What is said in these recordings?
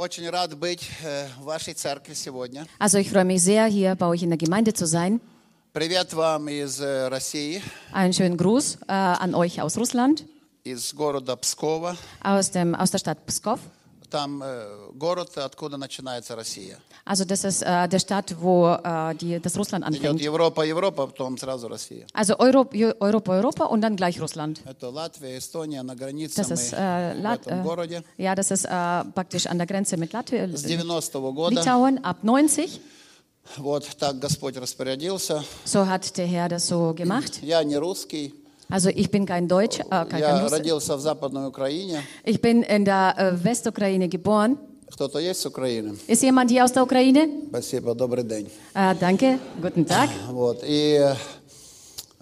очень рад быть э, в вашей церкви сегодня. Also ich freue mich sehr, hier bei euch in der Gemeinde zu sein. Привет вам из э, России, Einen schönen Gruß äh, an euch aus Russland, из города Пскова. aus, dem, aus der Stadt Pskov. Там э, город, откуда начинается Россия. Also das ist äh, der Stadt, wo äh, die, das Russland Идет anfängt. Европа, Европа, потом сразу Россия. Also Europ, Europa, Europa und dann gleich Russland. Это Латвия, Эстония, на границе Das мы ist, äh, в Lat, этом городе. äh, ja, das ist äh, praktisch an der Grenze mit Latvia, С 90-го года Litauen ab 90. вот так Господь распорядился. So hat der Herr das so gemacht. Я не русский, Also ich bin kein Deutsch, äh, kein, kein я Russe. родился в Западной Украине. Ich bin in der äh, Westukraine geboren. Кто-то есть с Украины? Ist jemand hier aus der Ukraine? Спасибо, добрый день. Äh, danke, guten Tag. Вот, и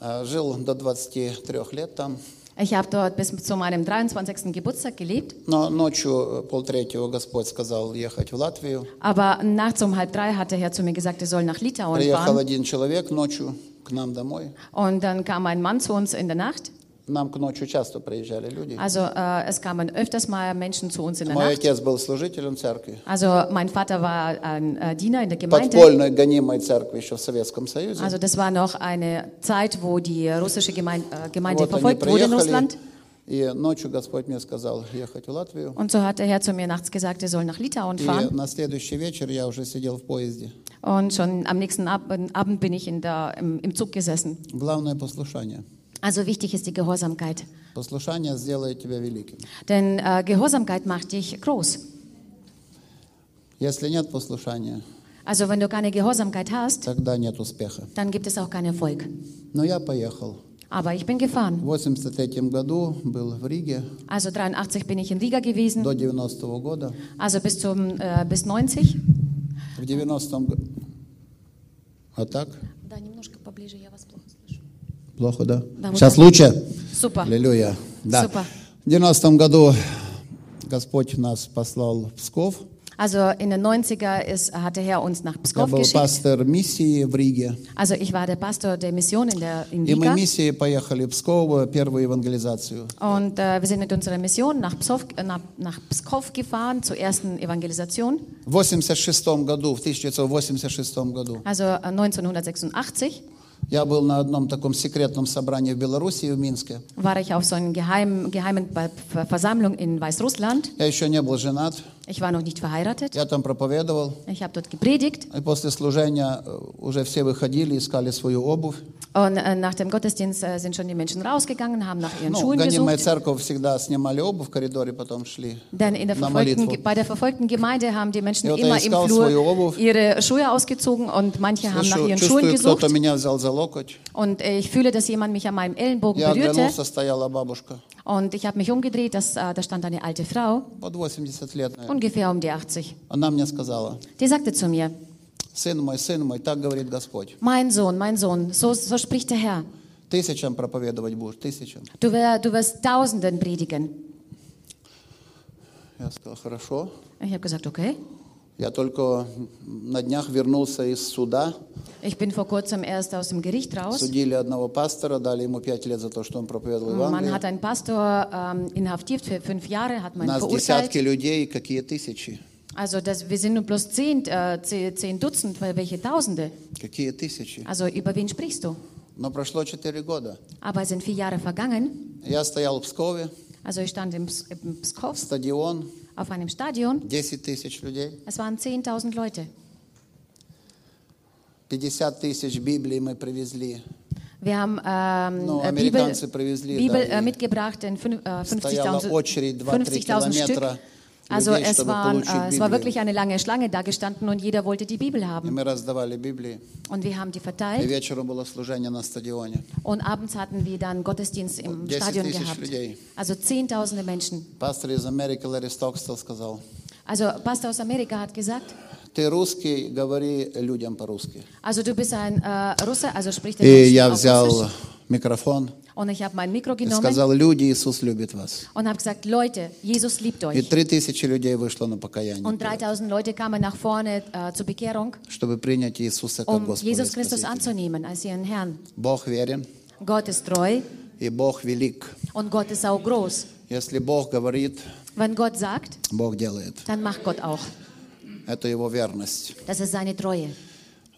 э, жил до 23 лет там. Ich habe dort bis zu meinem 23. Geburtstag gelebt, Но ночью, э, полтретьего, Господь сказал ехать в Латвию. aber nachts um halb drei hat der Herr zu mir gesagt, er soll nach Litauen Приехал fahren. один человек ночью к нам домой. Und dann kam ein Mann zu uns in der Nacht. Нам к ночью часто приезжали люди. Also äh, es kamen öfters mal Menschen zu uns in der Мой Nacht. отец был служителем церкви. Also mein Vater war ein äh, Diener in der Gemeinde. Подпольной гонимой церкви еще в Советском Союзе. Also das war noch eine Zeit, wo die russische Gemeinde, äh, Gemeinde Вот они verfolgt wurde in приехали, Russland. и ночью Господь мне сказал ехать в Латвию. Und so hat der Herr zu mir nachts gesagt, er soll nach Litauen И fahren. на следующий вечер я уже сидел в поезде. Und schon am nächsten Abend, Abend bin ich in der, im, im Zug gesessen. Главное послушание. Also wichtig ist die Gehorsamkeit. Послушание сделает тебя великим. Denn äh, Gehorsamkeit macht dich groß. Если нет послушания, Also wenn du keine Gehorsamkeit hast, тогда нет успеха. dann gibt es auch keinen Erfolg. Но я поехал. Aber ich bin gefahren. В 83 году был в Риге Also 83 bin ich in Riga gewesen, до 90 года. also bis zum äh, bis 90. В 90-м году... А так? Да, немножко поближе, я вас плохо слышу. Плохо, да? Да, вот Сейчас так. лучше? Super. Аллилуйя. Да. Супер. В 90-м году Господь нас послал в Псков. Also in den 90er ist, hat der Herr uns nach Я Pskov был geschickt. пастор миссии в Риге. Also ich war der Pastor der Mission in, der, in И мы Riga. миссией поехали в Псков, первую евангелизацию. Und äh, wir sind mit unserer Mission nach Pskov, äh, nach, nach Pskov gefahren zur ersten Evangelisation. В 86 году, в 1986 году, Also äh, 1986 я был на одном таком секретном собрании в Белоруссии, в Минске. war ich auf so einer geheimen, geheimen Be- Ver- Versammlung in Weißrussland. Я еще не был женат. Ich war noch nicht verheiratet. Я там проповедовал. Ich habe dort gepredigt. И после служения э, уже все выходили, искали свою обувь. Und äh, nach dem Gottesdienst äh, sind schon die Menschen rausgegangen, haben nach ihren Ну, Schuhen гонимая gesucht. церковь всегда снимали обувь в коридоре, потом шли Denn in der на verfolgten, молитву. bei der verfolgten Gemeinde haben die Menschen Ja, und er immer ist im raus, Flur wo ihr Obuf- ihre Schuhe ausgezogen und manche haben nach Слышу, ihren Schuhen чувствую, gesucht. кто-то меня взял за локоть. Und äh, ich fühle, dass jemand mich an meinem Ellenbogen Я berührte. оглянулся, стояла бабушка. Und ich habe mich umgedreht, das, äh, da stand eine alte Frau, Под 80 лет. наверное. ungefähr um die 80. Она мне сказала, Die sagte zu mir, сын мой, сын мой, так говорит Господь. mein Sohn, mein Sohn, so, so spricht der Herr. Тысячам проповедовать будешь, тысячам. Du, wer, du wirst Tausenden predigen. Я сказал, хорошо. Ich habe gesagt, okay. Я только на днях вернулся из суда. Ich bin vor kurzem erst aus dem Gericht raus. Судили одного пастора, дали ему пять лет за то, что он проповедовал Man Евангелие. hat einen Pastor ähm, inhaftiert für fünf Jahre, hat man Нас verurteilt. десятки людей, какие тысячи. Also das, wir sind nur bloß zehn, äh, zehn, Dutzend, welche Tausende. Какие тысячи. Also über wen sprichst du? Но прошло четыре года. Aber sind vier Jahre vergangen. Я стоял в Пскове, Also ich stand im, Ps- im Pskov стадион, auf einem Stadion. 10 тысяч людей. Es waren 10.000 Leute. 50 тысяч Библий мы привезли. Wir haben ähm, Ну, äh, Bibel, американцы привезли, Bibel да, äh, и mitgebracht in fün- äh, Стояла 50.000 очередь 2-3 50.000 Stück. километра Also людей, es, чтобы waren, получить äh, es war Библию. wirklich eine lange Schlange da gestanden und jeder wollte die Bibel И haben. мы раздавали Библии. Und wir haben die И verteilt вечером было служение на стадионе. und abends hatten wir dann Gottesdienst im 10 Stadion тысяч gehabt. людей. Also zehntausende Menschen. Пастор из Америки Ларри Стокстел сказал, Also Pastor aus Amerika hat gesagt, ты русский, говори людям по-русски. also du bist ein äh, Russe, also sprich den И Menschen я auf взял Russisch. Микрофон Und ich habe mein Mikro и genommen сказал, люди, Иисус любит вас. und habe gesagt, Leute, Jesus liebt И euch. три тысячи людей вышло на покаяние, Und 3000 Leute kamen nach vorne äh, zur Bekehrung, чтобы принять Иисуса как um Господа и Jesus Christus anzunehmen als ihren Herrn. Бог верен, Gott ist treu и Бог велик. und Gott ist auch groß. Если Бог говорит, Wenn Gott sagt, Бог делает. dann macht Gott auch. Это Его верность. Das ist seine Treue.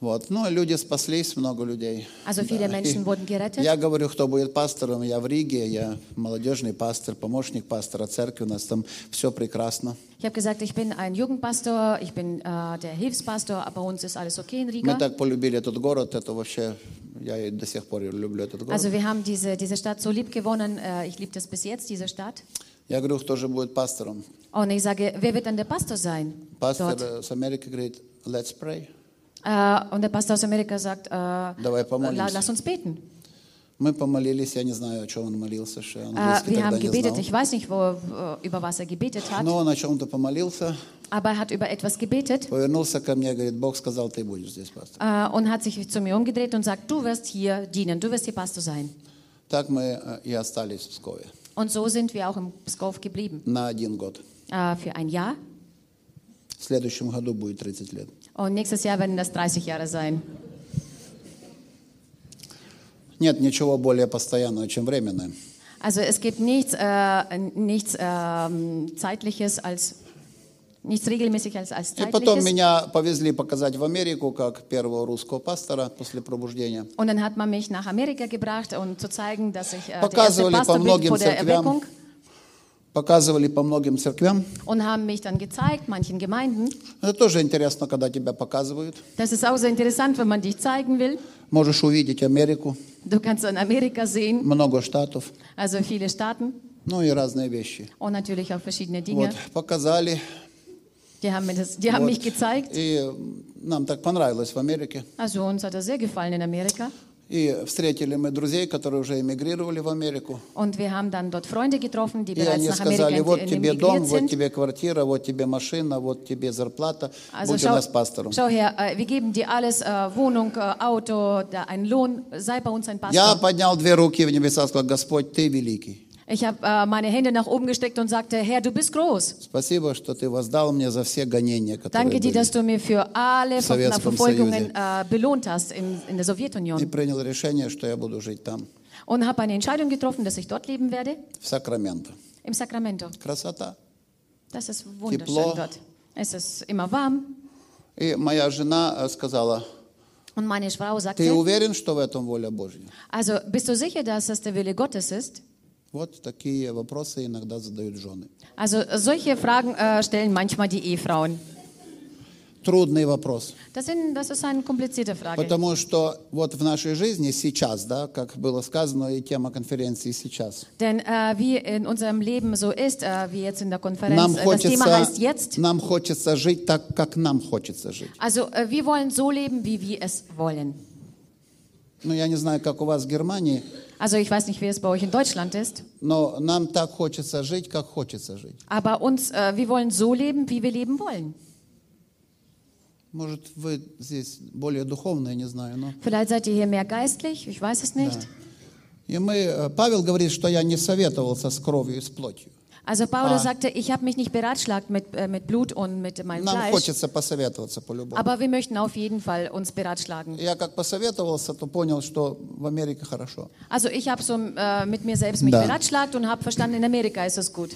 Вот. Ну, люди спаслись, много людей. Also viele Menschen И wurden gerettet. Я говорю, кто будет пастором. Я в Риге, я молодежный пастор, помощник пастора церкви. У нас там все прекрасно. Ich habe gesagt, ich bin ein Jugendpastor, ich bin äh, der Hilfspastor, bei uns ist alles okay in Мы Riga. так полюбили этот город, это вообще, я до сих пор люблю этот город. Also wir haben diese, diese Stadt so lieb gewonnen. Äh, ich liebe das bis jetzt, diese Stadt. Я говорю, кто же будет пастором? Und ich sage, wer wird dann der Pastor sein? Пастор Dort. э, с Америки говорит, let's pray. Äh, und der Pastor aus Amerika sagt, äh, Давай помолимся. la, lass uns beten. Мы помолились, я не знаю, о чем он молился, что я Äh, английский wir тогда haben не gebetet, знал. ich weiß nicht, wo, äh, über was er gebetet hat, Но он о чем-то помолился, aber er hat über etwas gebetet повернулся ко мне, говорит, Бог сказал, ты будешь здесь пастор. äh, und hat sich zu mir umgedreht und sagt, du wirst hier dienen, du wirst hier Pastor sein. Так мы э, и остались в Пскове Und so sind wir auch im Pskov geblieben. на один год. Äh, für ein Jahr. В следующем году будет 30 лет. Und nächstes Jahr werden das 30 Jahre sein. Нет ничего более постоянного, чем временное. Also es gibt nichts, äh, nichts ähm, Zeitliches als, nichts regelmäßig als, als И потом Zeitliches. меня повезли показать в Америку как первого русского пастора после пробуждения. Und dann hat man mich nach Amerika gebracht, um zu zeigen, dass ich äh, der erste Показывали по Pastor bin многим vor der церквям. Erweckung. Показывали по многим церквям. Und haben mich dann gezeigt, manchen Gemeinden. Это тоже интересно, когда тебя показывают. Das ist auch sehr interessant, wenn man dich zeigen will. Можешь увидеть Америку, Du kannst in Amerika sehen, много штатов, also viele Staaten ну и разные вещи. und natürlich auch verschiedene Dinge. Вот, показали. Die haben, mir das, die haben Вот. mich gezeigt. И нам так понравилось в Америке. Also uns hat das sehr gefallen in Amerika. И встретили мы друзей, которые уже эмигрировали в Америку. Und wir haben dann dort Freunde getroffen, die И bereits они nach Amerika сказали, вот тебе дом, вот тебе квартира, вот тебе машина, вот тебе зарплата. Also Будь у schau, нас пастором. schau her, äh, wir geben dir alles, äh, Wohnung, äh, Auto, einen Lohn, sei bei uns ein Я Pastor. поднял две руки в небеса и сказал, Господь, Ты великий. Ich habe äh, meine Hände nach oben gesteckt und sagte, Herr, du bist groß. Спасибо, что Ты воздал мне за все гонения, которые Danke dir, были. dass du mir für alle Im Ver Sowjetskом Verfolgungen äh, belohnt hast in, in der И Sowjetunion. принял решение, что я буду жить там, Und habe eine Entscheidung getroffen, dass ich dort leben werde, в Сакраменто. im Sacramento. Красота. Das ist wunderschön Тепло. dort. Es ist immer warm. И моя жена э, сказала, Und meine Frau ты sagte, уверен, что в этом воля Божья? also bist du sicher, dass das der Wille Gottes ist? Вот такие вопросы иногда задают жены. Also solche Fragen äh, stellen manchmal die Ehefrauen. Трудный вопрос. Das, sind, das ist eine komplizierte Frage. Потому что вот в нашей жизни сейчас, да, как было сказано, и тема конференции сейчас, Denn äh, wie in unserem Leben so ist, äh, wie jetzt in der Konferenz, нам äh, das Thema хочется, heißt jetzt. нам хочется жить так, как нам хочется жить. Also äh, wir wollen so leben, wie wir es wollen. Ну, я не знаю, как у вас в Германии, Also ich weiß nicht, wie es bei euch in Deutschland ist, но нам так хочется жить, как хочется жить. aber uns, äh, wir wollen so leben, wie wir leben wollen. Может, вы здесь более духовные, не знаю, но... Vielleicht seid ihr hier mehr geistlich, ich weiß es nicht. И мы, э, Павел говорит, что я не советовался с кровью и с плотью. Also Paulus sagte, ich habe mich nicht beratschlagt mit, äh, mit Blut und mit meinem Нам Fleisch, хочется посоветоваться по-любому. aber wir möchten auf jeden Fall uns beratschlagen. Я как посоветовался, то понял, что в Америке хорошо. Also ich habe so äh, mit mir selbst mich Da. beratschlagt und habe verstanden, in Amerika ist es gut.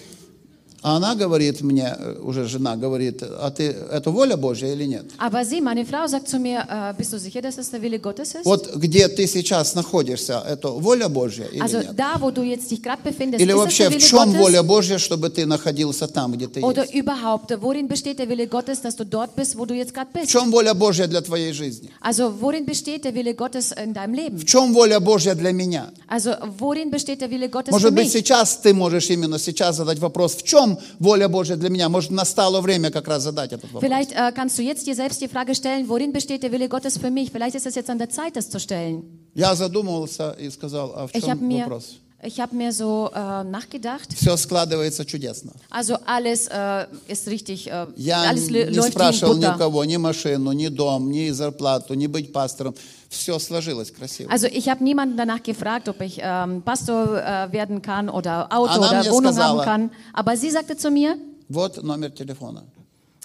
А она говорит мне, э, уже жена говорит, а ты, это воля Божья или нет? Aber sie, meine Frau, sagt zu mir, äh, bist du sicher, dass es der Wille Gottes ist? Вот где ты сейчас находишься, это воля Божья или Also нет? da, wo du jetzt dich befindest, Или ist вообще в чем воля Gottes? Божья, чтобы ты находился там, где ты Oder есть? überhaupt, worin besteht der Wille Gottes, dass du dort bist, wo du jetzt gerade В чем воля Божья для твоей жизни? Also worin besteht der Wille Gottes in deinem В Leben? чем воля Божья для меня? Also worin besteht der Wille Gottes Может быть, mich? сейчас ты можешь именно сейчас задать вопрос, в чем воля Божья для меня? Может, настало время как раз задать этот вопрос. Vielleicht äh, kannst du jetzt dir selbst die Frage stellen, worin besteht der Wille Gottes für mich? Vielleicht ist es jetzt an der Zeit, das zu stellen. Я задумывался и сказал, а в habe чем mir, вопрос? ich hab mir so äh, nachgedacht. Все складывается чудесно. Also alles äh, ist richtig, äh, Я alles не läuft спрашивал Butter. никого, ни машину, ни дом, ни зарплату, ни быть пастором. Все сложилось красиво. Also ich habe niemanden danach gefragt, ob ich ähm, Pastor äh, werden kann oder Auto Она oder мне Wohnung сказала- haben kann. Aber sie sagte zu mir, Вот номер телефона.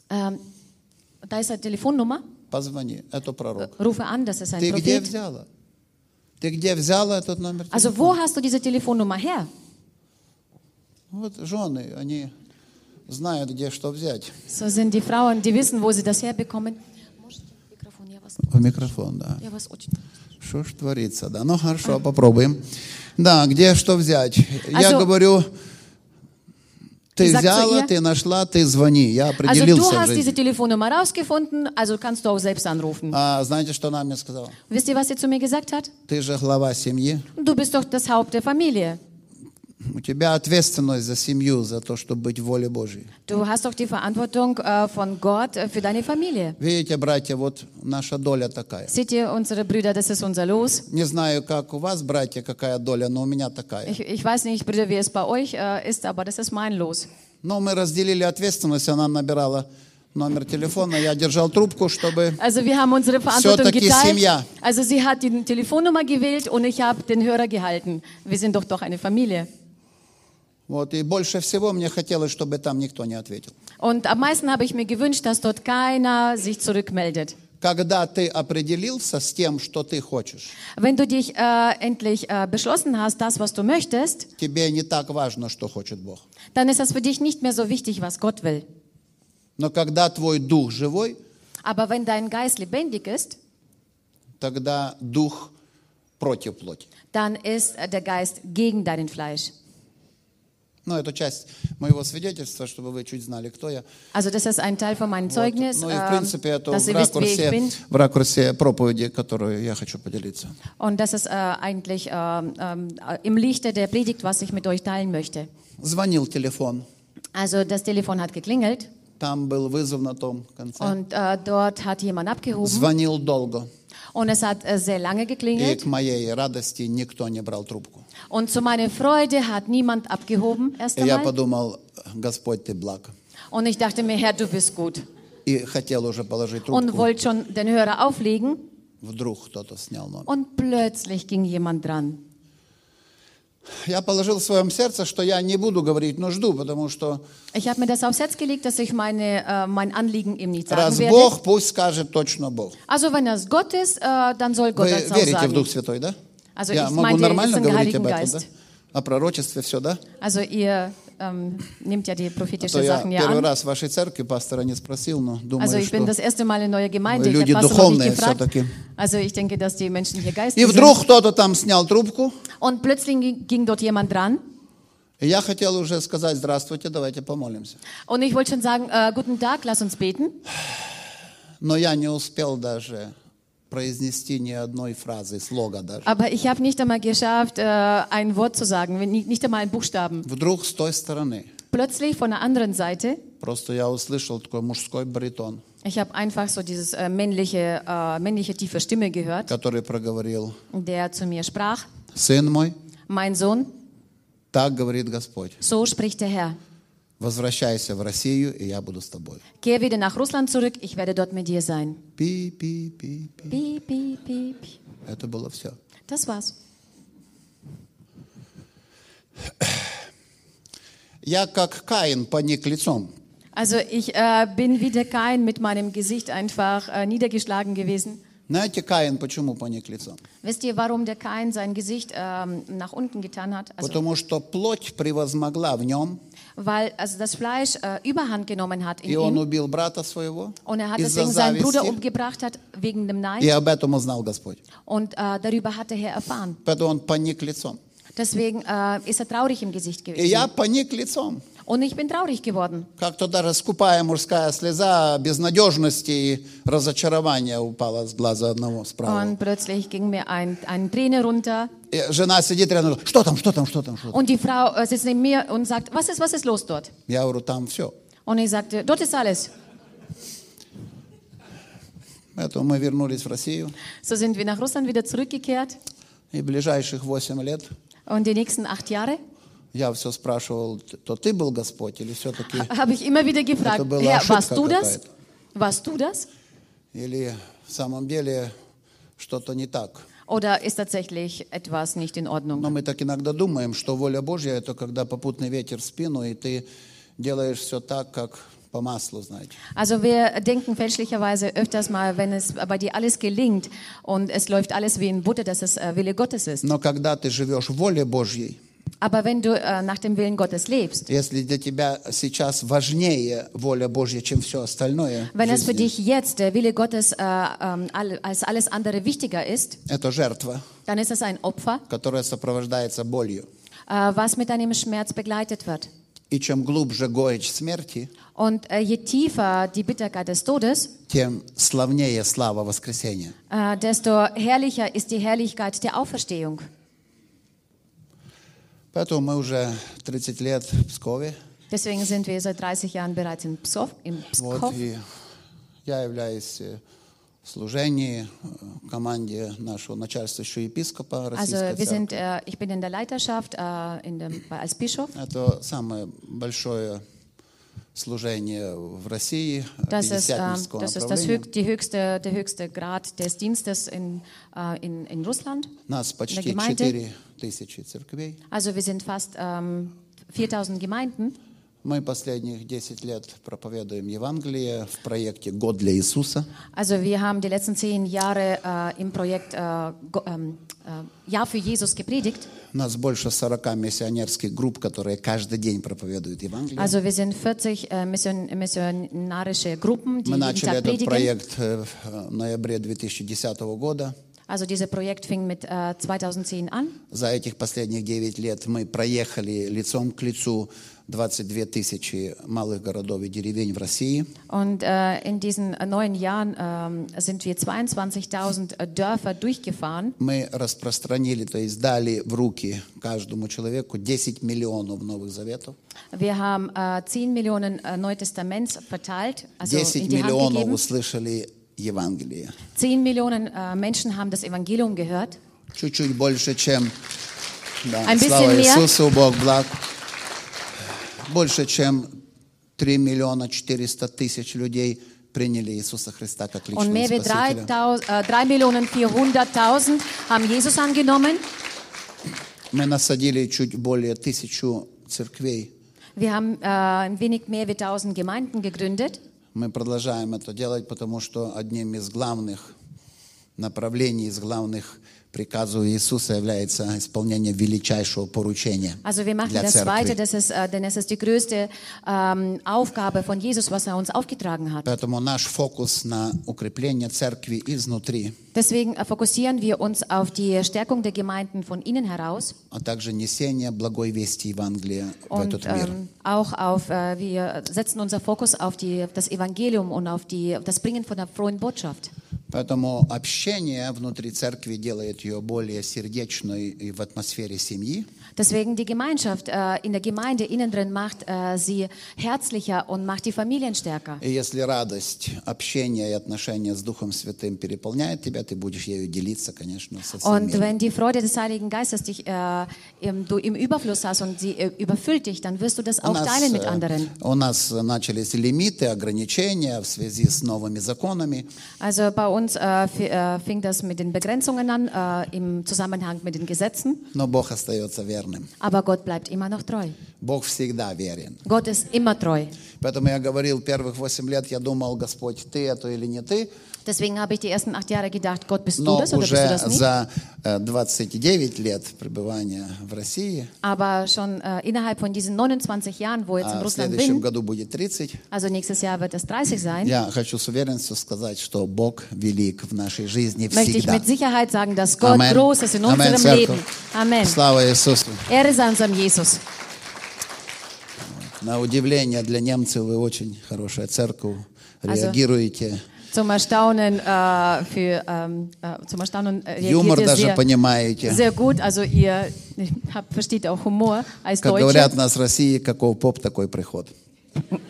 ähm, da ist eine Telefonnummer, Позвони, это пророк. rufe an, das ist ein Ты где Prophet. взяла? Ты где взяла этот номер Also телефона? wo hast du diese Telefonnummer her? Вот жены, они знают, где что взять. So sind die Frauen, die wissen, wo sie das herbekommen. В микрофон, да. я вас очень... Что ж творится, да? Ну хорошо, попробуем. Да, где что взять? Я Also- говорю, ты Ich sag zu взяла, ihr- ты нашла, ты звони. Я Also du определился в hast diese. Telefonnummer rausgefunden, also kannst du auch selbst anrufen. А знаете, что она мне сказала? Wisst ihr, was sie zu mir gesagt hat? Ты же глава семьи. Du bist doch das Haupt der Familie. У тебя ответственность за семью, за то, чтобы быть в воле Божьей. Du hast doch die Verantwortung äh, von Gott äh, für deine Familie. Видите, братья, вот наша доля такая. Seht ihr, unsere Brüder, das ist unser Los. Не знаю, как у вас, братья, какая доля, но у меня такая. Ich, ich weiß nicht, Brüder, wie es bei euch äh, ist, aber das ist mein Los. Но мы разделили ответственность, она набирала номер телефона, я держал трубку, чтобы... Also wir haben unsere Verantwortung Все-таки geteilt. семья. Also sie hat die Telefonnummer gewählt und ich habe den Hörer gehalten. Wir sind doch doch eine Familie. Вот, и больше всего мне хотелось, чтобы там никто не ответил. Und am meisten habe ich mir gewünscht, dass dort keiner sich zurückmeldet. Когда ты определился с тем, что ты хочешь, Wenn du dich äh, endlich äh, beschlossen hast, das, was du möchtest, тебе не так важно, что хочет Бог. dann ist das für dich nicht mehr so wichtig, was Gott will. Но когда твой дух живой, Aber wenn dein Geist lebendig ist, тогда дух против плоти. dann ist äh, der Geist gegen deinen Fleisch. Ну, это часть моего свидетельства, чтобы вы чуть знали, кто я. Also das ist ein Teil von meinem Вот. Zeugnis, Ну и, в ähm, принципе, это в wisst, ракурсе, bin. в ракурсе проповеди, которую я хочу поделиться. Und das ist äh, eigentlich ähm, ähm, im Lichte der Predigt, was ich mit euch teilen möchte. Звонил телефон. Also das Telefon hat geklingelt Там был вызов на том конце. und äh, dort hat jemand abgehoben Звонил долго. und es hat äh, sehr lange И geklingelt к моей радости никто не брал трубку. und zu meiner Freude hat niemand abgehoben erst И я einmal. подумал, Господь, ты благ. Und ich dachte mir, Herr, du bist gut. И хотел уже положить Und трубку. wollte schon den Hörer auflegen Вдруг кто-то снял номер. und plötzlich ging jemand dran. Я положил в своем сердце, что я не буду говорить нужду, потому что Ich habe mir das aufs Herz gelegt, dass ich meine, äh, mein Anliegen ihm nicht sagen раз werde. Бог, пусть скажет точно Бог. Also wenn das Gott ist, äh, dann soll Gott Вы das auch верите в sagen. Дух Святой, да? Also я ich могу meinte нормально говорить об этом, да? О пророчестве все, да? Also ihr ähm, nehmt ja die А то prophetischen я Sachen ja первый an. раз в вашей церкви пастора не спросил, но думаю, Also ich bin что... das erste Mal in neuer Gemeinde. Ich Люди habe Pastor noch nicht духовные gefragt. все-таки. Also ich denke, dass die Menschen hier И geistig вдруг sind. кто-то там снял трубку, Und plötzlich ging dort jemand dran. и я хотел уже сказать, здравствуйте, давайте помолимся. Und ich wollte schon sagen, äh, guten Tag, lass uns beten. Но я не успел даже Aber ich habe nicht einmal geschafft, äh, ein Wort zu sagen, wenn nicht, nicht einmal einen Buchstaben. Вдруг с той стороны Plötzlich von der anderen Seite, просто я услышал такой мужской баритон, ich habe einfach so dieses äh, männliche, äh, männliche tiefe Stimme gehört, который проговорил, der zu mir sprach, «Сын мой, mein Sohn, так говорит Господь, so spricht der Herr. возвращайся в Россию, и я буду с тобой». Kehr wieder nach Russland zurück, ich werde dort mit dir sein. Пи, пи, пи, пи. Piep, piep, piep. Это было все. Das war's. Я как Каин поник лицом. Also ich äh, bin wie der Kain mit meinem Gesicht einfach äh, niedergeschlagen gewesen. Знаете, Каин почему поник лицом? Wisst ihr, warum der Kain sein Gesicht ähm, nach unten getan hat? Also, Потому что плоть превозмогла в нем, weil also das Fleisch äh, Überhand genommen hat in и он ihm убил брата своего und er hat из-за deswegen seinen Bruder зависти, umgebracht hat wegen dem и Neid об этом узнал Господь. und äh, darüber hat der Herr erfahren. Поэтому он поник лицом. Deswegen äh, ist er traurig im Gesicht И gewesen. я поник лицом. Und ich bin traurig geworden. Как-то даже скупая мужская слеза безнадежности и разочарования упала с глаза одного справа. Und plötzlich ging mir ein, eine Träne runter И жена сидит рядом, что там, что там, что там, что там. und die Frau äh, sitzt neben mir und sagt, was ist, was ist los dort? Я говорю, там все. Und ich sagte, dort ist alles. Поэтому мы вернулись в Россию. So sind wir nach Russland wieder zurückgekehrt. И ближайших 8 лет Und die nächsten acht Jahre Я все спрашивал, то ты был Господь или все-таки, habe ich immer wieder gefragt, Herr, warst du das? Warst du das? или в самом деле что-то не так. Oder ist tatsächlich etwas nicht in Ordnung? Но мы так иногда думаем, что воля Божья это когда попутный ветер в спину, и ты делаешь все так, как по маслу, знаете. Also wir denken fälschlicherweise öfters mal, wenn es bei dir alles gelingt und es läuft alles wie in Butter, dass es äh, Wille Gottes ist. Но когда ты живешь в воле Божьей, Aber wenn du äh, nach dem Willen Gottes lebst, если для тебя сейчас важнее воля Божья, чем все остальное, в wenn es für жизни, dich jetzt der Wille Gottes äh, ähm, all, als alles andere wichtiger ist, это жертва, dann ist es ein Opfer, которая сопровождается болью. äh, was mit einem Schmerz begleitet wird. И чем глубже горечь смерти, Und äh, je tiefer die Bitterkeit des Todes, тем славнее слава воскресения. äh, desto herrlicher ist die Herrlichkeit der Auferstehung. Поэтому мы уже 30 лет в Пскове. Deswegen sind wir seit 30 Jahren bereits in Pskov. In Вот, Pskov. и я являюсь э, в служении э, команде нашего начальствующего епископа Also Российской wir Церкви. sind, äh, ich bin in der Leiterschaft äh, in dem, als Bischof. Это самое большое служение в России, Das ist, äh, das, ist das höch, die höchste, der höchste Grad des Dienstes in, äh, in, in Russland. Нас почти Gemeinde. 4 тысячи церквей. Also wir sind fast ähm, 4000 Gemeinden. Мы последних 10 лет проповедуем Евангелие в проекте «Год для Иисуса». Also wir haben die letzten zehn Jahre äh, im Projekt äh, Go- ähm, äh, Jahr für Jesus gepredigt. У нас больше 40 миссионерских групп, которые каждый день проповедуют Евангелие. Also wir sind 40 äh, Mission, missionarische Gruppen, die Мы начали этот проект э, в ноябре 2010 года. Also dieses Projekt fing mit äh, 2010 an. За этих последних 9 лет мы проехали лицом к лицу 22 тысячи малых городов и деревень в России. Und äh, in diesen äh, neun Jahren ähm, sind wir 22.000 äh, Dörfer durchgefahren. Мы распространили, то есть дали в руки каждому человеку 10 миллионов Новых Заветов. Wir haben äh, 10 Millionen äh, Neutestaments verteilt, also 10 in die Hand миллионов gegeben. услышали Евангелие. 10 Millionen äh, Menschen haben das Evangelium gehört. Чуть-чуть больше, чем... Да, Ein bisschen слава mehr. Иисусу, Бог благ. Больше, чем 3 миллиона 400 тысяч людей приняли Иисуса Христа как Und личного mehr wie Спасителя. 3.000 äh, 3 Millionen 400.000 haben Jesus angenommen. Мы насадили чуть более тысячу церквей. Wir haben äh, ein wenig mehr wie 1000 Gemeinden gegründet. Мы продолжаем это делать, потому что одним из главных направлений, из главных приказов Иисуса является исполнение величайшего поручения Also wir machen das weiter, das ist, äh, denn es ist die größte ähm, Aufgabe von Jesus, was er uns aufgetragen hat. Поэтому наш фокус на укрепление церкви изнутри, Deswegen äh, fokussieren wir uns auf die Stärkung der Gemeinden von innen heraus а также несение благой вести Евангелия в und этот мир. ähm, auch auf, äh, wir setzen unser Fokus auf, die, auf das Evangelium und auf, die, auf das Bringen von der frohen Botschaft. Поэтому общение внутри церкви делает ее более сердечной и в атмосфере семьи. Deswegen die Gemeinschaft äh, in der Gemeinde innen drin macht äh, sie herzlicher und macht die Familien stärker. И если радость, общение и отношения с Духом Святым переполняет тебя, ты будешь ею делиться, конечно, со Und всеми. wenn die Freude des Heiligen Geistes dich, äh, im, du im Überfluss hast und sie äh, überfüllt dich, dann wirst du das У auch нас, teilen mit э, anderen. у нас начались лимиты, ограничения в связи с новыми законами. Also bei uns äh, fi- äh, fing das mit den Begrenzungen an, äh, im Zusammenhang mit den Gesetzen. Но Бог остается верным. Aber Gott bleibt immer noch treu. Бог всегда верен. Gott ist immer treu. Поэтому я говорил, первых 8 лет я думал, Господь, ты это или не ты. Deswegen habe ich die ersten acht Jahre gedacht, Gott, bist du Но das oder bist du уже das nicht? за э, 29 лет пребывания в России, Aber schon äh, innerhalb von diesen 29 Jahren, wo ich jetzt in а в Russland следующем bin, году будет 30, also nächstes Jahr wird es 30 sein, я хочу с уверенностью сказать, что Бог велик в нашей жизни möchte ich всегда. mit Sicherheit sagen, dass Gott Amen. groß ist in Amen, unserem церковь. Leben. Amen. Слава Иисусу. Ehre sei unserem Jesus. На удивление для немцев вы очень хорошая церковь, реагируете. Zum Erstaunen, äh, für, ähm, äh, zum Erstaunen äh, Юмор reagiert ihr даже sehr, понимаете. sehr gut. Also ihr habt, versteht auch Humor als Как Deutsche. говорят у нас в России, каков поп, такой приход.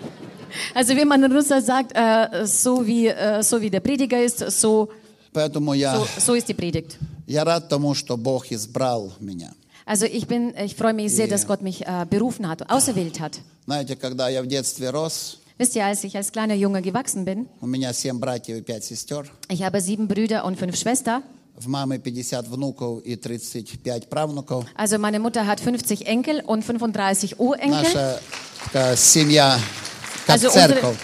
Also wie man in Russland sagt, äh, so, wie, äh, so wie der Prediger ist, so, Поэтому я, so, so ist die Predigt. я рад тому, что Бог избрал меня. Also ich bin, ich freue mich sehr, Yeah. dass Gott mich äh, berufen hat, auserwählt hat. Знаете, когда я в детстве рос, Wisst ihr, als ich als kleiner Junge gewachsen bin, у меня семь братьев и пять сестер, ich habe sieben Brüder und fünf Schwestern. в мамы 50 внуков и 35 правнуков. Also meine Mutter hat 50 Enkel und 35 Urenkel. Наша такая семья, как Also unsere, церковь.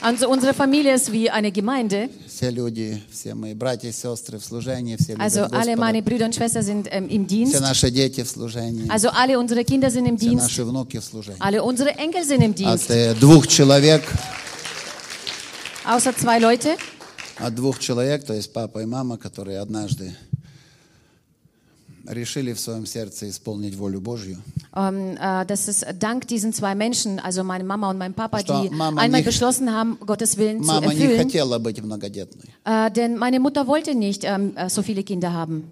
also unsere Familie ist wie eine Gemeinde. Все люди, все мои братья и сестры в служении, все Also любят alle meine Brüder und Schwestern sind ähm, im все Dienst. наши дети в служении, Also alle unsere Kinder sind im все Dienst. наши внуки в служении. Alle unsere Enkel sind im От Dienst. э, двух человек, Außer zwei Leute. от двух человек, то есть папа и мама, которые однажды решили в своем сердце исполнить волю Божью. Ähm, äh, das ist dank diesen zwei Menschen, also meine Mama und mein Papa, Что die мама einmal не- beschlossen haben, Gottes Willen zu Мама не erfüllen. хотела быть многодетной, Äh, denn meine Mutter wollte nicht ähm, äh, so viele Kinder haben.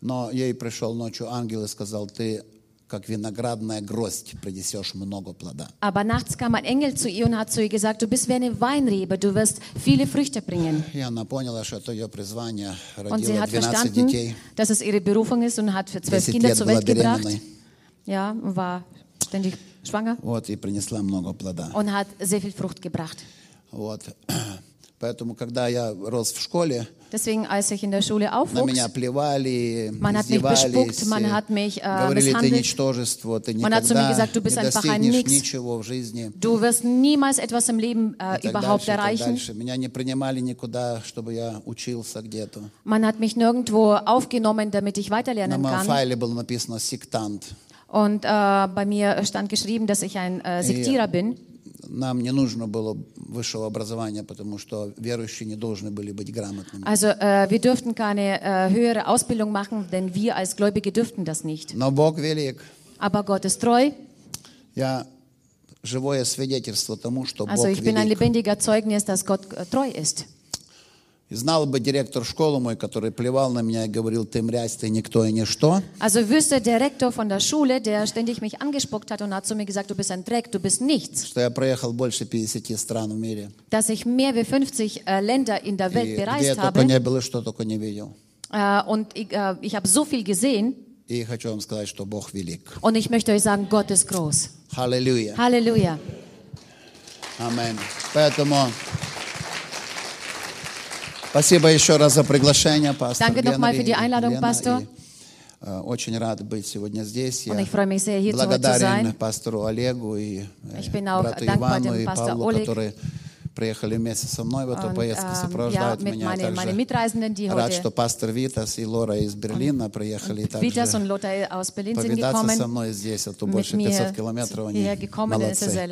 но ей пришел ночью ангел и сказал, ты как виноградная гроздь принесешь много плода. Aber nachts kam ein Engel zu ihr und hat zu ihr gesagt, du bist wie eine Weinrebe, du wirst viele Früchte bringen. И она поняла, что это ее призвание, Und sie родила hat 12 verstanden, детей. dass es ihre Berufung ist und hat für zwölf 10 Kinder лет zur была Welt gebracht. беременной. Ja, und war ständig schwanger Вот, и принесла много плода. und hat sehr viel Frucht gebracht. Вот. Поэтому, когда я рос в школе, Deswegen, als ich in der Schule на aufwuchs, меня плевали, Man hat mich издевались, bespuckt, man hat mich, äh, говорили, ты misshandelt. ничтожество, ты Man hat zu mir никогда gesagt, du bist не einfach ein достигнешь Nix. ничего в жизни. du wirst niemals etwas im Leben äh, И так überhaupt дальше, и так erreichen. дальше. Меня не принимали никуда, чтобы я учился где-то. Man hat mich nirgendwo aufgenommen, damit ich На weiterlernen моем kann. файле было написано «сектант». Und äh, bei mir stand geschrieben, dass ich ein äh, Sektierer bin. Нам не нужно было высшего образования, потому что верующие не должны были быть грамотными. Also äh, wir dürften keine äh, höhere Ausbildung machen, denn wir als Gläubige dürften das nicht. Но Бог велик. Aber Gott ist treu. Я живое свидетельство тому, что Also Бог ich bin ein велик. lebendiger Zeugnis, dass Gott äh, treu ist. И знал бы директор школы мой, который плевал на меня и говорил, ты мрязь, ты никто и ничто, Also wüsste der Rektor von der Schule, der ständig mich angespuckt hat und hat zu mir gesagt, du bist ein Dreck, du bist nichts, что я проехал больше 50 стран в мире. dass ich mehr wie 50 äh, Länder in der И Welt где я bereist только habe не был и что только не видел. äh, und ich, äh, ich habe so viel gesehen И хочу вам сказать, что Бог велик. und ich möchte euch sagen, Gott ist groß. Аллилуйя. Halleluja. Аминь. Поэтому спасибо еще раз за приглашение, пастор Danke nochmal für die Einladung. Pastor. И, э, очень рад быть сегодня здесь. Я sehr, благодарен пастору Олегу и э, брату Ивану и Павлу, Oleg. которые приехали вместе со мной в эту Und, поездку, ähm, ja, сопровождают mit меня. meine, meine Также die рад, что пастор Витас и Лора из Берлина приехали Vitas также und Lothar aus Berlin sind повидаться со gekommen. мной здесь. Это Mit больше mir 500 километров. Они молодцы.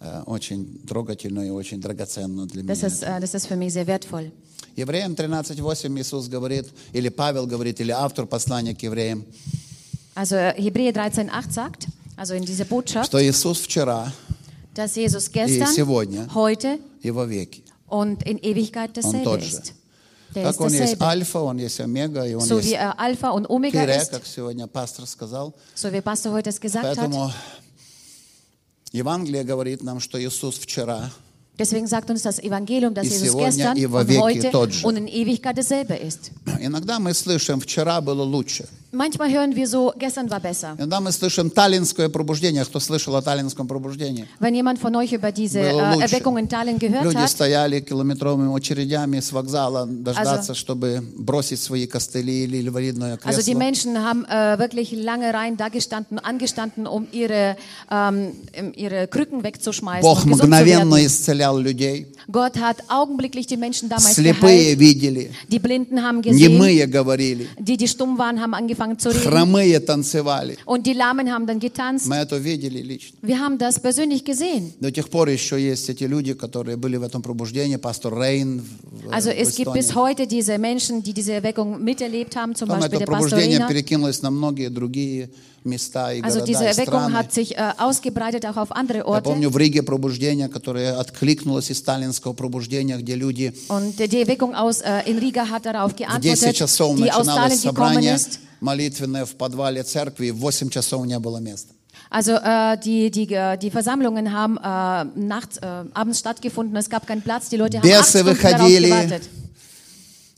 Э, Очень трогательно и очень драгоценно для меня. Das ist, äh, das ist für mich sehr wertvoll. Евреям 13.8 Иисус говорит, или Павел говорит, или автор послания к евреям, Also äh, Hebräer 13,8 sagt, also in dieser Botschaft, что Иисус вчера dass Jesus и gestern, сегодня heute и во веки. und in Ewigkeit dasselbe tот же. ist. Der Как ist он есть альфа, он есть омега, и он So wie есть er Alpha und Omega тире, ist, как сегодня пастор сказал. so wie Pastor heute es gesagt hat. Евангелие говорит нам, что Иисус вчера Deswegen sagt uns das Evangelium, dass Jesus gestern und heute und in Ewigkeit dasselbe ist. Иногда мы слышим, вчера было лучше. Manchmal hören wir so, gestern war besser. Иногда мы слышим таллинское пробуждение. Кто слышал о таллинском пробуждении? Wenn jemand von euch über diese Было äh, лучше. Erweckung in Tallinn gehört Люди hat, стояли километровыми очередями с вокзала дождаться, чтобы бросить свои костыли или инвалидное also die кресло. Menschen haben äh, wirklich lange Reihen da gestanden, angestanden, um ihre, ähm, ihre Krücken wegzuschmeißen. Бог und gesund zu мгновенно werden. исцелял людей. Gott hat augenblicklich die Menschen damals Слепые geheilt. видели, Die Blinden haben gesehen, немые говорили, die, die stumm waren, haben angefangen zu reden. хромые танцевали. Und die Lahmen haben dann getanzt. Мы это видели лично. Wir haben das persönlich gesehen. До тех пор еще есть эти люди, которые были в этом пробуждении. Пастор Рейн в, Also es gibt bis heute diese Menschen, die diese Erweckung miterlebt haben, zum Потом Beispiel это der Pastor пробуждение Rena. перекинулось на многие другие Also города, diese и Erweckung страны. hat sich äh, ausgebreitet auch auf andere Я Orte. помню в Риге пробуждение, которое откликнулось из сталинского пробуждения, где люди Und die Erweckung aus äh, in Riga hat darauf в 10 geantwortet, часов die aus начиналось Stalin gekommen собрание ist. молитвенное в подвале церкви, и в 8 часов не было места. Also äh, die, die, äh, die Versammlungen haben äh, nachts, äh, abends stattgefunden, es gab keinen Platz, die Leute haben acht Бесы Stunden darauf выходили. gewartet.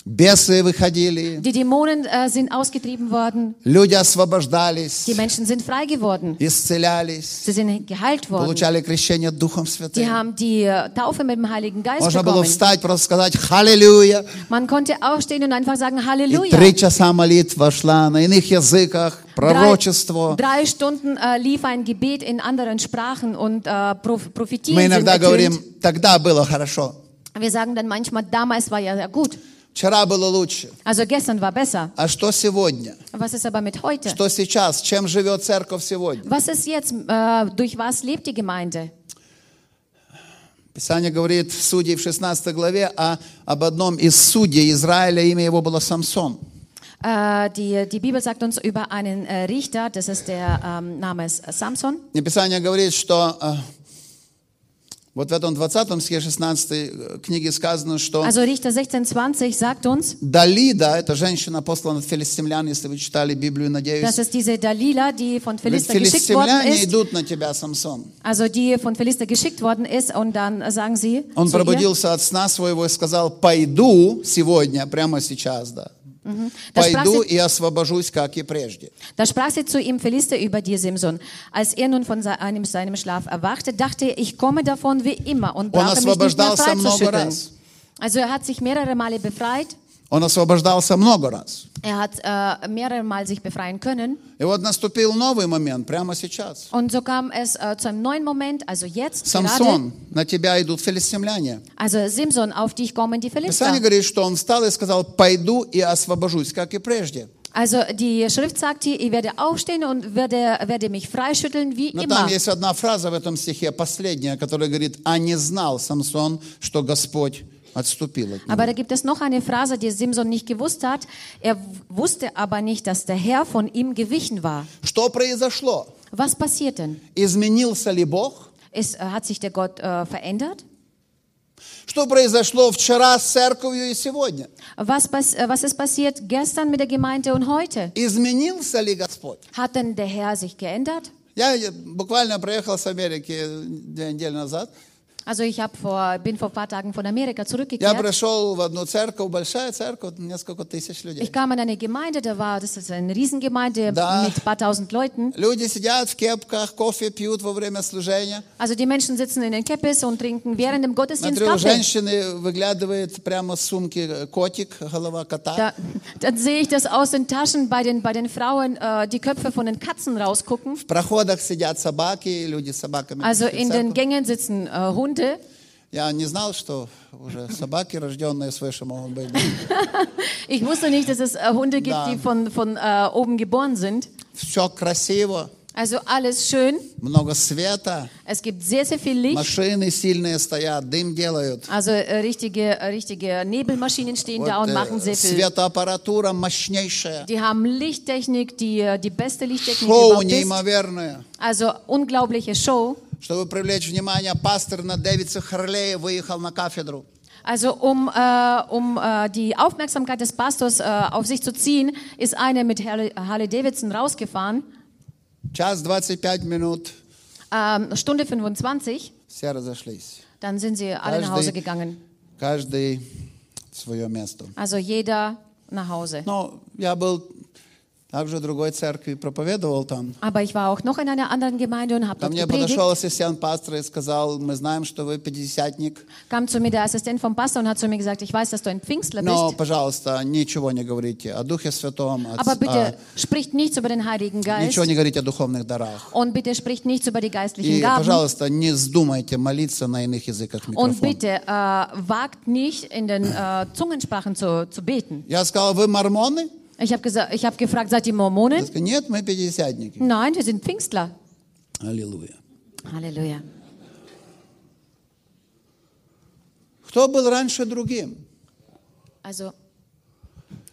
Бесы выходили, Die Dämonen äh, sind ausgetrieben worden, люди освобождались, die Menschen sind frei geworden, исцелялись, sie sind geheilt worden. получали крещение Духом Die Святым. haben die äh, Taufe mit dem Heiligen Geist Можно было bekommen. встать, просто сказать «Халлелуя». Man konnte aufstehen und einfach sagen И Halleluja. три часа молитва шла на иных языках, Drei, пророчество. drei Stunden äh, lief ein Gebet in anderen Sprachen und äh, Prof Prophetien Мы sind иногда ertönt. говорим, тогда было хорошо. Wir sagen dann manchmal, damals war ja sehr gut. Вчера было лучше. Also gestern war besser. А что сегодня? Was ist aber mit heute? Что сейчас? Чем живет церковь сегодня? Was ist jetzt, äh, durch was lebt die Gemeinde? Писание говорит в Судей в 16 главе о, об одном из судей Израиля, имя его было Самсон. Äh, die, die Bibel sagt uns über einen äh, Richter, das ist der ähm, Name ist Samson. И Писание говорит, что э, вот в этом 20 стихе 16 книге сказано, что Also Richter 16,20 sagt uns, Далида, эта женщина послана от филистимлян, если вы читали Библию, надеюсь. dass es diese Dalila, die von Philister geschickt worden ist, идут на тебя, Самсон. also die von Philister geschickt worden ist und dann sagen sie Он zu ihr, пробудился от сна своего и сказал, пойду сегодня, прямо сейчас, да. Da sprach, Пойду sie, и освобожусь, как и прежде. da sprach sie zu ihm, Philister, über dir, Simson. Als er nun von seinem, seinem Schlaf erwachte, dachte er, ich komme davon wie immer und Он brauche mich nicht mehr освобождался много freizuschütteln. раз. Also er hat sich mehrere Male befreit. Он освобождался много раз. Er hat äh, mehrere Mal sich befreien können. И вот наступил новый момент, прямо сейчас. Und so kam es äh, zu einem neuen Moment, also jetzt gerade. Самсон, на тебя идут филистимляне. Also Simson, auf dich kommen die Philister. Писание говорит, что он встал и сказал, пойду и освобожусь, как и прежде. Also die Schrift sagt hier, ich werde aufstehen und werde, werde mich freischütteln wie Но immer. там есть одна фраза в этом стихе, последняя, которая говорит, а не знал Самсон, что Господь. Aber da gibt es noch eine Phrase, die Simson nicht gewusst hat. Er wusste aber nicht, dass der Herr von ihm gewichen war. Что произошло? Was passiert denn? Изменился ли Бог? Ist, äh, hat sich der Gott äh, verändert? Что произошло вчера с церковью и сегодня? Was, pas äh, was ist passiert gestern mit der Gemeinde und heute? Изменился ли Господь? Hat denn der Herr sich geändert? Я э, буквально приехал с Америки две недели назад. Also ich hab vor, bin vor ein paar Tagen von Amerika Я zurückgekehrt. пришел в одну церковь, большая церковь, несколько тысяч людей. Ich kam in eine Gemeinde, da war, das ist eine Riesengemeinde Da. mit ein paar tausend Leuten. Люди сидят в кепках, кофе пьют во время служения. Also die Menschen sitzen in den Keppes und trinken während dem Gottesdienst Смотрю, у Kaffee. женщины выглядывает прямо с сумки котик, голова кота. Da, dann sehe ich, dass aus den Taschen bei den, bei den Frauen äh, die Köpfe von den Katzen rausgucken. В проходах сидят собаки, люди с собаками. Also пришли в in den церковь. Gängen sitzen äh, Hunde. Я не знал, что уже собаки, рожденные свыше, могут быть. Ich wusste nicht, dass es äh, Hunde gibt, Da. die von, von äh, oben geboren sind. Все красиво, Also alles schön. много света, Es gibt sehr, sehr viel Licht. машины сильные стоят, дым делают. Also äh, richtige, äh, richtige Nebelmaschinen stehen da Вот, und э, machen sehr viel. светоаппаратура мощнейшая. Die haben Lichttechnik, die, äh, die beste Lichttechnik Шоу überhaupt ist. неимоверное. Also unglaubliche Show. Чтобы привлечь внимание, пастор на Дэвидса Харлея выехал на кафедру. Also um, äh, um äh, die Aufmerksamkeit des Pastors äh, auf sich zu ziehen, ist einer mit Harley, Harley Davidson rausgefahren. Час 25 минут, Ähm, Stunde 25. все разошлись. Dann sind sie alle nach Hause gegangen. каждый в свое место. Also jeder nach Hause. Но я был Aber ich war auch noch in einer anderen Gemeinde und habe Ко dort мне gepredigt. подошел ассистент пастора и сказал, мы знаем, что вы пятидесятник, Kam zu mir der Assistent vom Pastor und hat zu mir gesagt, ich weiß, dass du ein Pfingstler но, bist, пожалуйста, ничего не говорите о Духе Святом, о- aber о- bitte spricht nichts über den Heiligen Geist ничего не говорите о духовных дарах. und bitte spricht nichts über die geistlichen И, Gaben. пожалуйста, не вздумайте молиться на иных языках в Und микрофон. bitte äh, wagt nicht in den äh, Zungensprachen zu, zu beten. Я сказал, вы мормоны? Ich habe ich hab gefragt, seid ihr Я Mormonen? сказал, нет, мы пятидесятники. Nein, wir sind Pfingstler. Аллилуйя. Halleluja. Кто был раньше другим? Also,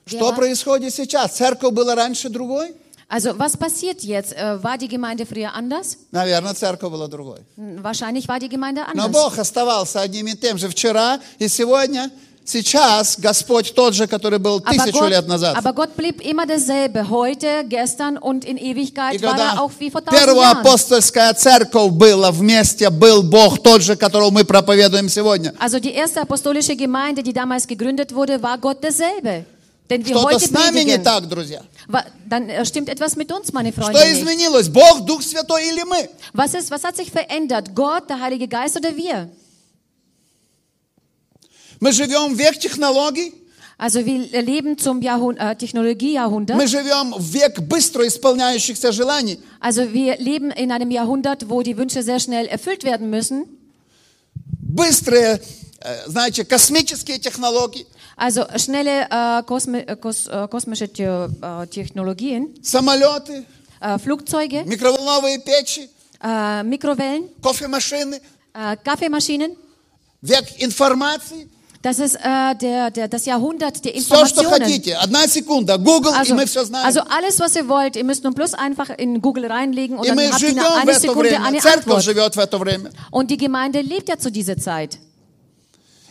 wer Что war, происходит сейчас? Церковь была раньше другой? also was passiert jetzt? Äh, war die Gemeinde früher anders? Наверное, церковь была другой. Hm, Wahrscheinlich war die Gemeinde Но anders. Бог оставался одним и тем же вчера и сегодня. Сейчас Господь тот же, который был тысячу лет Gott, назад. aber Gott blieb immer derselbe, heute, gestern und in И Ewigkeit war когда er auch wie vor tausend первая Jahren. апостольская церковь была вместе, был Бог тот же, которого мы проповедуем сегодня. Also die erste apostolische Gemeinde, die damals gegründet wurde, war Gott derselbe. Den wir Что-то heute с нами не predigen. так, друзья. Dann äh, stimmt etwas mit uns, meine Что Freunde. Nicht. изменилось? Бог, Дух Святой или мы? Was, ist, was hat sich verändert? Gott, der Heilige Geist oder wir? Мы живем в век технологий, Also wir leben zum Jahrhund äh, Technologiejahrhundert. мы живем в век быстро исполняющихся желаний. Also wir leben in einem Jahrhundert, wo die Wünsche sehr schnell erfüllt werden müssen. Быстрые э, знаете, космические технологии, Also schnelle äh, kosmi äh, kos äh, kosmische The äh, Technologien, самолеты, äh, Flugzeuge, микроволновые печи, äh, Mikrowellen, кофемашины, äh, Kaffeemaschinen. век информации. Das ist äh, der, der, das Jahrhundert der Все, что Informationen. хотите. Одна секунда. Google, и Also, мы все знаем. also alles, was ihr wollt, ihr müsst nur bloß einfach in Google reinlegen und и dann мы habt ihr живем nach в einer это Sekunde время. eine Церковь Antwort. живет в это время. Und die Gemeinde lebt ja zu dieser Zeit.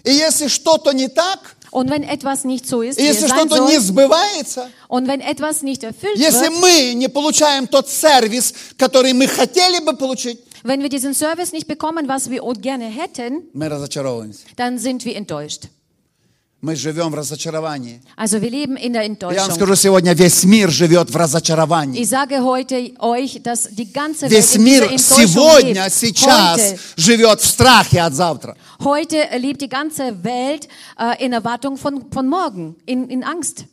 И если что-то не так, Und wenn etwas nicht so ist, и wie es если sein что-то не soll, сбывается, und wenn etwas nicht erfüllt если wird, мы не получаем тот сервис, который мы хотели бы получить, wenn wir diesen Service nicht bekommen, was wir gerne hätten, мы разочаровываемся. dann sind wir enttäuscht. Мы живем в разочаровании. Also wir leben in der Я вам Enttäuschung. скажу, сегодня весь мир живет в разочаровании. Ich sage heute euch, dass die ganze Welt Весь in мир dieser Enttäuschung сегодня, lebt. сейчас Heute, живет в страхе от завтра. heute lebt die ganze Welt äh, in Erwartung von, von morgen, in, in Angst.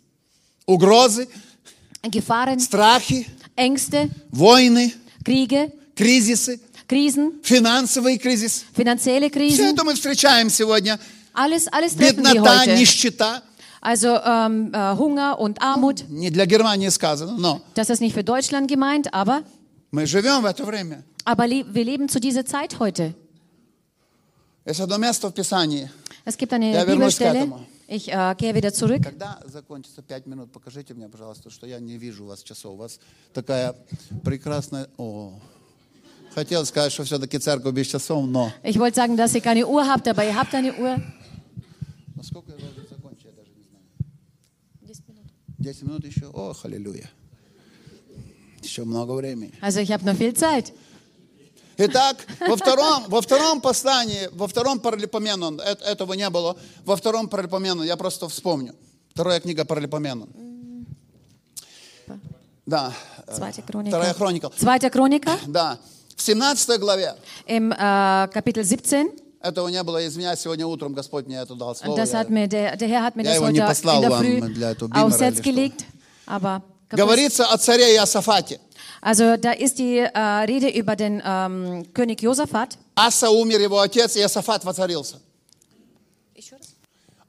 Угрозы, Gefahren, страхи, Ängste, войны, Kriege, кризисы, Krisen, финансовый кризис. finanzielle Все Krisen. это мы встречаем сегодня. Alles, alles Беднота, heute. нищета. Also ähm, äh, Hunger und Armut. Не для Германии сказано, но Das ist nicht für Deutschland gemeint, aber, мы живем в это время. aber le wir leben zu dieser Zeit heute. Es gibt eine к Bibelstelle. Ich äh, gehe wieder zurück. Когда закончится пять минут, покажите мне, пожалуйста, что я не вижу у вас часов. У вас такая прекрасная... О, хотел сказать, что все-таки церковь без часов, но... Ich wollte sagen, dass ihr keine Uhr habt, aber ihr habt eine Uhr. Насколько я должен закончить, я даже не знаю. Десять минут еще? О, аллилуйя. Еще много времени. Also ich habe noch viel Zeit. Итак, во втором, во втором послании, во втором паралипомену, э- этого не было, во втором паралипомену, я просто вспомню. Вторая книга паралипомену. Да. Zweite Вторая Chroniker. хроника. Zweiter Chroniker Да. В 17 главе. im äh, Kapitel 17. Этого не было, извиняюсь, сегодня утром Господь мне это дал слово. Das hat mir der, der Herr hat mir Я das его не послал вам для этого бимера aufs Herz или что? gelegt. Aber Говорится о царе Иосафате. also da ist die äh, Rede über den ähm, König Josaphat. Аса умер, его отец, Иосафат воцарился.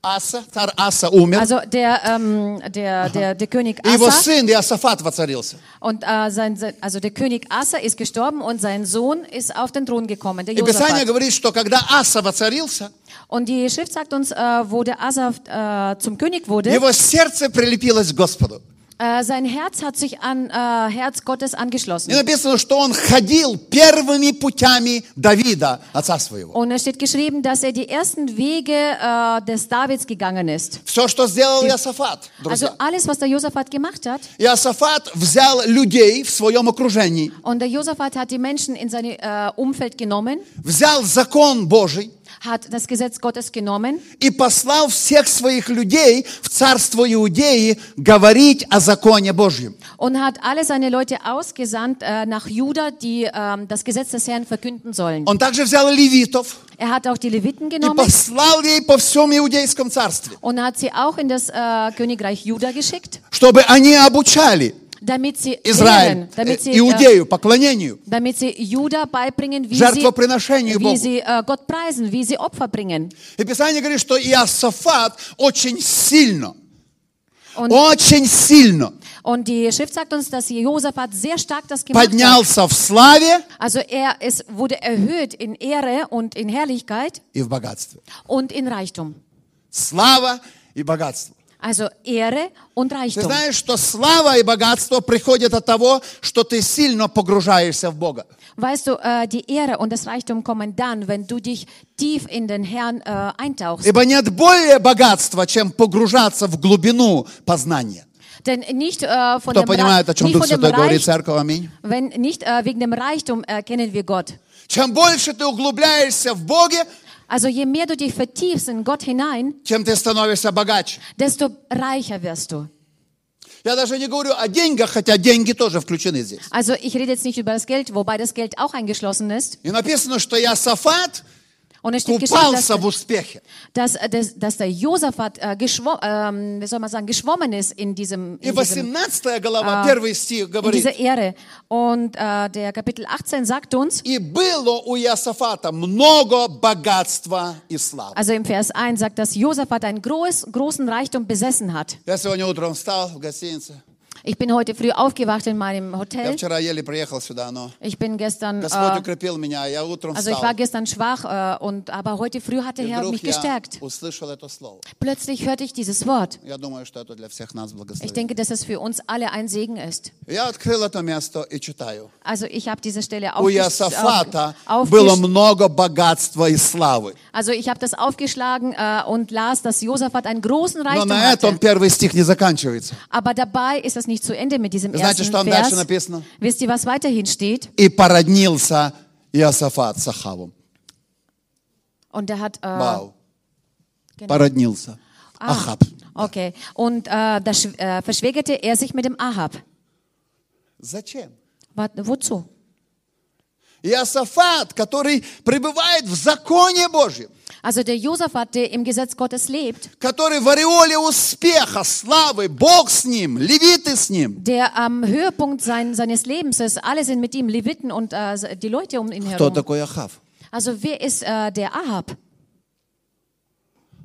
Аса, царь Аса умер, Also der, ähm, der, der, der König и его Asa сын Иосафат воцарился. und äh, sein, sein, also der König Asa ist gestorben und sein Sohn ist auf den Thron gekommen, der И Писание Josaphat. говорит, что когда Аса воцарился, Und die Schrift sagt uns, äh, wo der Asa äh, zum König wurde, его сердце прилепилось к Господу. äh, sein Herz hat sich an äh, Herz Gottes И angeschlossen. написано, что он ходил первыми путями Давида, отца своего. Und es steht geschrieben, dass er die ersten Wege äh, des Davids gegangen ist. Все, что сделал Иосафат, Also друзья. alles, was der Josaphat gemacht hat. Иосафат взял людей в своем окружении, Und der Josaphat hat die Menschen in sein äh, Umfeld genommen, взял закон Божий hat das Gesetz Gottes genommen и послал всех своих людей в царство Иудеи говорить о законе Божьем. und hat alle seine Leute ausgesandt äh, nach Juda, die ähm, das Gesetz des Herrn verkünden sollen. Он также взял левитов Er hat auch die Leviten и genommen послал ей по всем Иудейском царстве, und hat sie auch in das äh, Königreich Juda geschickt, чтобы они обучали damit sie Израиль, damit э, sie, äh, Иудею, поклонению, damit sie Juda beibringen, wie sie, жертвоприношению wie Богу. sie äh, Gott preisen, wie sie Opfer bringen. И Писание говорит, что Иосафат очень сильно, Und, очень сильно und die Schrift sagt uns, dass Josaphat sehr stark das gemacht hat. поднялся в славе Also er es wurde erhöht in Ehre und in Herrlichkeit и в богатстве. und in Reichtum. Слава и богатство. Also Ehre und Ты Reichtum. знаешь, что слава и богатство приходят от того, что ты сильно погружаешься в Бога. Weißt du, äh, die Ehre und das Reichtum kommen dann, wenn du dich tief in den Herrn äh, eintauchst. Ибо нет более богатства, чем погружаться в глубину познания. Denn nicht äh, von Кто dem, понимает, о чем Дух Святой говорит, Reich, церковь, аминь. wenn nicht äh, wegen dem Reichtum erkennen wir Gott. Чем больше ты углубляешься в Боге, Also je mehr du dich vertiefst in Gott hinein, тем ты становишься богаче. desto reicher wirst du. Я даже не говорю о деньгах, хотя деньги тоже включены здесь. Also ich rede jetzt nicht über das Geld, wobei das Geld auch eingeschlossen ist. И написано, что Иосафат Und es steht geschrieben, dass, купался в успехе. dass, dass, dass der Josaphat äh, geschwo ähm, wie soll man sagen, geschwommen ist in diesem, И in, diesem, 18 глава, первый стих in говорит, dieser Ehre. Und äh, der Kapitel 18 sagt uns, «И было у Иосафата много богатства и славы». also im Vers 1 sagt, dass Josaphat einen groß, großen Reichtum besessen hat. Я сегодня утром встал в гостинице. Ich bin heute früh aufgewacht in meinem Я Hotel. вчера еле приехал сюда, но Ich bin gestern, Господь äh, укрепил меня. Я утром also ich встал. war gestern schwach, äh, und, aber heute früh hat der И Herr вдруг mich я gestärkt. услышал это слово. Plötzlich hörte ich dieses Wort. Я думаю, что это для всех нас Ich благословение. denke, dass es für uns alle ein Segen ist. Я открыл это место и читаю. Also ich habe diese Stelle У aufgesch Иосафата auf, было aufgesch много богатства и славы. also ich habe das aufgeschlagen äh, und las, dass Josaphat einen großen Но Reichtum на этом hatte. первый стих не заканчивается. Aber dabei ist das nicht zu Ende mit diesem знаете, ersten что там дальше Vers. написано? Wisst ihr, was weiterhin steht? И породнился Иосафат с Ахавом. Und er hat äh, Вау. genau. Породнился. Ah, Ахаб. okay. Und äh, da äh, verschwägerte er sich mit dem Ahab. Зачем? Wat, wozu? Иосафат, который пребывает в законе Божьем, Also der Josaphat, der im Gesetz Gottes lebt, который в ореоле успеха, славы, Бог с ним, левиты с ним. der am Höhepunkt sein, seines Lebens ist, alle sind mit ihm, Leviten und äh, die Leute um ihn Кто herum. такой Ахав? Also wer ist äh, der Ahab?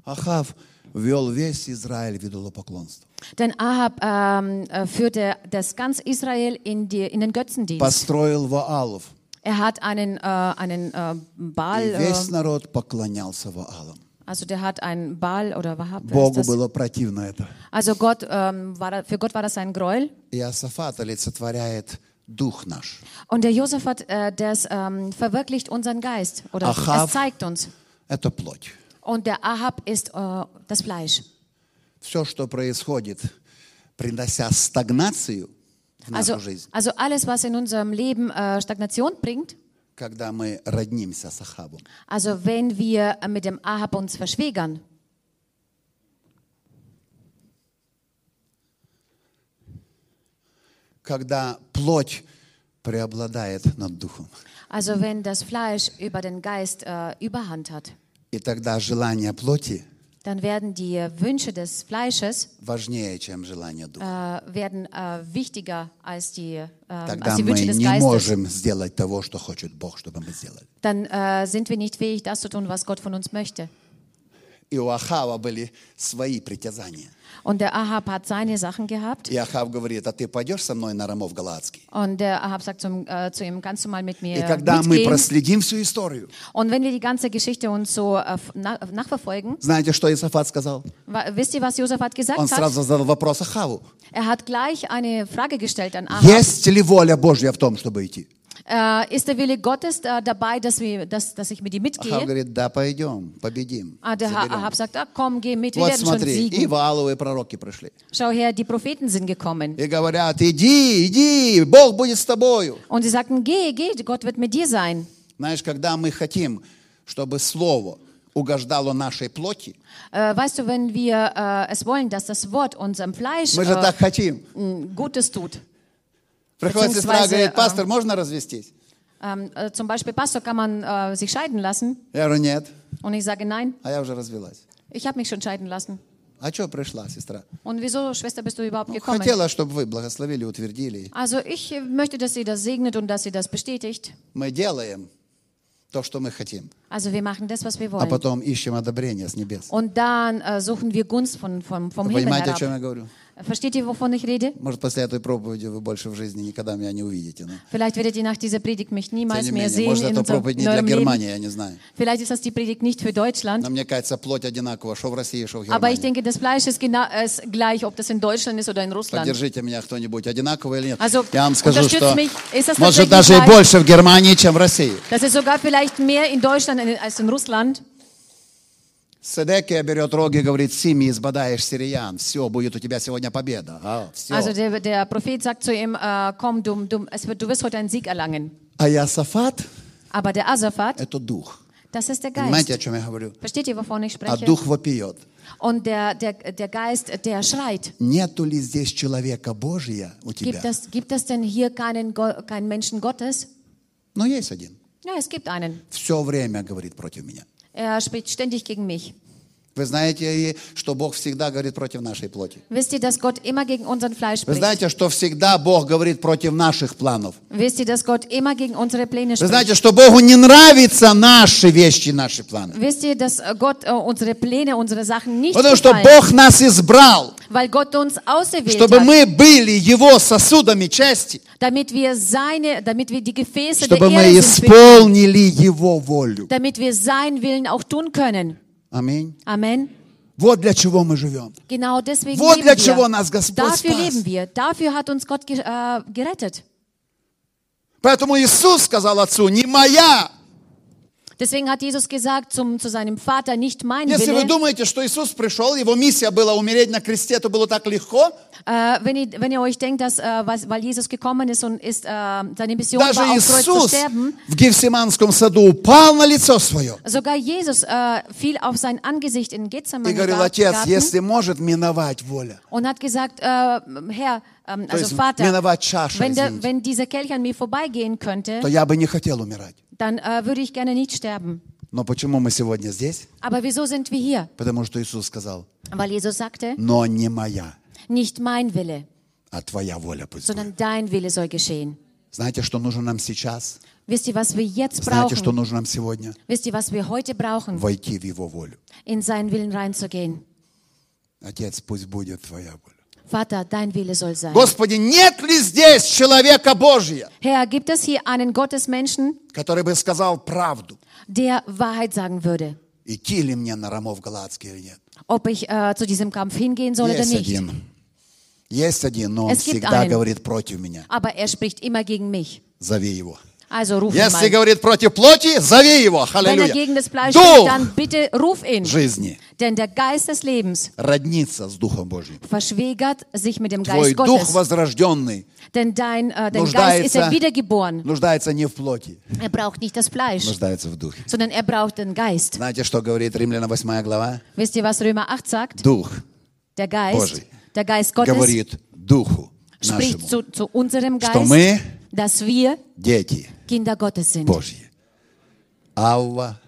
Ахав вел весь Израиль в идолопоклонство. Denn Ahab ähm, äh, führte das ganz Israel in, die, in den Götzendienst. Построил Ваалов. Er hat einen, äh, einen äh, Baal, И весь äh, народ поклонялся Ваалам. also der hat einen Baal oder Wahab. wer ist Богу das? было противно это. Also Gott, ähm, war, da- für Gott war das ein Gräuel. Иосафат олицетворяет дух наш. Und der Josaphat, äh, das ähm, verwirklicht unseren Geist oder Ahab. es zeigt uns. Это плоть. Und der Ahab ist äh, das Fleisch. Все, что происходит, принося стагнацию в нашу Also, жизнь, also alles, was in unserem Leben äh, Stagnation bringt, когда мы роднимся с Ахабом. also wenn wir äh, mit dem Ahab uns verschwägern, Когда плоть преобладает над духом. also wenn das Fleisch über den Geist äh, Überhand hat, И тогда желание плоти dann werden die Wünsche des Fleisches важнее, чем желание духа. äh, werden äh, wichtiger als die, äh, als Тогда die мы Wünsche des не Geistes. можем сделать того, что хочет Бог, чтобы мы сделали. Dann äh, sind wir nicht fähig, das zu tun, was Gott von uns möchte. И у Ахава были свои притязания. Und der Ahab hat seine Sachen gehabt. И Ахав говорит, а ты пойдешь со мной на Рамов Галаадский? Und der Ahab sagt zum, äh, zu ihm, kannst du mal mit И когда мы проследим всю историю, Und wenn wir die ganze Geschichte uns so äh, na, nachverfolgen, знаете, что Исафат сказал? wa- wisst ihr, was Josaphat gesagt Он hat? сразу задал вопрос Ахаву. Er hat gleich eine Frage gestellt an Ahab. Есть ли воля Божья в том, чтобы идти? Äh, ist der Wille Gottes äh, dabei, dass, wir, dass, dass ich mit ihm Ахав mitgehe? говорит, да, пойдем, победим. Ah, der Ha- заберем». Ahab sagt, ah, komm, geh mit, wir Вот werden schon смотри, и siegen. Вааловые пророки пришли. Schau her, die Propheten sind gekommen. И говорят, иди, иди, Бог будет с тобою. Und sie sagten, geh, geh, Gott wird mit dir sein. Знаешь, когда мы хотим, чтобы Слово угождало нашей плоти, Äh, weißt du, wenn wir äh, es wollen, dass das Wort unserem Fleisch мы же äh, так хотим. m, Gutes tut. Приходит сестра, говорит, äh, пастор, можно развестись? Ähm, äh, zum Beispiel, Pastor, kann man äh, sich scheiden lassen? Я говорю, нет, Und ich sage, nein, а я уже развелась. ich habe mich schon scheiden lassen. А что пришла, сестра? Und wieso, Schwester, bist du überhaupt Ну, gekommen? хотела, чтобы вы благословили, утвердили. Also ich äh, möchte, dass sie das segnet und dass sie das bestätigt. Мы делаем то, что мы хотим, Also wir machen das, was wir а wollen. потом ищем одобрение с небес. Und dann äh, suchen wir Gunst von, von, vom Вы Himmel понимаете, о чем я herab. говорю? Versteht ihr, wovon ich rede? Может, после этой проповеди вы больше в жизни никогда меня не увидите. Но, Vielleicht werdet ihr nach dieser Predigt mich niemals не mehr менее, sehen может, in unserem проповедь не для neuem Leben. Германии, я не знаю. Vielleicht ist das die Predigt nicht für Deutschland. Но мне кажется, плоть одинакова, что в России, что в Aber ich Германии. denke, das Fleisch ist, genau, ist gleich, ob das in Deutschland ist oder in Russland. Поддержите меня кто-нибудь, одинаково или нет. Also, Я вам скажу, что mich. Ist das может даже и больше в Германии, чем в России. Das ist sogar vielleicht mehr in Deutschland als in Russland. Седекия берет роги и говорит, Сими, избадаешь сириян, все, будет у тебя сегодня победа. А, все. Also der, der Prophet sagt zu ihm, äh, komm, du, du, es wird, du wirst heute einen Sieg erlangen. А Иосафат Aber der Asaphat, – это дух. das ist der Понимаете, о Geist. чем я говорю? Versteht ihr, wovon ich А spreche? дух вопиет. Und der, der, der Geist, der schreit. Нету ли здесь человека Божия у тебя? Gibt es, gibt es denn hier keinen, Go- keinen Menschen Gottes? Ну, есть один. Ja, es gibt einen. Все время говорит против меня. Er spricht ständig gegen mich. Вы знаете, что Бог всегда говорит против нашей плоти. Wisst ihr, dass Gott immer gegen unseren Fleisch Вы знаете, что всегда Бог говорит против наших планов. Wisst ihr, dass Gott immer gegen unsere Pläne Вы знаете, что Богу не нравятся наши вещи, наши планы. Wisst ihr, dass äh, Gott äh, unsere Pläne, unsere Sachen nicht Потому что gefallen, Бог нас избрал, weil Gott uns auserwählt чтобы hat, мы были Его сосудами чести, damit wir seine, damit wir die Gefäße чтобы мы sind, исполнили Его волю. damit wir seinen Willen auch tun können. Аминь. Amen. Вот для чего мы живем. Genau deswegen Вот для leben чего wir. нас Господь Dafür спас. leben wir. Dafür hat uns Gott ge äh, gerettet. Поэтому Иисус сказал Отцу, не моя. Deswegen hat Jesus gesagt zum, zu seinem Vater, nicht mein Если вы Wille. думаете, что Иисус пришел, его миссия была умереть на кресте, то было так легко. Äh, wenn, ihr, wenn ihr euch denkt, dass, äh, was, weil Jesus gekommen ist und ist, äh, seine Mission Даже war, auf Kreuz zu Иисус sterben, в Гефсиманском саду упал на лицо свое sogar Jesus äh, fiel auf sein Angesicht in и Gethsemane говорил, Отец, Garten если может миновать воля, und hat gesagt, äh, Herr, ähm, also есть Vater, миновать чаша, wenn, der, извините. wenn dieser Kelch an mir vorbeigehen könnte, то я бы не хотел умирать. dann äh, würde ich gerne nicht sterben. Но почему мы сегодня здесь? Aber wieso sind wir hier? Потому что Иисус сказал, Weil Jesus sagte, но не моя, nicht mein Wille, а твоя воля пусть будет. sondern dein Wille soll geschehen. Знаете, что нужно нам сейчас? Wisst ihr, was wir jetzt Знаете, что brauchen? нужно нам сегодня? Wisst ihr, was wir heute brauchen? Войти в Его волю. In seinen Willen reinzugehen. Отец, пусть будет Твоя воля. Vater, dein Wille soll sein. Господи, нет ли здесь человека Божия, Herr, gibt es hier einen Gottesmenschen, который бы сказал правду? der Wahrheit sagen würde? Идти ли мне на Рамов Галатский или нет? Ob ich äh, zu diesem Kampf hingehen soll oder Есть nicht? один. Есть один, но он Es gibt всегда einen. говорит против меня. Aber er spricht immer gegen mich. Зови его. Also ruf ihn Если mal. говорит против плоти, зови его. Wenn er Аллилуйя. gegen das Fleisch spricht, Дух dann bitte ruf ihn. жизни Denn der Geist des Lebens роднится с Духом Божьим. verschwägert sich mit dem Твой Geist Дух Gottes. возрожденный Denn dein, äh, dein Geist ist нуждается, ja wiedergeboren. нуждается не в плоти, Er braucht nicht das Fleisch, нуждается в Духе. sondern er braucht den Geist. Знаете, что говорит Римляна 8 глава? Wisst ihr, was Römer 8 sagt? Дух Der Geist, Божий der Geist Gottes говорит Духу spricht нашему, zu, zu unserem что Geist, мы dass wir дети Kinder Gottes sind. Божьи. Авва,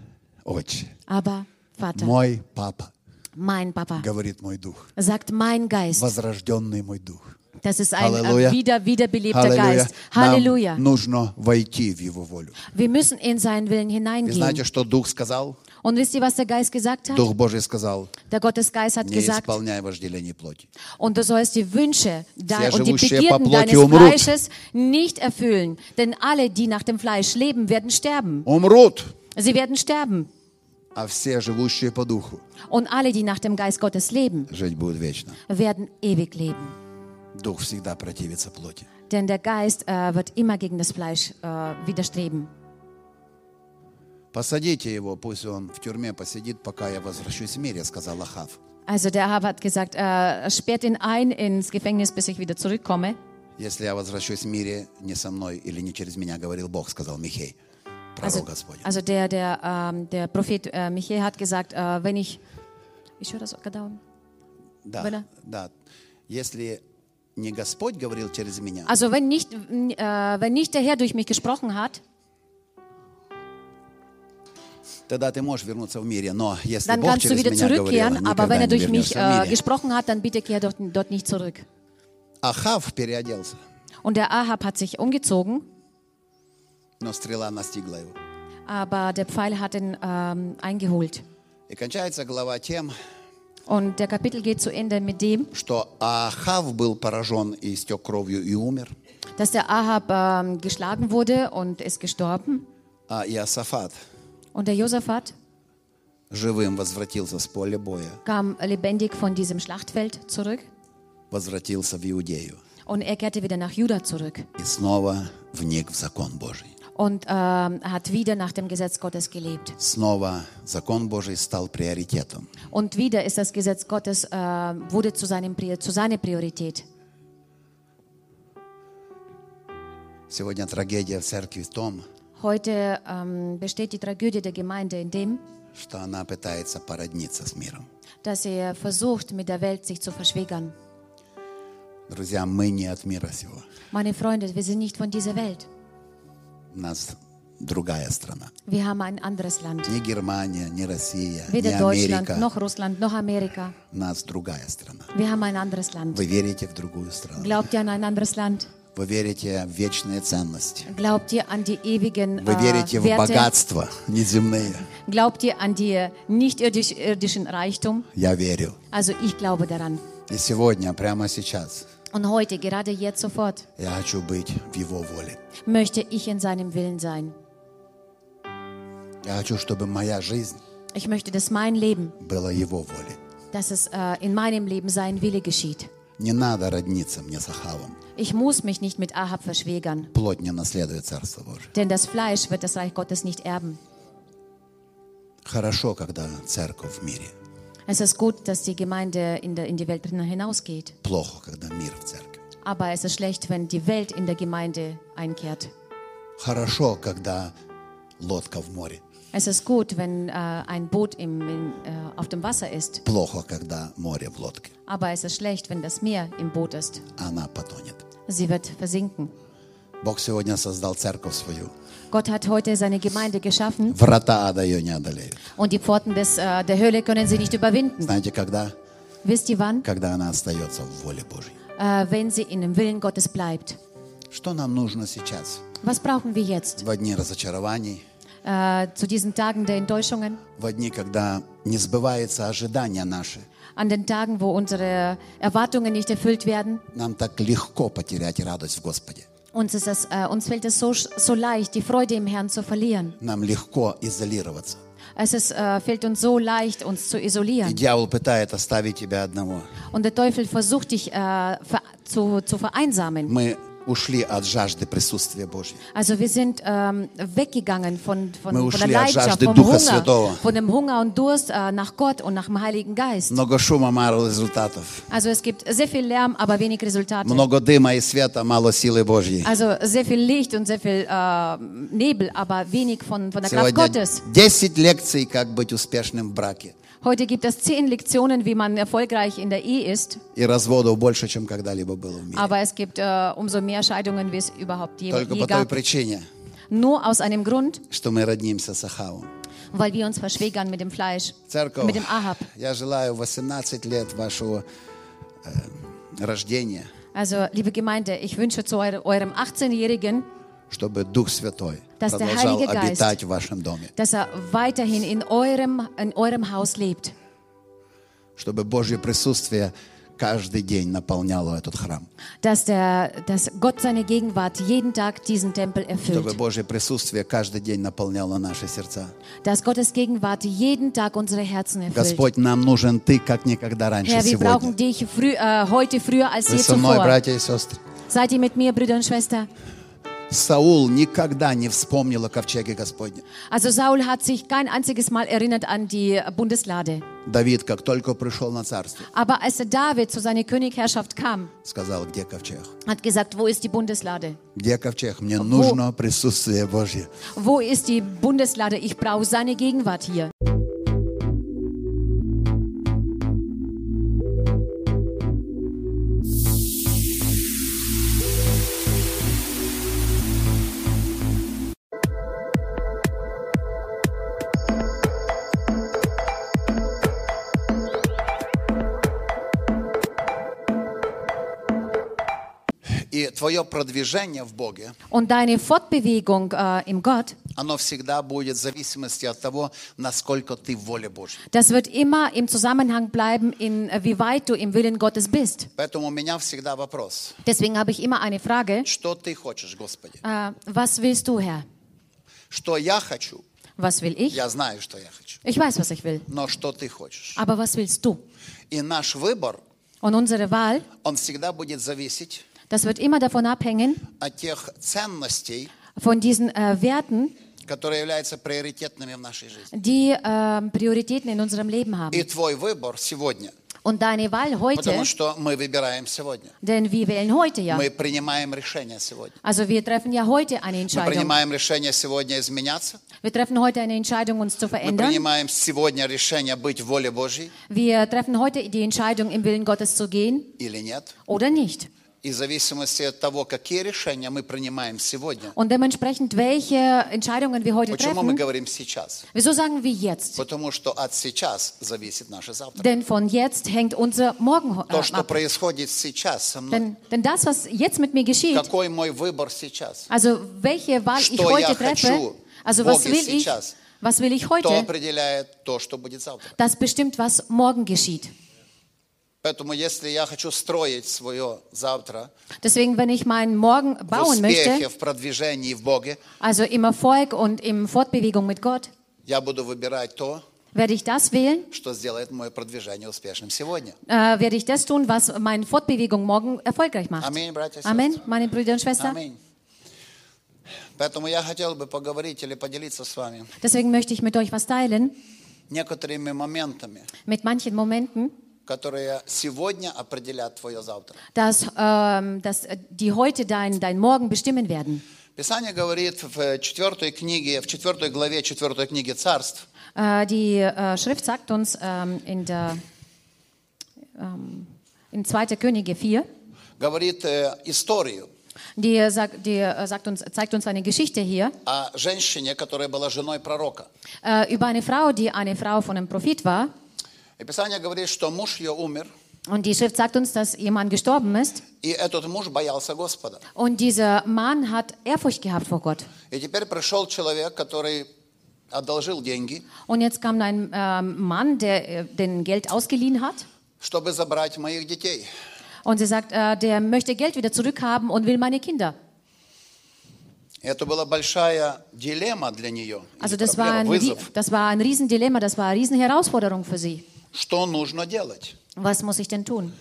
Отче, Aber Vater, мой папа, mein Papa, говорит мой Дух, sagt mein Geist. возрожденный мой Дух. Das ist ein Halleluja. äh, wieder, wiederbelebter Аллилуйя. Geist. Halleluja. Нам нужно войти в Его волю. Wir müssen in seinen Willen И hineingehen. знаете, что Дух сказал? Und wisst ihr, was der Geist gesagt hat? Дух Божий сказал, Der Gottesgeist hat не gesagt, исполняй вожделений плоти. und du sollst die Wünsche dein, Все und die живущие по Begierden плоти deines умрут. Fleisches nicht erfüllen. Denn alle, die nach dem Fleisch leben, werden sterben. Умрут, Sie werden sterben. а все живущие по Духу Und alle, die nach dem Geist Gottes leben, жить будут вечно. werden ewig leben. Дух всегда противится плоти. Denn der Geist äh, wird immer gegen das Fleisch äh, widerstreben. Посадите его, пусть он в тюрьме посидит, пока я возвращусь в мире, сказал Ахав. Also der Ahab hat gesagt, äh, sperrt ihn ein ins Gefängnis, bis ich wieder zurückkomme. Если я возвращусь в мире, не со мной или не через меня, говорил Бог, сказал Михей, пророк Also, Господень. also der, der, ähm, der Prophet äh, Michael hat gesagt, äh, wenn ich... Ich höre das gerade. Да, Война. да. Если не Господь говорил через меня, Also wenn nicht, äh, wenn nicht der Herr durch mich gesprochen hat, тогда ты можешь вернуться в мире. Но если dann Бог kannst du через wieder меня говорил, zurückkehren. Aber wenn никогда er не durch mich вернешься в äh, мире. gesprochen hat, dann bitte kehr dort, dort nicht zurück. Ахав переоделся, Und der Ahab hat sich umgezogen, но стрела настигла его. aber der Pfeil hat ihn ähm, eingeholt. И кончается глава тем, Und der Kapitel geht zu Ende mit dem, что Ахав был поражен и истек кровью и умер, dass der Ahab ähm, geschlagen wurde und ist gestorben. а Иосафат Und der Josaphat живым возвратился с поля боя, kam lebendig von diesem Schlachtfeld zurück возвратился в Иудею und er kehrte wieder nach Juda zurück и снова вник в закон Божий. und ähm, hat wieder nach dem Gesetz Gottes gelebt. Снова закон Божий стал приоритетом. Und wieder ist das Gesetz Gottes, äh, wurde zu, seinem, Pri- zu seiner Priorität. Сегодня трагедия в церкви в том, Heute ähm, besteht die Tragödie der Gemeinde in dem, что она пытается породниться с миром. dass er versucht, mit der Welt sich zu verschwägern. Друзья, мы не от мира сего. Meine Freunde, wir sind nicht von dieser Welt. Нас другая страна. Wir haben ein anderes Land. Не Германия, не Россия, не Weder Deutschland, Америка. noch Russland, noch Amerika. У нас другая страна. Wir haben ein anderes Land. Вы верите в другую страну. Glaubt ihr an ein anderes Land? Вы верите в вечные ценности. Glaubt ihr an die ewigen Вы верите äh, в Werte? богатства неземные. Glaubt ihr an die nicht irdisch, irdischen Reichtum? Я верю. Also ich glaube daran. И сегодня, прямо сейчас, Und heute, gerade jetzt sofort, я хочу быть в Его воле. möchte ich in seinem Willen sein. Я хочу, чтобы моя жизнь Ich möchte, dass mein Leben, была Его волей. dass es äh, in meinem Leben sein Wille geschieht. Не надо родниться мне с Ахавом. Ich muss mich nicht mit Ahab verschwägern, Плоть не наследует Царство Божие. denn das Fleisch wird das Reich Gottes nicht erben. Хорошо, когда церковь в мире. Es ist gut, dass die Gemeinde in, der, in die Welt hinausgeht. Плохо, когда мир в церкви. Aber es ist schlecht, wenn die Welt in der Gemeinde einkehrt. Хорошо, когда лодка в море. Es ist gut, wenn äh, ein Boot im, in, äh, auf dem Wasser ist. Плохо, когда море в лодке. Aber es ist schlecht, wenn das Meer im Boot ist. Она потонет. Sie wird versinken. Бог сегодня создал церковь свою. Gott hat heute seine Gemeinde geschaffen Врата ада ее не одолеют. und die Pforten des, äh, der Hölle können sie nicht überwinden. Знаете, когда? Wisst ihr wann? Когда она остается в воле Божьей. Äh, wenn sie in dem Willen Gottes bleibt. Что нам нужно сейчас? Was brauchen wir jetzt? В дни разочарований, Äh, zu diesen Tagen der Enttäuschungen, в дни, когда не сбываются ожидания наши. an den Tagen, wo unsere Erwartungen nicht erfüllt werden. Нам так легко потерять радость в Господе. Uns, ist es, äh, uns fällt es so, so leicht, die Freude im Herrn zu verlieren. Нам легко изолироваться. Es ist, äh, fällt uns so leicht, uns zu И isolieren. дьявол пытает оставить тебя одного. Und der Teufel versucht dich äh, ver zu, zu vereinsamen. Мы Ушли от жажды присутствия Божьего. Also wir sind ähm, weggegangen von, von, Мы von der ушли от Leidenschaft, жажды vom Духа Hunger, Святого. von dem Hunger und Durst äh, nach Gott und nach dem Heiligen Geist. Много шума, мало результатов. Also es gibt sehr viel Lärm, aber wenig Resultate. Много дыма и света, мало силы Божьей. Also sehr viel Licht und sehr viel äh, Nebel, aber wenig von, von der Kraft Сегодня Gottes. 10 лекций, как быть успешным в браке. Heute gibt es zehn Lektionen, wie man erfolgreich in der Ehe ist, И разводов больше, чем когда-либо было в мире. aber es gibt äh, umso mehr Scheidungen, wie es überhaupt je, Только je по той gab. причине, Nur aus einem Grund, что мы роднимся с Ахавом. weil wir uns verschwägern mit dem Fleisch, Церковь, mit dem Ahab. я желаю 18 лет вашего э, рождения, Also, liebe Gemeinde, ich wünsche zu eure- eurem 18-Jährigen, чтобы Дух Святой Dass der продолжал Heilige Geist- обитать в вашем доме. dass er weiterhin in eurem, in eurem Haus lebt. Чтобы Божье присутствие каждый день наполняло этот храм. Dass, der, dass Gott seine Gegenwart jeden Tag diesen Tempel Чтобы erfüllt. Божье присутствие каждый день наполняло наши сердца. Dass Gottes Gegenwart jeden Tag unsere Herzen erfüllt. Господь, нам нужен Ты, как никогда раньше Herr, wir сегодня. brauchen dich früh, äh, heute früher als Вы je со мной, zuvor. братья и сестры. Seid ihr mit mir, Brüder und Schwestern? Саул никогда не вспомнил о ковчеге Господне. Also Saul hat sich kein einziges Mal erinnert an die Bundeslade. Давид, как только пришел на царство, Aber als David zu seiner Königherrschaft kam, сказал, где ковчег? hat gesagt, wo ist die Bundeslade? Где ковчег? Мне нужно присутствие Божье. Wo ist die Bundeslade? Ich brauche seine Gegenwart hier. И твое продвижение в Боге, Und deine Fortbewegung äh, im Gott, оно всегда будет в зависимости от того, насколько ты в воле Божьей. das wird immer im Zusammenhang bleiben, in äh, wie weit du im Willen Gottes bist. Поэтому у меня всегда вопрос. Deswegen habe ich immer eine Frage. Что ты хочешь, Господи? Äh, was willst du, Herr? Что я хочу? Was will ich? Я знаю, что я хочу. Ich weiß, was ich will. Но что ты хочешь? Aber was willst du? И наш выбор, Und unsere Wahl, он всегда будет зависеть das wird immer davon abhängen, от тех ценностей, von diesen äh, Werten, которые являются приоритетными в нашей жизни. die äh, Prioritäten in unserem Leben haben. И твой выбор сегодня, Und deine Wahl heute, потому что мы выбираем сегодня. denn wir wählen heute ja. Мы принимаем решение сегодня. Also wir treffen ja heute eine Мы Entscheidung. принимаем решение сегодня изменяться. Wir treffen heute eine Entscheidung, uns zu Мы verändern. принимаем сегодня решение быть в воле Божьей Wir treffen heute die Entscheidung, im Willen Gottes zu gehen или нет. oder nicht. И в зависимости от того, какие решения мы принимаем сегодня, Und dementsprechend, welche Entscheidungen wir heute почему мы treffen, говорим сейчас? wieso sagen wir jetzt? Потому что от сейчас зависит наше завтра. Denn von jetzt hängt unser Morgen äh, То, что ab. происходит сейчас со мной, Denn, denn das, was jetzt mit mir geschieht, какой мой выбор сейчас, also welche Wahl ich Что я heute treffe, хочу also was will ich, сейчас, was will ich то heute, определяет то, что будет завтра. das bestimmt, was morgen geschieht. Поэтому если я хочу строить свое завтра Deswegen, wenn ich meinen Morgen в bauen успехе, möchte, в продвижении в Боге, also im Erfolg und im Fortbewegung mit Gott, я буду выбирать то, werde ich das wählen, что сделает мое продвижение успешным сегодня. äh, werde ich das tun, was meine Fortbewegung morgen erfolgreich macht. Аминь, братья и Amen, сестры. meine Brüder und Schwestern. Аминь. Поэтому я хотел бы поговорить или поделиться с вами Deswegen möchte ich mit euch was teilen, некоторыми моментами, mit manchen Momenten, которые сегодня определят твое завтра. dass, ähm, dass äh, die heute dein, dein Morgen bestimmen werden. Писание говорит в четвертой книге, в четвертой главе четвертой книги Царств, Äh, die äh, Schrift sagt uns ähm, in, der, ähm, in 2. Könige 4, говорит э, историю die, äh, sagt, die äh, sagt uns, zeigt uns eine Geschichte hier о женщине, которая была женой пророка. äh, über eine Frau, die eine Frau von einem Prophet war. И Писание говорит, что муж ее умер, Und die Schrift sagt uns, dass jemand gestorben ist. и этот муж боялся Господа. Und dieser Mann hat Ehrfurcht gehabt vor Gott. И теперь пришел человек, который одолжил деньги, Und jetzt kam ein ähm, Mann, der äh, den Geld ausgeliehen hat. чтобы забрать моих детей. Und sie sagt, äh, der möchte Geld wieder zurückhaben und will meine Kinder. И это была большая дилемма для нее, или Also das war, проблема, ein, Rie- вызов. das war ein Riesendilemma, das war eine Riesenherausforderung für sie. Что нужно делать? Was muss ich denn tun?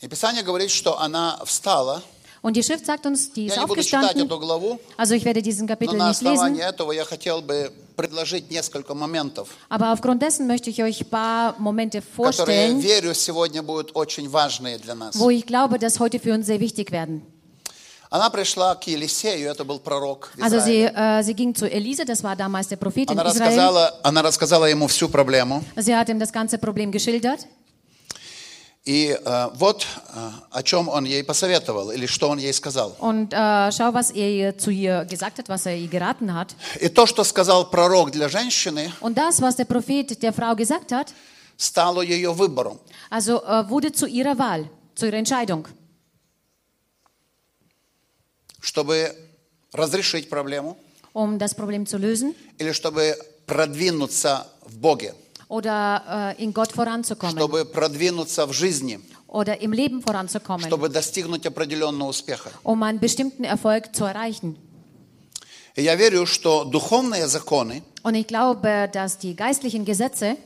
И Писание говорит, что она встала. Und die Schrift sagt uns, die ist Я не буду читать aufgestanden. эту главу, Also ich werde diesen но Kapitel на nicht основании lesen, этого я хотел бы предложить несколько моментов, aber aufgrund dessen möchte ich euch ein paar Momente которые, vorstellen, верю, сегодня будут очень важные для нас. wo ich glaube, dass heute für uns sehr wichtig werden. Она пришла к Елисею, это был пророк в Also sie, äh, sie ging zu Elise, das war damals der Prophet in Она Israel. рассказала, она рассказала ему всю проблему. Sie hat ihm das ganze Problem geschildert. И э, вот э, о чем он ей посоветовал, или что он ей сказал. Und äh, schau, was er ihr- zu ihr gesagt hat, was er ihr geraten hat. И то, что сказал пророк для женщины, Und das, was der Prophet der Frau gesagt hat, стало ее выбором. also äh, wurde zu ihrer Wahl, zu ihrer Entscheidung. Чтобы разрешить проблему Um das Problem zu lösen или чтобы продвинуться в Боге, oder äh, in Gott voranzukommen чтобы продвинуться в жизни, oder im Leben voranzukommen, чтобы достигнуть определенного успеха. um einen bestimmten Erfolg zu erreichen. И я верю, что духовные законы, Und ich glaube, dass die geistlichen Gesetze,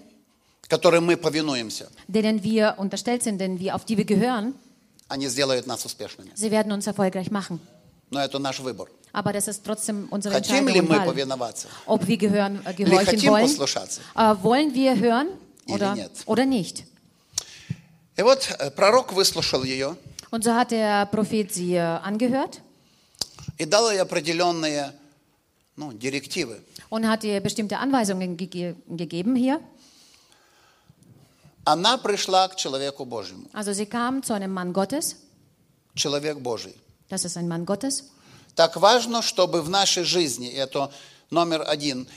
которым мы повинуемся, denen wir unterstellt sind, denen wir, auf die wir gehören, они сделают нас успешными. sie werden uns erfolgreich machen. Но это наш выбор. Aber das ist trotzdem unsere Хотим Entscheidung ли und мы Wahl. повиноваться? Ob wir gehören, äh, Или gehorchen хотим wollen. послушаться? Äh, wollen wir hören Или oder, нет. oder nicht? И вот э, пророк выслушал ее Und so hat der Prophet sie äh, angehört и дал ей определенные ну, директивы. und hat ihr bestimmte Anweisungen gege gegeben hier. Она пришла к человеку Божьему. Also sie kam zu einem Mann Gottes. Человек Божий. Das ist ein Mann Gottes. Так важно, чтобы в нашей жизни, и это номер один,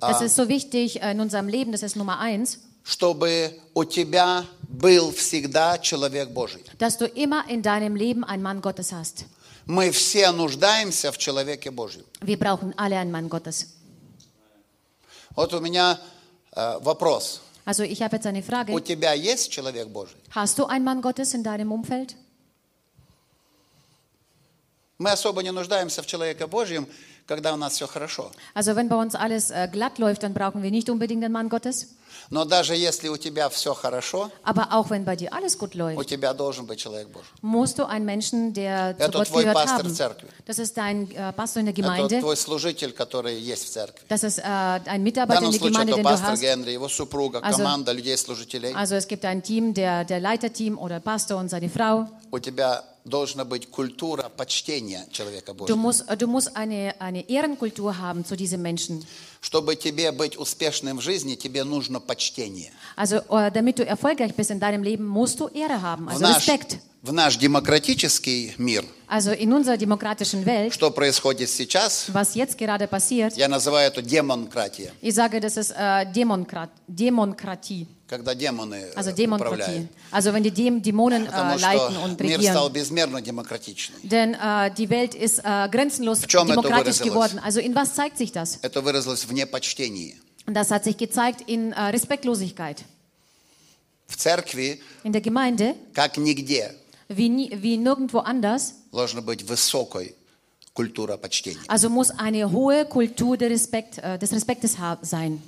а, Das ist so wichtig äh, in unserem Leben. Das ist Nummer eins, чтобы у тебя был всегда человек Божий. dass du immer in deinem Leben einen Mann Gottes hast. Мы все нуждаемся в человеке Божьем. Wir brauchen alle einen Mann Gottes. Вот у меня э, вопрос. Also ich habe jetzt eine У Frage. тебя есть человек Божий? Hast du einen Mann Gottes in deinem Umfeld? Мы особо не нуждаемся в человеке Божьем, когда у нас все хорошо. Also wenn bei uns alles äh, glatt läuft, dann brauchen wir nicht unbedingt einen Mann Gottes. Но даже если у тебя все хорошо, Aber auch wenn bei dir alles gut у läuft, тебя должен быть человек Божий. musst du einen Menschen, der zu Это Gott твой пастор haben. в церкви. Das ist dein äh, Pastor in der Это Gemeinde. твой служитель, который есть в церкви. Das ist äh, ein В Mitarbeiter in данном der случае Gemeinde, это den du пастор. Генри, его супруга, Also- команда людей-служителей. Also es gibt ein Team, der, der Leiterteam oder Pastor und seine Frau. У тебя должна быть культура почтения человека Du Божьего. musst, äh, du musst eine, eine Ehrenkultur haben zu diesem Menschen. Чтобы тебе быть успешным в жизни, тебе нужно почтение. Also äh, damit du erfolgreich bist in deinem Leben, musst du Ehre haben, В also наш, Respekt. В наш демократический мир, Also in unserer demokratischen Welt, что происходит сейчас, was jetzt gerade passiert, я называю это демонкратия, ich sage, das ist äh, Demonkrat Demokratie, когда демоны э, also Demokratie. управляют. Also wenn die Däm- Dämonen äh, Потому leiten что und мир regieren. стал безмерно демократичный. Denn äh, die Welt ist äh, grenzenlos чем это demokratisch выразилось? geworden. Also in was zeigt sich das? Это выразилось в непочтении. Und das hat sich gezeigt in äh, Respektlosigkeit. В церкви, In der Gemeinde, как нигде, wie, nie, wie nirgendwo anders, должна быть высокой культура почтения. also muss eine hohe Kultur der Respekt, äh, des Respektes ha- sein.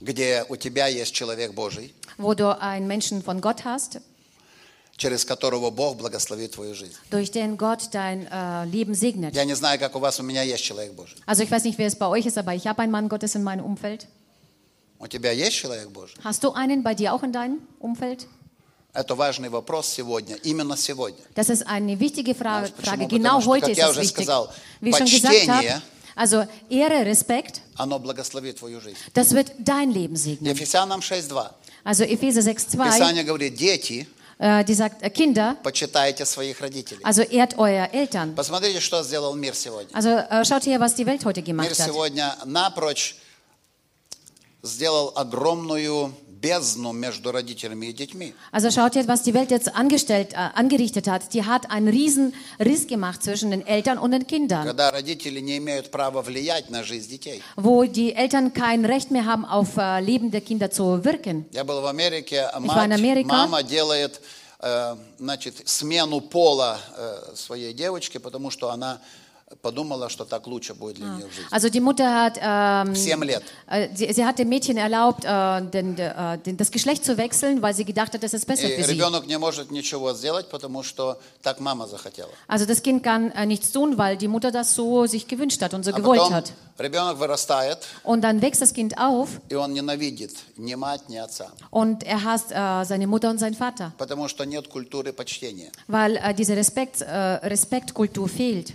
Где у тебя есть человек Божий, Wo du einen Menschen von Gott hast, через которого Бог благословит твою жизнь. durch den Gott dein äh, Leben segnet. Я не знаю, как у вас, у меня есть человек Божий. Also ich weiß nicht, wer es bei euch ist, aber ich habe einen Mann Gottes in meinem Umfeld. У тебя есть человек Божий? Hast du einen bei dir auch in deinem Umfeld? Это важный вопрос сегодня, именно сегодня. Das ist eine wichtige Fra Почему? Frage. Потому Genau что, heute как ist я уже wichtig. сказал, Wie ich schon gesagt почтение- also Ehre, Respekt, Оно благословит твою жизнь. das wird dein Leben segnen. Ефесянам 6.2. Also Epheser 6,2, Писание говорит, дети, äh, die sagt, äh, Kinder, почитайте своих родителей. also ehrt euer Eltern. Посмотрите, что сделал мир сегодня. Also äh, schaut her, was die Welt heute Мир gemacht hat. сегодня напрочь сделал огромную бездну между родителями и детьми. Also schaut her, was die Welt jetzt angestellt, äh, angerichtet hat. Die hat einen riesen Riss gemacht zwischen den Eltern und den Kindern, Когда родители не имеют права влиять на жизнь детей. wo die Eltern kein Recht mehr haben, auf äh, Leben der Kinder zu wirken. Я был в Америке, а war in мать, Amerika. мама делает э, значит, смену пола э, своей девочки, потому что она подумала, что так лучше будет для нее в жизни. Also die Mutter hat, ähm, В 7 лет. äh, sie, sie hat dem Mädchen erlaubt, äh, den, äh, den, das Geschlecht zu wechseln, weil sie gedacht hat, das ist besser И für sie. ребенок не может ничего сделать, потому что так мама захотела. Also das Kind kann äh, nichts tun, weil die Mutter das so sich gewünscht hat und so А gewollt потом hat. ребенок вырастает, Und dann wächst das Kind auf и он ненавидит ни мать, ни отца, und er hasst äh, seine Mutter und seinen Vater, потому что нет культуры почтения. weil äh, diese Respekt, äh, Respektkultur fehlt.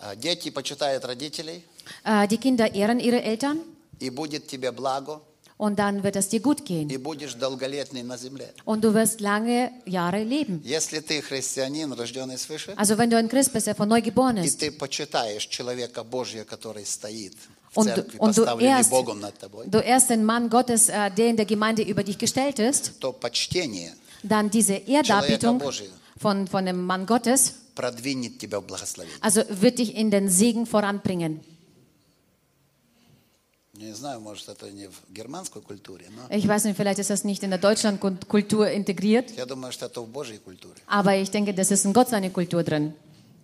А Дети почитают родителей, Äh, die Kinder ehren ihre Eltern и будет тебе благо, und dann wird es dir gut gehen и будешь долголетный на земле. und du wirst lange Jahre leben. Если ты христианин, рожденный свыше, Also wenn du ein Christ bist, der von neu geboren и ist ты почитаешь человека Божьего, который стоит und, церкви, und du, тобой, du erst den Mann Gottes, äh, der in der Gemeinde über dich gestellt ist, то почтение dann diese Ehrdarbietung von, von dem Mann Gottes, продвинет тебя в благословение. also wird dich in den Segen voranbringen. Не знаю, может, это не в германской культуре, но Ich weiß nicht, vielleicht ist das nicht in der Deutschlandkultur integriert, я думаю, что это в Божьей культуре. aber ich denke, das ist in Gott seine Kultur drin.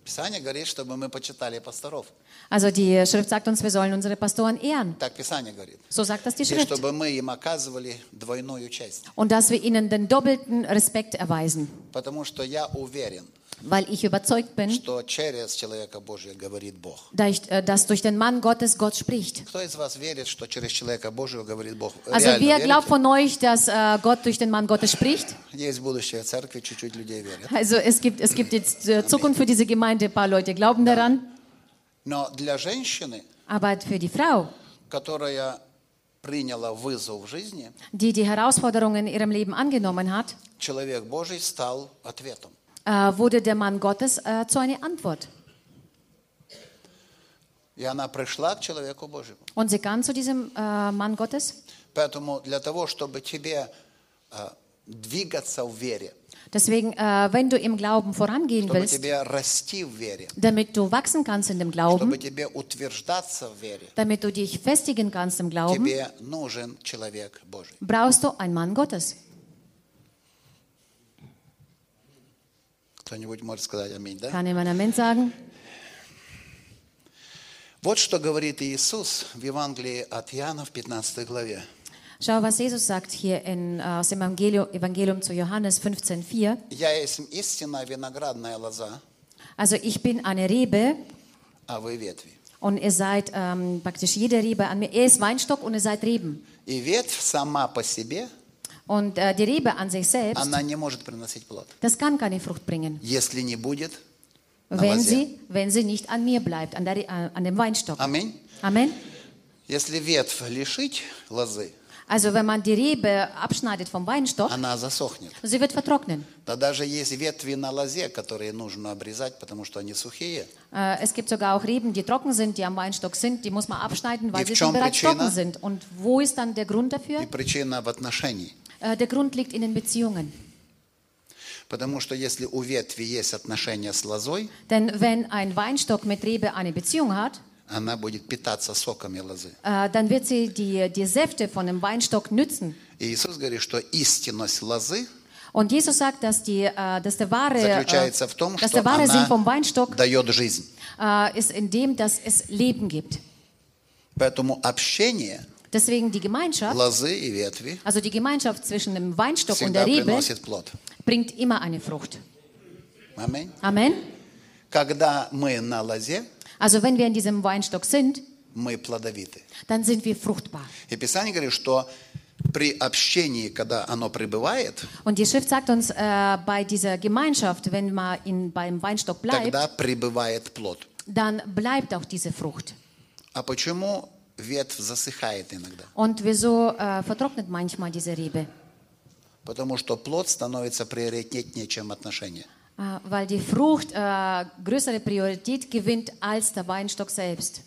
Писание говорит, чтобы мы почитали пасторов. Also die Schrift sagt uns, wir sollen unsere Pastoren ehren. Так Писание говорит. So sagt das die И Schrift. чтобы мы им оказывали двойную честь. Und dass wir ihnen den doppelten Respekt erweisen. Потому что я уверен, Weil ich überzeugt bin, что через человека Божия говорит Бог. da ich, äh, dass durch den Mann Gottes Gott spricht. Кто из вас верит, что через человека Божьего говорит Бог? Also Реально wer верите? glaubt von euch, dass äh, Gott durch den Mann Gottes spricht? Есть будущее в церкви, чуть-чуть людей верят. Also es gibt, es gibt jetzt äh, Zukunft für diese Gemeinde, ein paar Leute glauben daran. Но для женщины, Aber für die Frau, которая приняла вызов в жизни, die die Herausforderungen in ihrem Leben angenommen hat, человек Божий стал ответом. äh, wurde der Mann Gottes äh, zu einer Antwort. И она пришла к человеку Божьему. Und sie kam zu diesem äh, Mann Gottes. Поэтому для того, чтобы тебе э, двигаться в вере, Deswegen, äh, wenn du im Glauben vorangehen чтобы willst, тебе расти в вере, damit du wachsen kannst in dem чтобы Glauben, тебе утверждаться в вере, damit du dich festigen kannst im Glauben, тебе нужен человек Божий. brauchst du einen Mann Gottes. Кто-нибудь может сказать аминь, да? Kann jemand Amen sagen? Вот что говорит Иисус в Евангелии от Иоанна в 15 главе. Schau, was Jesus sagt hier in, äh, aus dem Evangelium, Evangelium zu Johannes 15,4. «Я есть истинная виноградная лоза, Also ich bin eine Rebe а вы ветви. und ihr seid ähm, praktisch jede Rebe an mir. Er ist Weinstock und ihr seid Reben. И ветвь сама по себе, Und äh, die Rebe an sich selbst, она не может приносить плод, das kann keine Frucht bringen, если не будет wenn sie, wenn sie nicht an mir bleibt, an, der, äh, an dem Weinstock. Аминь. Amen. Если ветвь лишить лозы, Also wenn man die Rebe abschneidet vom Weinstock, она засохнет. sie wird vertrocknen. Да даже есть ветви на лозе, которые нужно обрезать, потому что они сухие. Äh, Es gibt sogar auch Reben, die trocken sind, die am Weinstock sind, die muss man abschneiden, weil sie schon bereits Prичина? trocken sind. Und wo ist dann der Grund И dafür? причина в отношении. Äh, Der Grund liegt in den Beziehungen. Потому что если у ветви есть отношения с лозой, Denn wenn ein Weinstock mit Rebe eine Beziehung hat, она будет питаться соками лозы. äh, dann wird sie die, die Säfte von dem Weinstock nützen. И Иисус говорит, что истинность лозы Und Jesus sagt, dass, die, äh, dass der wahre, äh, заключается в том, dass что der wahre Sinn vom она Weinstock дает жизнь. äh, ist in dem, dass es Leben gibt. Поэтому общение Deswegen die Gemeinschaft, лозы и ветви also die Gemeinschaft zwischen dem Weinstock und der всегда Rebe, приносит плод. bringt immer eine Frucht. Аминь. Amen. Когда мы на лозе, Also wenn wir in diesem Weinstock sind, мы плодовиты. dann sind wir fruchtbar. И Писание говорит, что при общении, когда оно пребывает, Und die Schrift sagt uns, äh, bei dieser Gemeinschaft, wenn man in, beim Weinstock bleibt, тогда пребывает плод. dann bleibt auch diese Frucht. А почему ветвь засыхает иногда? Und wieso äh, vertrocknet manchmal diese Rebe? Потому что плод становится приоритетнее, чем отношения. Äh, weil die Frucht äh, größere Priorität gewinnt als der Weinstock selbst.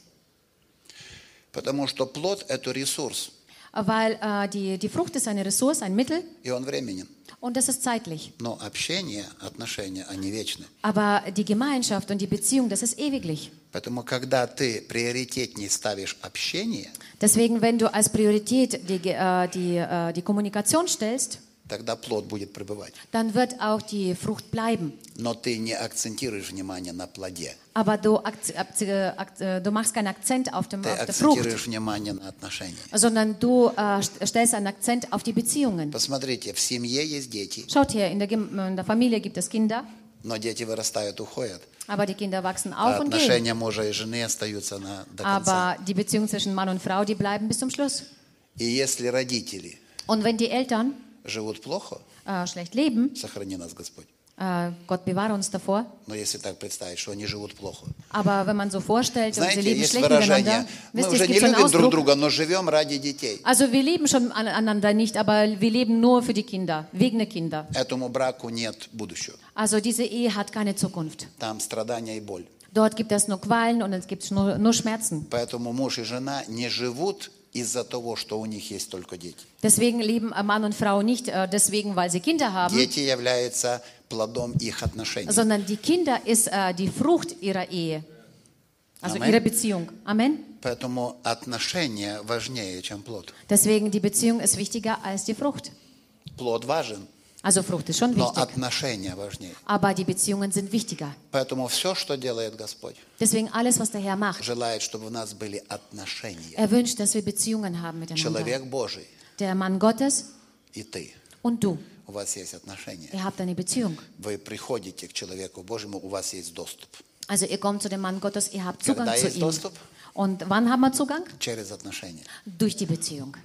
Потому что плод – это ресурс, Äh, Weil äh, die, die Frucht ist eine Ressource, ein Mittel и он временен. und das ist zeitlich. Но общение, отношения, они вечны. Aber die Gemeinschaft und die Beziehung, das ist ewiglich. Поэтому, когда ты приоритетнее ставишь общение, Deswegen, wenn du als Priorität die, Ge- äh, die, äh, die Kommunikation stellst, тогда плод будет пребывать. dann wird auch die Frucht bleiben. Но ты не акцентируешь внимание на плоде. Aber du, äh, äh, du machst keinen Akzent auf, dem, Ты auf der Frucht, внимание на отношения. sondern du äh, st- stellst einen Akzent auf die Beziehungen. Посмотрите, в семье есть дети, Schaut her, in der, in der Familie gibt es Kinder, но дети вырастают, уходят. aber die Kinder wachsen А auf und gehen. отношения мужа и жены остаются на, до конца. Aber die Beziehung zwischen Mann und Frau, die bleiben bis zum Schluss. И если родители Und wenn die Eltern живут плохо, äh, schlecht leben, сохрани нас Господь. äh, Gott bewahre uns davor, Но если так представить, что они живут плохо. aber wenn man so vorstellt und sie Знаете, leben есть schlecht выражение, мы уже не любим друг друга, но живем ради детей. also wir lieben schon aneinander nicht, aber wir leben nur für die Kinder, wegen der Kinder. Этому браку нет будущего. Also diese Ehe hat keine Zukunft. Там страдания и боль. Dort gibt es nur Qualen und es gibt nur, nur Schmerzen. Поэтому муж и жена не живут из-за того, что у них есть только дети. Deswegen leben Mann und Frau nicht äh, deswegen, weil sie Kinder haben, Дети являются плодом их отношений. sondern die Kinder ist äh, die Frucht ihrer Ehe, also Amen. ihrer Beziehung. Amen. Поэтому отношения важнее, чем плод. Deswegen die Beziehung ist wichtiger als die Frucht. Плод важен, Also Frucht ist schon но wichtig, отношения важнее. aber die Beziehungen sind wichtiger. Поэтому все, что делает Господь, Deswegen alles, was der Herr macht, желает, чтобы у нас были отношения. er wünscht, dass wir Beziehungen haben miteinander. Человек Божий Der Mann Gottes и ты. und du, У вас есть отношения. ihr habt eine Beziehung. Вы приходите к человеку Божьему, у вас есть доступ. Also ihr kommt zu dem Mann Gottes, ihr habt Zugang Когда zu есть ihm. доступ? Und wann haben wir Zugang? Через отношения. Durch die Beziehung.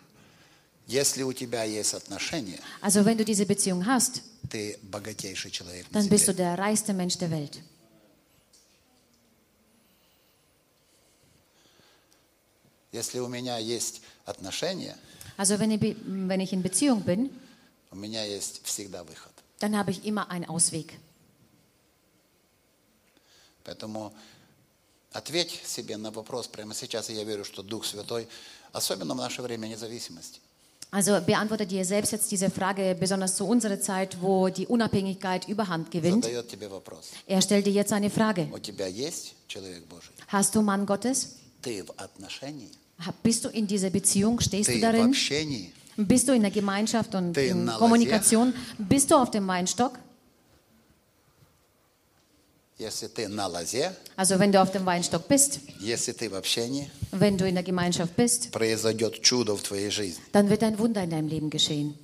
Если у тебя есть отношения, Also wenn du diese Beziehung hast, ты богатейший человек на dann bist du der reichste Mensch der Welt. Если у меня есть отношения, Also wenn ich, wenn ich in Beziehung bin, у меня есть всегда выход. dann habe ich immer einen Ausweg. Поэтому ответь себе на вопрос прямо сейчас, и я верю, что Дух Святой, особенно в наше время независимости, Also beantworte dir selbst jetzt diese Frage, besonders zu unserer Zeit, wo die Unabhängigkeit Überhand gewinnt. задает тебе вопрос. Er stellt dir jetzt eine Frage. У тебя есть человек Божий? Hast du Mann Gottes? Ты в отношении? Ha- Bist du in dieser Beziehung? Stehst du Ты в darin? общении? Bist du in der Gemeinschaft und Ты in на Kommunikation? Bist du auf dem Weinstock? Если ты на лозе, Also wenn du auf dem Weinstock bist, если ты в общении, wenn du in der Gemeinschaft bist, произойдет чудо в твоей жизни. dann wird ein Wunder in deinem Leben geschehen.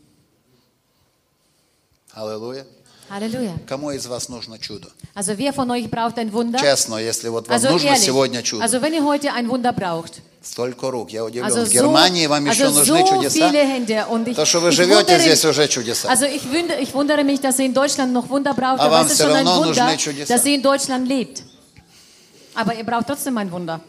Аллилуйя. Кому из вас нужно чудо? Also wer von euch braucht ein Wunder? Честно, если вот вам Also нужно ehrlich, сегодня чудо. also wenn ihr heute ein Wunder braucht, Столько рук. Я удивлен. also в so, Германии вам еще also нужны so чудеса. viele Hände und ich, То, что вы живете wundere, здесь, уже чудеса. also ich, wundere, ich wundere mich, dass ihr in Deutschland noch Wunder braucht, aber вам ein равно Wunder, нужны чудеса. dass ihr in Deutschland lebt. Aber ihr braucht trotzdem ein Wunder.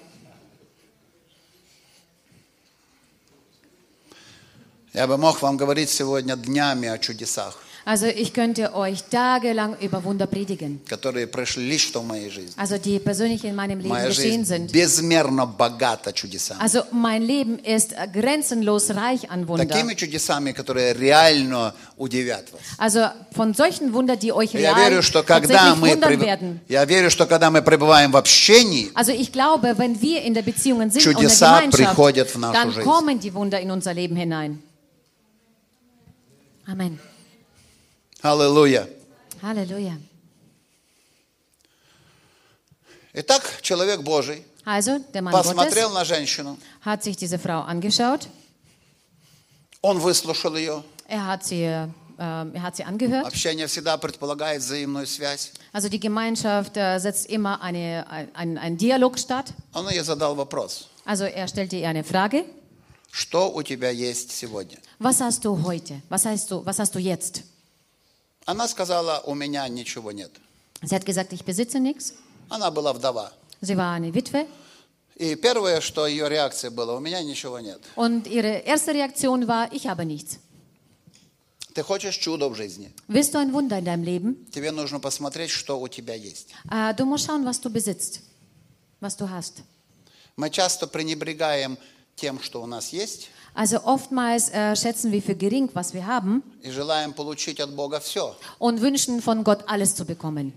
Я бы мог вам говорить сегодня днями о чудесах, Also ich könnte euch tagelang über Wunder predigen. которые прошли лично в моей жизни. Also die persönlich in meinem Leben Моя geschehen жизнь sind. безмерно богата чудесами. Also mein Leben ist äh, grenzenlos reich an Wunder. Такими чудесами, которые реально удивят вас. Also von solchen Wunder, die euch Я real верю, что когда tatsächlich мы, wundern преб- werden. я верю, что когда мы пребываем в общении, Also ich glaube, wenn wir in der Beziehungen sind und in der Чудеса Gemeinschaft, приходят в нашу dann жизнь. kommen die Wunder in unser Leben hinein. Amen. Аллилуйя. Halleluja. Итак, человек Божий Also, der Mann Gottes посмотрел на женщину, hat sich diese Frau angeschaut. он выслушал ее. Er hat sie, äh, er hat sie angehört. Общение всегда предполагает взаимную связь. Also die Gemeinschaft äh, setzt immer eine, ein, einen Dialog statt. Он ей задал вопрос. Also er stellte ihr eine Frage. Что у тебя есть сегодня? Was hast du heute? Was hast du, was hast du jetzt? Она сказала, у меня ничего нет. Sie hat gesagt, ich besitze nichts. Она была вдова. Sie war eine Witwe. И первое, что ее реакция была, у меня ничего нет. Und ihre erste Reaktion war, ich habe nichts. Ты хочешь чудо в жизни? Willst du ein Wunder in deinem Leben? Тебе нужно посмотреть, что у тебя есть. Äh, du musst schauen, was du besitzt, was du hast. Мы часто пренебрегаем тем, что у нас есть, Also oftmals äh, schätzen wir für gering, was wir haben и желаем получить от Бога все. und wünschen von Gott alles zu bekommen.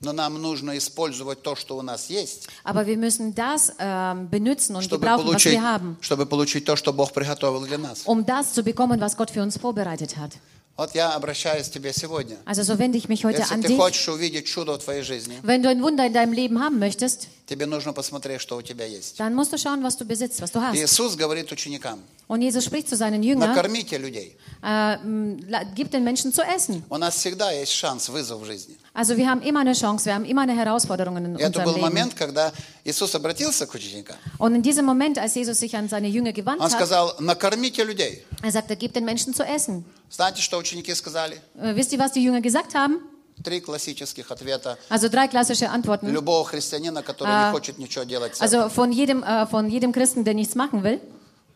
Но нам нужно использовать то, что у нас есть, Aber wir müssen das ähm, benutzen und чтобы gebrauchen, was получить, wir haben, чтобы получить то, что Бог приготовил для нас. um das zu bekommen, was Gott für uns vorbereitet hat. Вот я обращаюсь к тебе сегодня. Also so wende ich mich heute Если an ты dich. хочешь увидеть чудо в твоей жизни, Wenn du ein Wunder in deinem Leben haben möchtest, тебе нужно посмотреть, что у тебя есть. dann musst du schauen, was du besitzt, was du hast. Иисус говорит ученикам, Und Jesus spricht zu seinen Jüngern, накормите людей. äh, m, la- gib den Menschen zu essen. У нас всегда есть шанс, вызов в жизни. Also wir haben immer eine Chance, wir haben immer eine Herausforderung in И это unserem был Leben. момент, когда Иисус обратился к ученикам. Und in diesem Moment, als Jesus sich an seine Jünger gewandt Он hat, сказал, накормите людей. er sagte, gib den Menschen zu essen. Знаете, что ученики сказали? Äh, wisst ihr, was die Jünger gesagt haben? Три классических ответа Also drei klassische Antworten. любого христианина, который А, не хочет ничего делать. в церкви. Also von jedem, äh, von jedem Christen, der nichts machen will.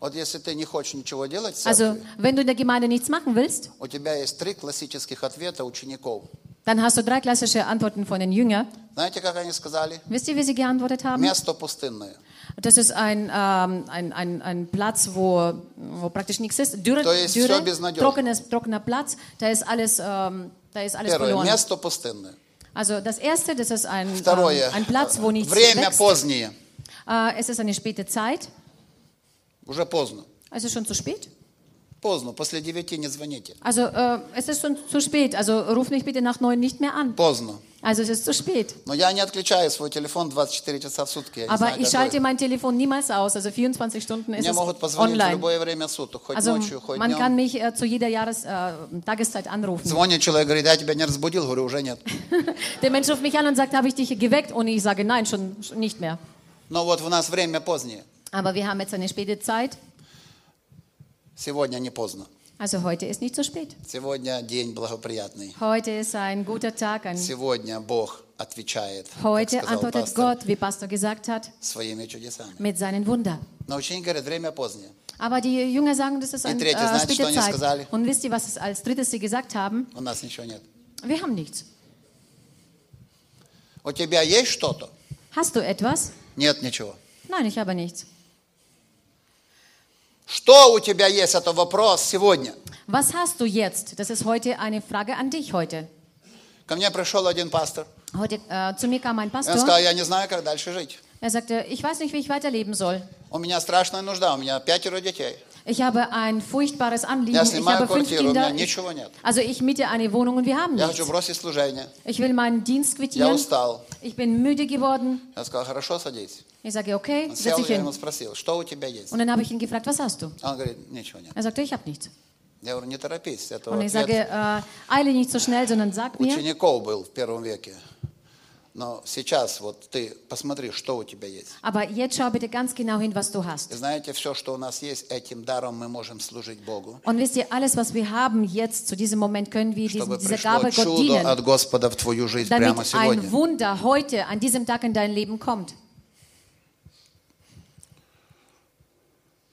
Вот если ты не хочешь ничего делать в Also церкви, wenn du in der Gemeinde nichts machen willst, у тебя есть три классических ответа учеников. dann hast du drei klassische Antworten von den Jüngern. Знаете, как они сказали? Wisst ihr, wie sie geantwortet haben? Место пустынное. Das ist ein, ähm, ein, ein, ein Platz, wo, wo praktisch nichts ist. Dürre, То есть Dürre всё безнадёжно. trockenes, trockener Platz. Da ist alles, ähm, da ist alles Первое, verloren. место пустынное. Also das erste, das ist ein, Второе, ähm, ein Platz, wo nichts время wächst. позднее. Äh, es ist eine späte Zeit. Уже поздно. Ist schon zu spät. Поздно. После девяти не звоните. Also äh, es ist schon zu spät. Also ruf mich bitte nach neun nicht mehr an. Поздно. Also es ist zu spät. Но я не отключаю свой телефон 24 часа в сутки. Я Aber ich schalte mein Telefon niemals aus. Also 24 Stunden ist Мне es могут позвонить в online. любое время суток, хоть Also ночью, хоть man kann днем. mich äh, zu jeder Jahres, äh, Tageszeit anrufen. Звонит человек, говорит, я тебя не разбудил, говорю, уже нет. Der Mensch ruft mich an und sagt, habe ich dich geweckt? Und ich sage, nein, schon schon nicht mehr. Но вот у нас время позднее. Aber wir haben jetzt eine späte Zeit. Сегодня не поздно. Also heute ist nicht zu spät. Сегодня день благоприятный. Heute ist ein guter Tag. Ein Сегодня Бог отвечает, как Heute сказал antwortet пастор, Gott, wie Pastor gesagt hat, своими чудесами. mit seinen Wunder. Но ученики говорят, время позднее. Aber die Jünger sagen, das ist И eine третье, äh, знаете, что späte они Zeit. сказали? Und wisst ihr, was es als drittes sie gesagt haben? У нас ничего нет. Wir haben nichts. У тебя есть что-то? Hast du etwas? Нет ничего. Nein, ich habe nichts. Что у тебя есть? Это вопрос сегодня. Was hast du jetzt? Das ist heute eine Frage an dich heute. Ко мне пришел один пастор. Heute äh, zu mir kam ein И он Pastor. сказал, я не знаю, как дальше жить. Er sagte, ich weiß nicht, wie ich weiterleben soll. У меня страшная нужда, у меня пятеро детей. Ich habe ein furchtbares Anliegen. Я Ich habe fünf квартиру, Kinder. Ich, also ich miete eine Wohnung und wir haben Я nichts. Ich will meinen Dienst quittieren. Ich bin müde geworden. Я сказал, хорошо, садись. Ich sage, okay, Он setz сел, dich я hin. ему спросил, что у тебя есть? Und dann habe ich ihn gefragt, was hast du? Он говорит, ничего нет. Er sagte, ich habe nichts. Я говорю, не торопись. Это Und ich ответ sage, äh, eile nicht so schnell, sondern sag mir. учеников был в первом веке. Но сейчас вот ты посмотри, что у тебя есть. Aber jetzt schau bitte ganz genau hin, was du hast. И знаете, все, что у нас есть, этим даром мы можем служить Богу. Und wisst ihr, alles, was wir haben jetzt, zu diesem Moment, können wir Чтобы diesem, dieser пришло Gabe Gott чудо dienen, от Господа в твою жизнь damit прямо сегодня. ein Wunder heute, an diesem Tag in dein Leben kommt.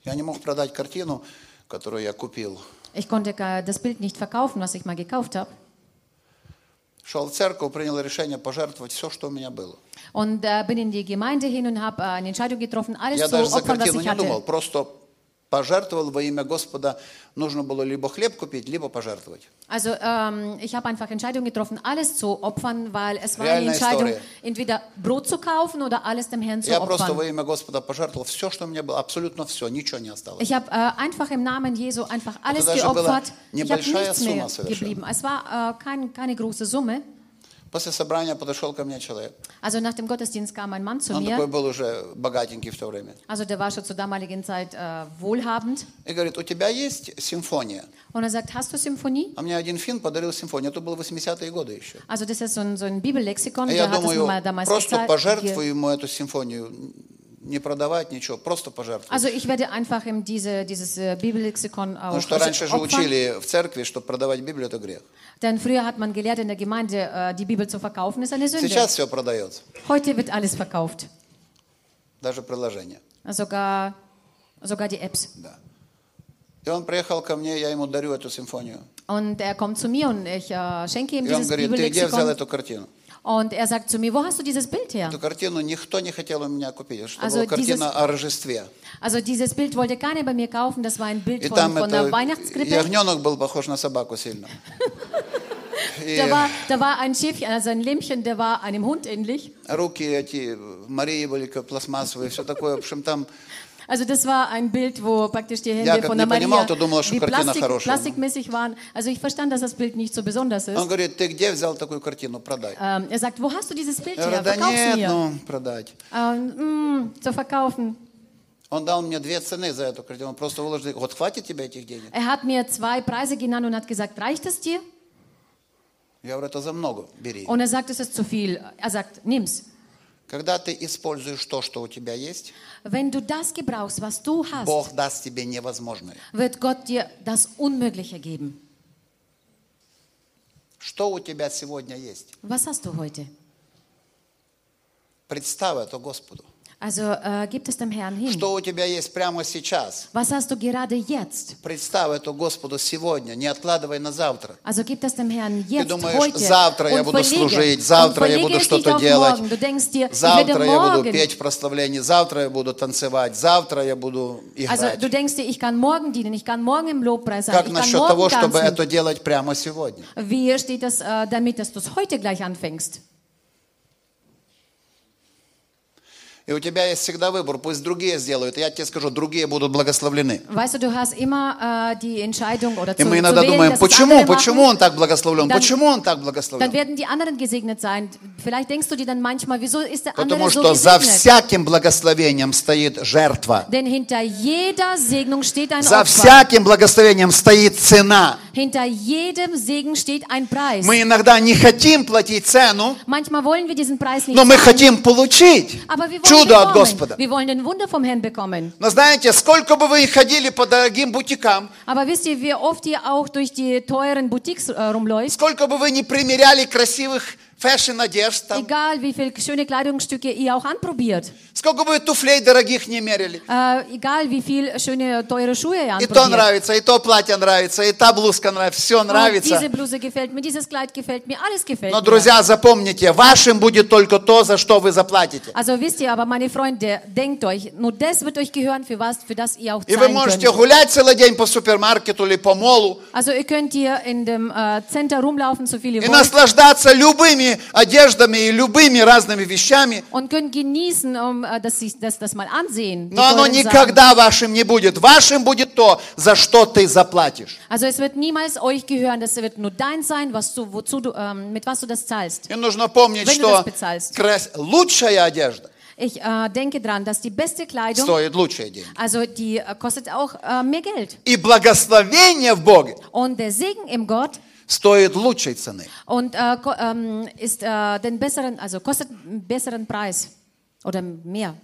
Я не мог продать картину, которую я купил. Ich konnte das Bild nicht verkaufen, was ich mal gekauft habe. Шел в церковь, принял решение пожертвовать все, что у меня было. Und äh, bin in die Gemeinde hin und habe äh, eine Entscheidung getroffen, alles Я zu даже за opfern, was картину ich не думал, hatte. просто пожертвовал во имя Господа. Нужно было либо хлеб купить, либо пожертвовать. Also ähm, ich habe einfach Entscheidung getroffen, alles zu opfern, weil es war eine Реальная Entscheidung, история. entweder Brot zu kaufen oder alles dem Herrn zu Я просто во opfern. имя Господа пожертвовал все, что у меня было, абсолютно все, ничего не осталось. Ich habe äh, einfach im Namen Jesu einfach alles даже geopfert. была Ich habe небольшая nichts mehr сумма совершенно. geblieben. Es war äh, kein, keine große Summe. После собрания подошел ко мне человек. Also nach dem Gottesdienst kam ein Mann zu Он такой mir. был уже богатенький в то время. Also der war schon zur damaligen Zeit äh, wohlhabend. И говорит, у тебя есть симфония? Und er sagt, hast du Symphonie? А мне один фин подарил симфонию. Это было 80-е годы еще. Also das ist so ein, so ein Bibellexikon, И я думаю, просто пожертвую ему эту симфонию. Не продавать ничего, просто пожертвовать. Also ich werde einfach ihm diese, dieses äh, Bibellexikon auch Потому что раньше же учили в церкви, что продавать Библию – это грех. Denn früher hat man gelehrt in der Gemeinde, äh, die Bibel zu verkaufen ist eine Sünde. Сейчас все продается, Heute wird alles verkauft. даже приложение. Sogar, sogar die Apps. Да. И он приехал ко мне, я ему дарю эту симфонию. Und er kommt zu mir und ich äh, schenke ihm И он говорит, ты где взял эту картину? Und er sagt zu mir, wo hast du dieses Bild her? Эту картину никто не хотел у меня купить. Что Also была картина dieses- о Рождестве. Also dieses Bild wollte keiner bei mir kaufen. Das war ein Bild И von, там von это... der Weihnachtskrippe. Ягненок был похож на собаку сильно. И Da war, da war ein Schäfchen, also ein Lämmchen, der war einem Hund ähnlich. руки эти Марии были пластмассовые, все такое. В общем, там Also das war ein Bild, wo praktisch die Hände Я von не der Maria понимал, то думал, что wie картина Plastik, хорошая. plastikmäßig waren. Also ich verstand, dass das Bild nicht so besonders ist. он говорит, ты где взял такую картину? Продай. Ähm, er sagt, wo hast du dieses Bild Я her? говорю, да Verkauf's нет, mir. ну, продать. Ähm, mm, zu verkaufen. Он дал мне две цены за эту картину. Он просто выложил, вот хватит тебе этих денег? Er hat mir zwei Preise genannt und hat gesagt, reicht es dir? Я говорю, это за много, бери. Und er sagt, es ist zu viel. Er sagt, nimm's. Когда ты используешь то, что у тебя есть, Wenn du das gebrauchst, was du hast, Бог даст тебе невозможное. wird Gott dir das Unmögliche geben. Что у тебя сегодня есть? Was hast du heute? Представь это Господу. Also äh, gib es dem Herrn hin. Что у тебя есть прямо сейчас? Was hast du gerade jetzt? Представь это Господу сегодня, не откладывай на завтра. Also gib das dem Herrn jetzt, думаешь, heute. завтра я буду служить, завтра я буду es что-то делать, Morgen. Du denkst dir, Завтра я буду петь в прославлении, завтра я буду танцевать, завтра я буду Also играть. du denkst dir, ich kann morgen dienen, ich kann morgen im Lobpreis sein, Как ich насчет того, чтобы tanzen. это делать прямо сегодня? Wie steht das äh, damit, dass du es heute gleich anfängst? И у тебя есть всегда выбор, пусть другие сделают. И я тебе скажу, другие будут благословлены. Weißt du, du hast immer äh, die Entscheidung oder И zu, мы zu иногда wählen, думаем, почему, почему machen. он так благословлен, Dann- почему он так Dann благословлен? werden die anderen gesegnet sein. Vielleicht denkst du dir dann manchmal, wieso ist der Потому andere so что за всяким благословением стоит жертва. Denn hinter jeder Segnung steht ein За Opfer. всяким благословением стоит цена. Hinter jedem Segen steht ein Preis. Мы иногда не хотим платить цену, Manchmal wollen wir diesen Preis nicht но мы хотим получить aber wir wollen, чудо от. Господа. Но знаете, сколько бы вы ни ходили по дорогим бутикам, äh, сколько бы вы ни примеряли красивых фэшн-одежд, там, Egal, wie viele schöne Kleidungsstücke ihr auch anprobiert. сколько бы туфлей дорогих не мерили. Äh, egal, wie viel schöne teure Schuhe ihr И то anprobiert. нравится, и то платье нравится, и та блузка нравится, все Und нравится. diese Bluse gefällt mir, dieses Kleid gefällt mir, alles gefällt Но, друзья, запомните, вашим будет только то, за что вы заплатите. Also wisst ihr, aber meine Freunde, denkt euch, nur das wird euch gehören, für was, für das ihr auch И вы zahlen можете könnt. гулять целый день по супермаркету или по молу Also ihr könnt hier in dem äh, Center rumlaufen, so viel ihr и wollt. наслаждаться любыми одеждами и любыми разными вещами, und können genießen, um, äh, dass sie das, das mal ansehen. die но оно никогда вашим не будет. Вашим будет то, за что ты заплатишь. Also es wird niemals euch gehören, das wird nur dein sein, was du, wozu du, ähm, mit was du das zahlst. И нужно помнить, Wenn что крас- лучшая одежда Ich äh, denke dran, dass die beste Kleidung, стоит лучшие деньги. also die äh, kostet auch äh, mehr Geld. И благословение в Боге Und der Segen im Gott стоит лучшей цены. und äh, ähm, ist äh, den besseren, also kostet besseren Preis oder mehr.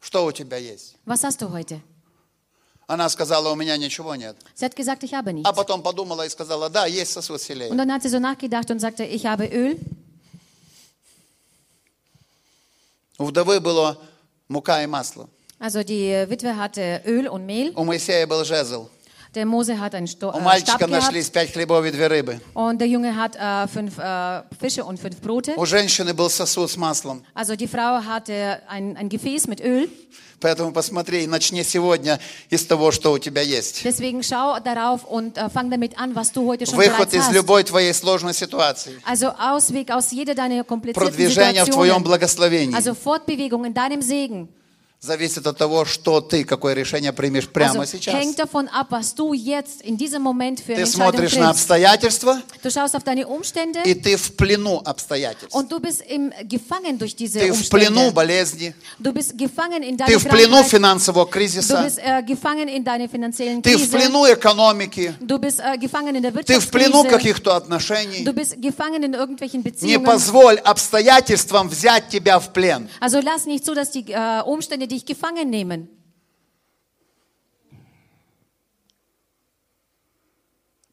Что у тебя есть? Was hast du heute? Она сказала, у меня ничего нет. Sie hat gesagt, ich habe А nichts. потом подумала и сказала, да, есть сосуд Und селей. dann hat sie so nachgedacht und sagte, ich habe Öl. У вдовы было мука и масло. Also die Witwe hatte Öl und Mehl. У Моисея был жезл. Der Mose hat einen Sto У äh, Stab мальчика gehabt. нашлись пять хлебов и две рыбы. Und der Junge hat äh, fünf äh, Fische und fünf Brote. У женщины был сосуд с маслом. Also die Frau hatte ein, ein Gefäß mit Öl. Поэтому посмотри и начни сегодня из того, что у тебя есть. Deswegen schau darauf und äh, fang damit an, was du heute schon Выход bereits из hast. любой твоей сложной ситуации. Also Ausweg aus jeder deiner komplizierten Продвижение в твоем Situationen. благословении Also Fortbewegung in deinem Segen. Зависит от того, что ты, какое решение примешь прямо Also сейчас. hängt davon ab, was du jetzt in diesem Moment für Ты смотришь на обстоятельства, Du schaust auf deine Umstände и ты в плену обстоятельств. und du bist im, gefangen durch diese Ты в плену Umstände. болезни, Du bist gefangen in ты в плену финансового Du кризиса, bist äh, gefangen in deiner finanziellen ты в Krise. плену экономики, Du bist äh, gefangen in der ты в плену каких-то отношений. Du bist gefangen in irgendwelchen Не Beziehungen. позволь обстоятельствам взять тебя в плен. Also lass nicht zu, dass die äh, Umstände dich gefangen nehmen.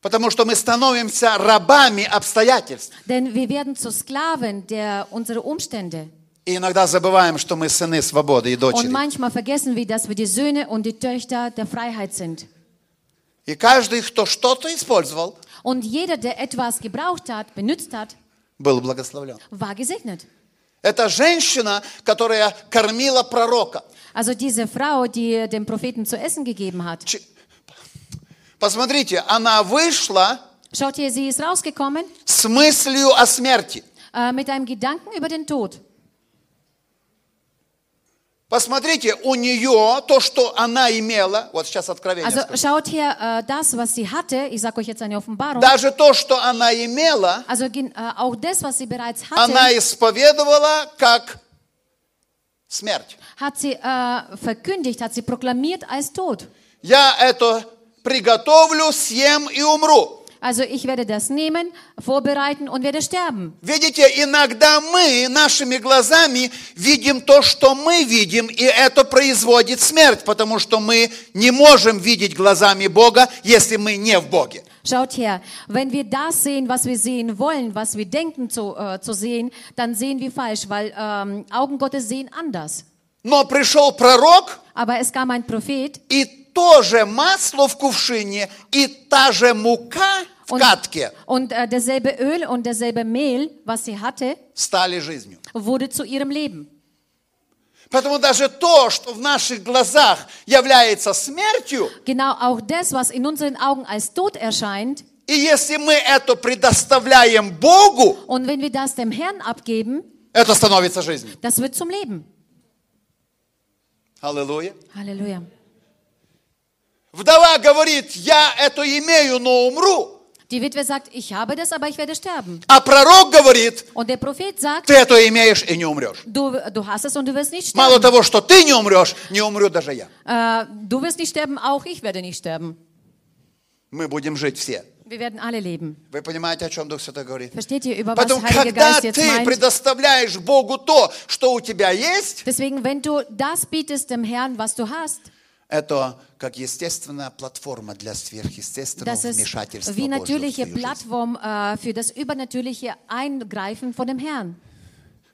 Потому что мы становимся рабами обстоятельств. Denn wir werden zu Sklaven der unserer Umstände. И иногда забываем, что мы сыны свободы и Und дочери. manchmal vergessen wir, dass wir die Söhne und die Töchter der Freiheit sind. И каждый, кто что-то использовал, Und jeder, der etwas gebraucht hat, benutzt hat, был благословлен. war gesegnet. Это женщина, которая кормила пророка. Also diese Frau, die dem Propheten zu essen gegeben hat. Посмотрите, она вышла Schaut ihr, sie ist rausgekommen с мыслью о смерти. äh, mit einem Gedanken über den Tod. Посмотрите, у нее то, что она имела, вот сейчас откровение Also скажу. schaut her, äh, das, was sie hatte, ich sage euch jetzt eine Offenbarung, Даже то, что она имела, also äh, auch das, was sie bereits hatte, она исповедовала как смерть. hat sie äh, verkündigt, hat sie proklamiert als Tod. Я это приготовлю, съем и умру. Also ich werde das nehmen, vorbereiten und werde sterben. Видите, иногда мы нашими глазами видим то, что мы видим, и это производит смерть, потому что мы не можем видеть глазами Бога, если мы не в Боге. Schaut her, wenn wir das sehen, was wir sehen wollen, was wir denken zu, äh, zu sehen, dann sehen wir falsch, weil ähm, Augen Gottes sehen anders. Но пришел пророк, Aber es kam ein Prophet и тоже масло в кувшине, и та же мука в und, катке und äh, Öl und Mehl, was sie hatte, стали жизнью. wurde zu ihrem Leben. Поэтому даже то, что в наших глазах является смертью, Genau auch das, was in unseren Augen als Tod erscheint, и если мы это предоставляем Богу, und wenn wir das dem Herrn abgeben, это становится жизнью. das wird zum Leben. Аллилуйя. Halleluja. Вдова говорит, я это имею, но умру. Die Witwe sagt, ich habe das, aber ich werde sterben. А пророк говорит, Und der Prophet sagt, ты это имеешь и не умрешь. du, du hast es und du wirst nicht Мало sterben. того, что ты не умрешь, не умру даже я. Äh, du wirst nicht sterben, auch ich werde nicht sterben. Мы будем жить все. Wir werden alle leben. Вы понимаете, о чем Дух Святой говорит? Versteht ihr, über was Поэтому, Heiliger когда Geist jetzt ты meint? предоставляешь Богу то, что у тебя есть, Deswegen, wenn du das bietest dem Herrn, was du hast, это как естественная платформа для сверхъестественного das ist вмешательства wie Божьего в natürliche твою жизнь. Plattform äh, für das übernatürliche Eingreifen von dem Herrn.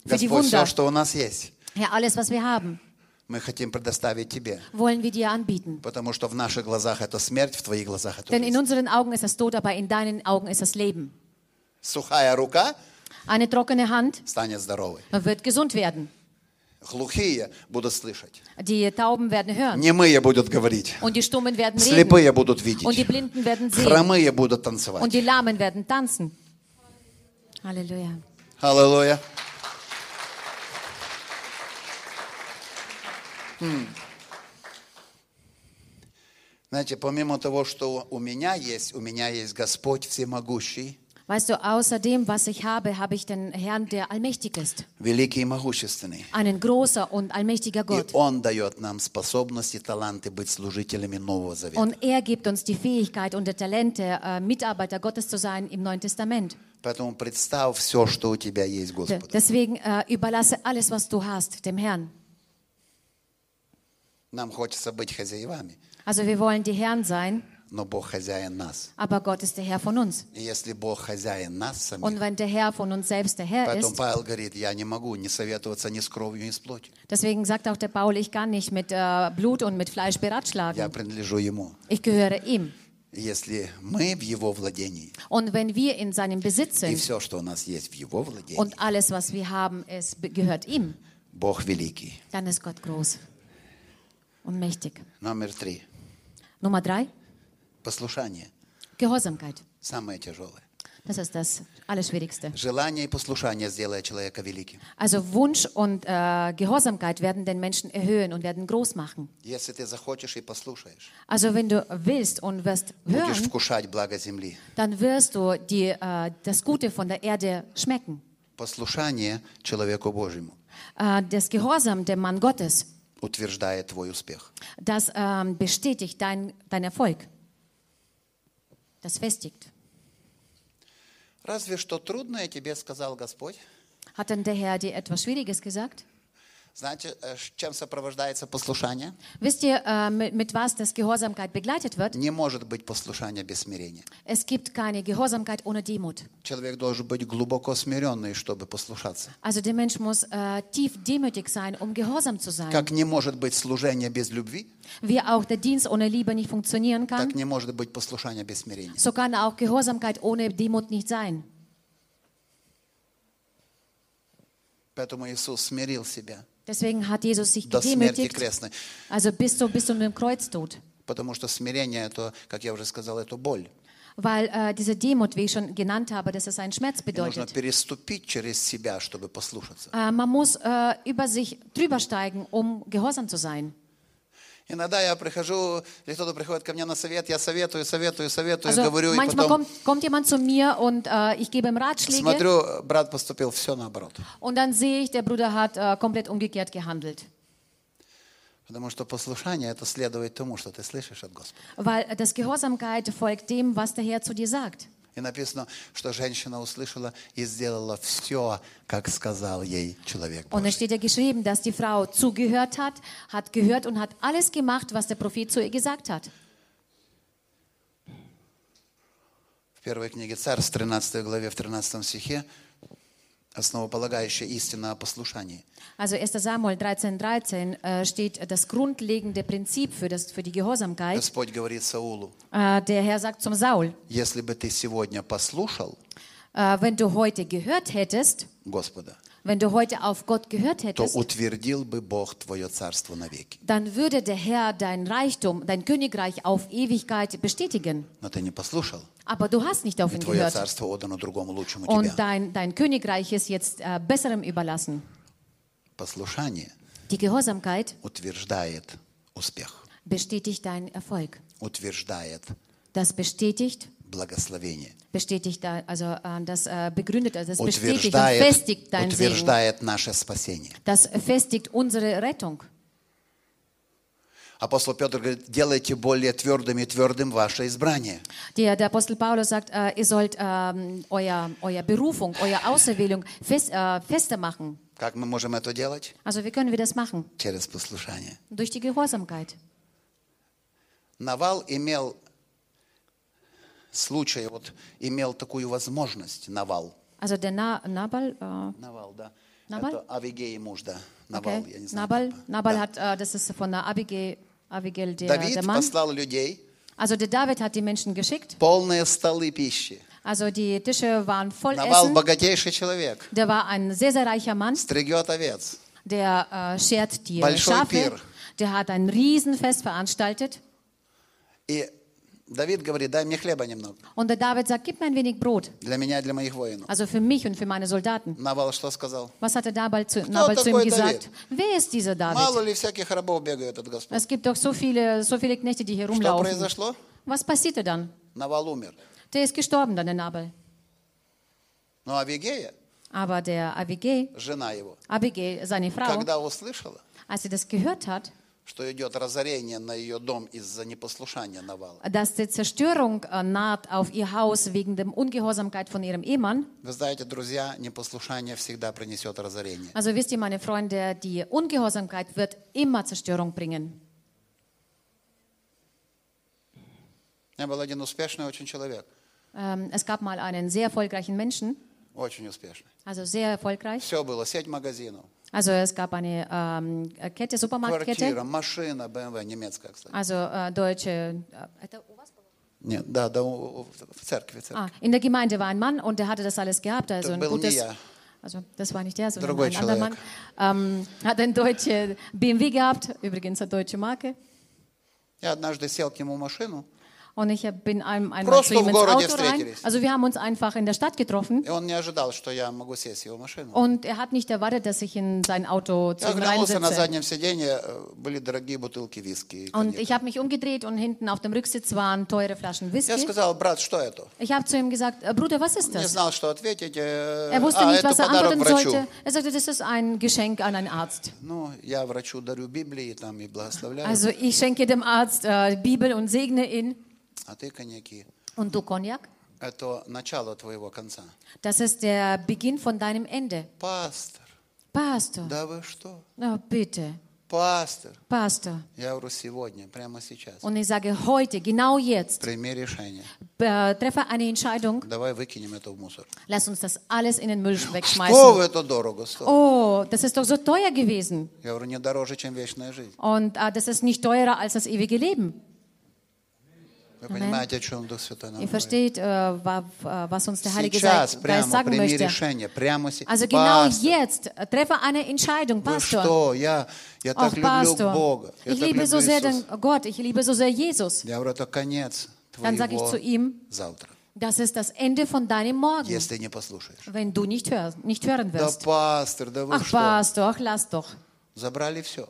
Für die Господь, все, Wunder. что у нас есть, Herr, alles, was wir haben, мы хотим предоставить Тебе. wollen wir dir anbieten. Потому что в наших глазах это смерть, в Твоих глазах это Denn in жизнь. unseren Augen ist das Tod, aber in deinen Augen ist das Leben. Сухая рука Eine trockene Hand станет здоровой. wird gesund werden. Глухие будут слышать. Die Tauben werden hören. Немые будут говорить. Und die Stummen werden reden. Слепые будут Und die видеть. Blinden werden sehen. Хромые будут танцевать. Und die Lahmen werden tanzen. Halleluja. Аллилуйя. М. Знаете, помимо того, что у меня есть, у меня есть Господь Всемогущий, Weißt du, außer dem, was ich habe, habe ich den Herrn, der allmächtig ist. великий и могущественный. Einen großer und allmächtiger И Gott. Он дает нам способности, таланты быть служителями Нового Завета. Und er gibt uns die Fähigkeit und die Talente, äh, Mitarbeiter Gottes zu sein im Neuen Testament. Поэтому представь все, что у тебя есть De- Господу. Deswegen äh, überlasse alles, was du hast, dem Herrn. Нам хочется быть хозяевами. Also wir wollen die Herren sein, но Бог хозяин нас. aber Gott ist der Herr von uns. И если Бог хозяин нас самих, Und wenn der Herr von uns selbst der Herr поэтому ist, Павел говорит, я не могу не советоваться ни с кровью, ни с плотью. deswegen sagt auch der Paul, ich kann nicht mit äh, Blut und mit Fleisch Я beratschlagen. принадлежу Ему. Ich gehöre ihm. Если мы в Его владении, Und wenn wir in seinem Besitz и sind все, что у нас есть в Его владении, und alles, was wir haben, es be- gehört ihm, Бог великий. dann ist Gott groß und mächtig. Номер три. Nummer drei, Послушание. Gehorsamkeit. Самое тяжелое. Das ist das Allerschwierigste. Желание и послушание сделает человека великим. Also Wunsch und äh, Gehorsamkeit werden den Menschen erhöhen und werden groß machen. Если ты захочешь и послушаешь, Also wenn du willst und wirst будешь hören, вкушать благо земли. dann wirst du die, äh, das Gute von der Erde schmecken. Послушание человеку Божьему Äh, das Gehorsam dem Mann Gottes, утверждает твой успех. das ähm, bestätigt dein, dein Erfolg. Das festigt. Разве что трудное тебе сказал Господь. Hat denn der Herr dir etwas Schwieriges gesagt? Знаете, э, чем сопровождается послушание? Wisst ihr, äh, mit was das Gehorsamkeit begleitet wird? Не может быть послушание без смирения. Es gibt keine Gehorsamkeit ohne Demut. Человек должен быть глубоко смиренный, чтобы послушаться. Also der Mensch muss äh, tief demütig sein, um gehorsam zu sein. Как не может быть служение без любви, Wie auch der Dienst ohne Liebe nicht funktionieren kann, так не может быть послушание без смирения. so kann auch Gehorsamkeit ohne Demut nicht sein. Поэтому Иисус смирил себя Deswegen hat Jesus sich до смерти gedemütigt, крестной. also bis, zu, bis zu dem Kreuztod. Потому что смирение, это, как я уже сказал, это боль. Weil äh, diese Demut, wie ich schon genannt habe, dass es einen Schmerz И нужно bedeutet. переступить через себя, чтобы послушаться. Äh, man muss äh, über sich drüber steigen, um gehorsam zu sein. Иногда я прихожу, или кто-то приходит ко мне на совет, я советую, советую, советую, Also говорю, и потом kommt, kommt jemand zu mir und äh, ich gebe ihm Ratschläge смотрю, брат поступил все наоборот. und dann sehe ich, der Bruder hat äh, komplett umgekehrt gehandelt. Потому что послушание – это следует тому, что ты слышишь от Господа. Weil das Gehorsamkeit folgt dem, was der Herr zu dir sagt. И написано, что женщина услышала и сделала все, как сказал ей человек Und Божий. es steht ja geschrieben, dass die Frau zugehört hat, hat gehört und hat alles gemacht, was der Prophet zu ihr gesagt hat. В первой книге Царств, 13 главе, в 13 стихе, основополагающая истина о послушании. Also 1. Samuel 13, 13 äh, steht das grundlegende Prinzip für, das, für die Gehorsamkeit. Господь говорит Саулу, Äh, der Herr sagt zum Saul, если бы ты сегодня послушал äh, wenn du heute gehört hättest, Господа, Wenn du heute auf Gott gehört hättest, Dann würde der Herr dein Reichtum, dein Königreich auf Ewigkeit bestätigen. Aber du hast nicht auf ihn gehört. Und dein, dein Königreich ist jetzt äh, besserem überlassen. Die Gehorsamkeit bestätigt deinen Erfolg. Das bestätigt благословение, bestätigt, also äh, das äh, begründet, das bestätigt und утверждает, festigt dein Segen. утверждает наше спасение. Das festigt unsere Rettung. Апостол Петр говорит, делайте более твердым и твердым ваше избрание. Der, der Apostel Paulus sagt, äh, ihr sollt ähm, euer, euer Berufung, eure Auserwählung fest, äh, fester machen. Как мы можем это делать? Also wie können wir das machen? Через послушание. Durch die Gehorsamkeit. Навал имел случай, вот имел такую возможность, Навал. Also der Na, Nabal, äh, Навал, да. Навал? Это Авигей муж, да. Навал, okay. я не знаю. Nabal, Nabal да. hat, äh, das ist von der Abigail, Abigail der, Давид der Mann. послал людей, Also der David hat die Menschen geschickt. полные столы пищи. Also die Tische waren voll Навал Essen. богатейший человек, Der war ein sehr, sehr reicher Mann. стригет овец. Der äh, schert die Большой Schafe. пир. Der hat ein Riesenfest veranstaltet. И Давид говорит, дай мне хлеба немного. Und der David sagt, gib mir ein wenig Brot. Для меня и для моих воинов. Also für mich und für meine Soldaten. Навал что сказал? Was hat der Nabal zu, Nabal zu ihm такой gesagt? Wer ist dieser Мало David? ли всяких рабов бегают от Господа. Es gibt doch so viele, so viele Knechte, die hier Что rumlaufen. произошло? Was passierte dann? Навал умер. Der ist gestorben, dann der Nabal. Но Авигея, Aber der Abigail, жена его, Abigail, seine Frau, когда услышала, als sie das gehört hat, что идет разорение на ее дом из-за непослушания Навала. dass die Zerstörung äh, naht auf ihr Haus wegen der Ungehorsamkeit von ihrem Ehemann. Вы знаете, друзья, непослушание всегда принесет разорение. Also wisst ihr, meine Freunde, die Ungehorsamkeit wird immer Zerstörung bringen. У меня был один успешный очень человек. Ähm, es gab mal einen sehr erfolgreichen Menschen, Очень успешный. also sehr erfolgreich. Все было, sеть магазинов. Also es gab eine ähm, Kette, Supermarktkette, Квартира, машина, BMW, немецкая, кстати. also äh, deutsche. Äh, это у вас было? Нет, да, да, у- у- в церкви, в церкви. ah, in der Gemeinde war ein Mann und der hatte das alles gehabt, also Das ein был не gutes. я. Also das war nicht der, sondern Другой ein anderer Mann. Ähm, hat ein deutsche BMW gehabt, übrigens eine deutsche Marke. Я однажды сел к нему в машину, Und ich bin einem einmal Просто zu ihm в ins городе Auto rein. встретились. Also wir haben uns einfach in der Stadt getroffen. и он не ожидал, что я могу сесть в его машину. Und er hat nicht erwartet, dass ich in sein Auto zu Я ihm оглянулся на reinsitze. заднем сиденье, э, были дорогие бутылки виски. и Und коньяка. ich habe mich umgedreht und hinten auf dem Rücksitz waren teure Flaschen Я Whisky. сказал, брат, что это? Ich habe zu ihm gesagt, "Äh, Bruder, was ist Не das? знал, что ответить. э, Er wusste а, nicht, это was er подарок antworten врачу. sollte. Er sagte, das ist ein Geschenk an einen Arzt. Ну, я врачу дарю Библии там и благословляю. Also ich schenke dem Arzt äh, Bibel und segne ihn. А ты коньяки. Und du Cognac? Это начало твоего конца. Das ist der Beginn von deinem Ende. Пастор, Pastor, да вы что? na bitte, Пастор. Pastor. Я говорю, сегодня, прямо сейчас. Und ich sage heute, genau jetzt, Прими решение. äh, treffe eine Entscheidung. Давай выкинем это в мусор. Lass uns das alles in den Müll Что wegschmeißen. это дорого стоит? Oh, das ist doch so teuer gewesen. Я говорю, не дороже, чем вечная жизнь. Und äh, das ist nicht teurer als das ewige Leben. Вы понимаете, о чем Дух Святой нам Ihr говорит? versteht, äh, wa- äh, was uns der Heilige Сейчас, Geist прямо, sagen прими möchte. решение. Прямо сейчас. Also genau jetzt, äh, treffe eine Entscheidung, Вы Pastor. что? Я, я так Auch люблю Pastor. Бога. Я Ich так liebe so люблю sehr Иисуса. den Gott, ich liebe so sehr Jesus. Я говорю, это конец Dann sage ich твоего zu ihm, завтра, das ist das Ende von deinem Morgen, если не послушаешь. wenn du nicht, hörst, nicht hören Да, wirst. пастор, да вы Ach, что? Pastor, ach, lass doch. Забрали все.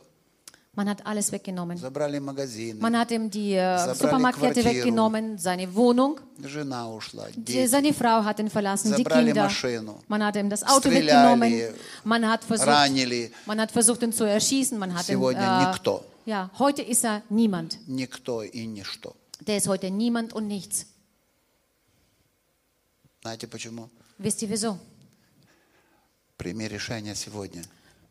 Man hat alles weggenommen. Забрали магазины. Man hat ihm die äh, Забрали Supermarktkette квартиру. weggenommen, seine Wohnung. Жена ушла, Die, дети. seine Frau hat ihn verlassen, die Забрали Kinder. машину. Man hat ihm das Auto Стреляли, weggenommen. Man hat versucht, ранили. man hat versucht, ihn zu erschießen. Man hat ihn, Сегодня äh, никто. ja, heute ist er niemand. Никто и ничто. Der ist heute niemand und nichts. Знаете почему? Wisst ihr wieso? Прими решение сегодня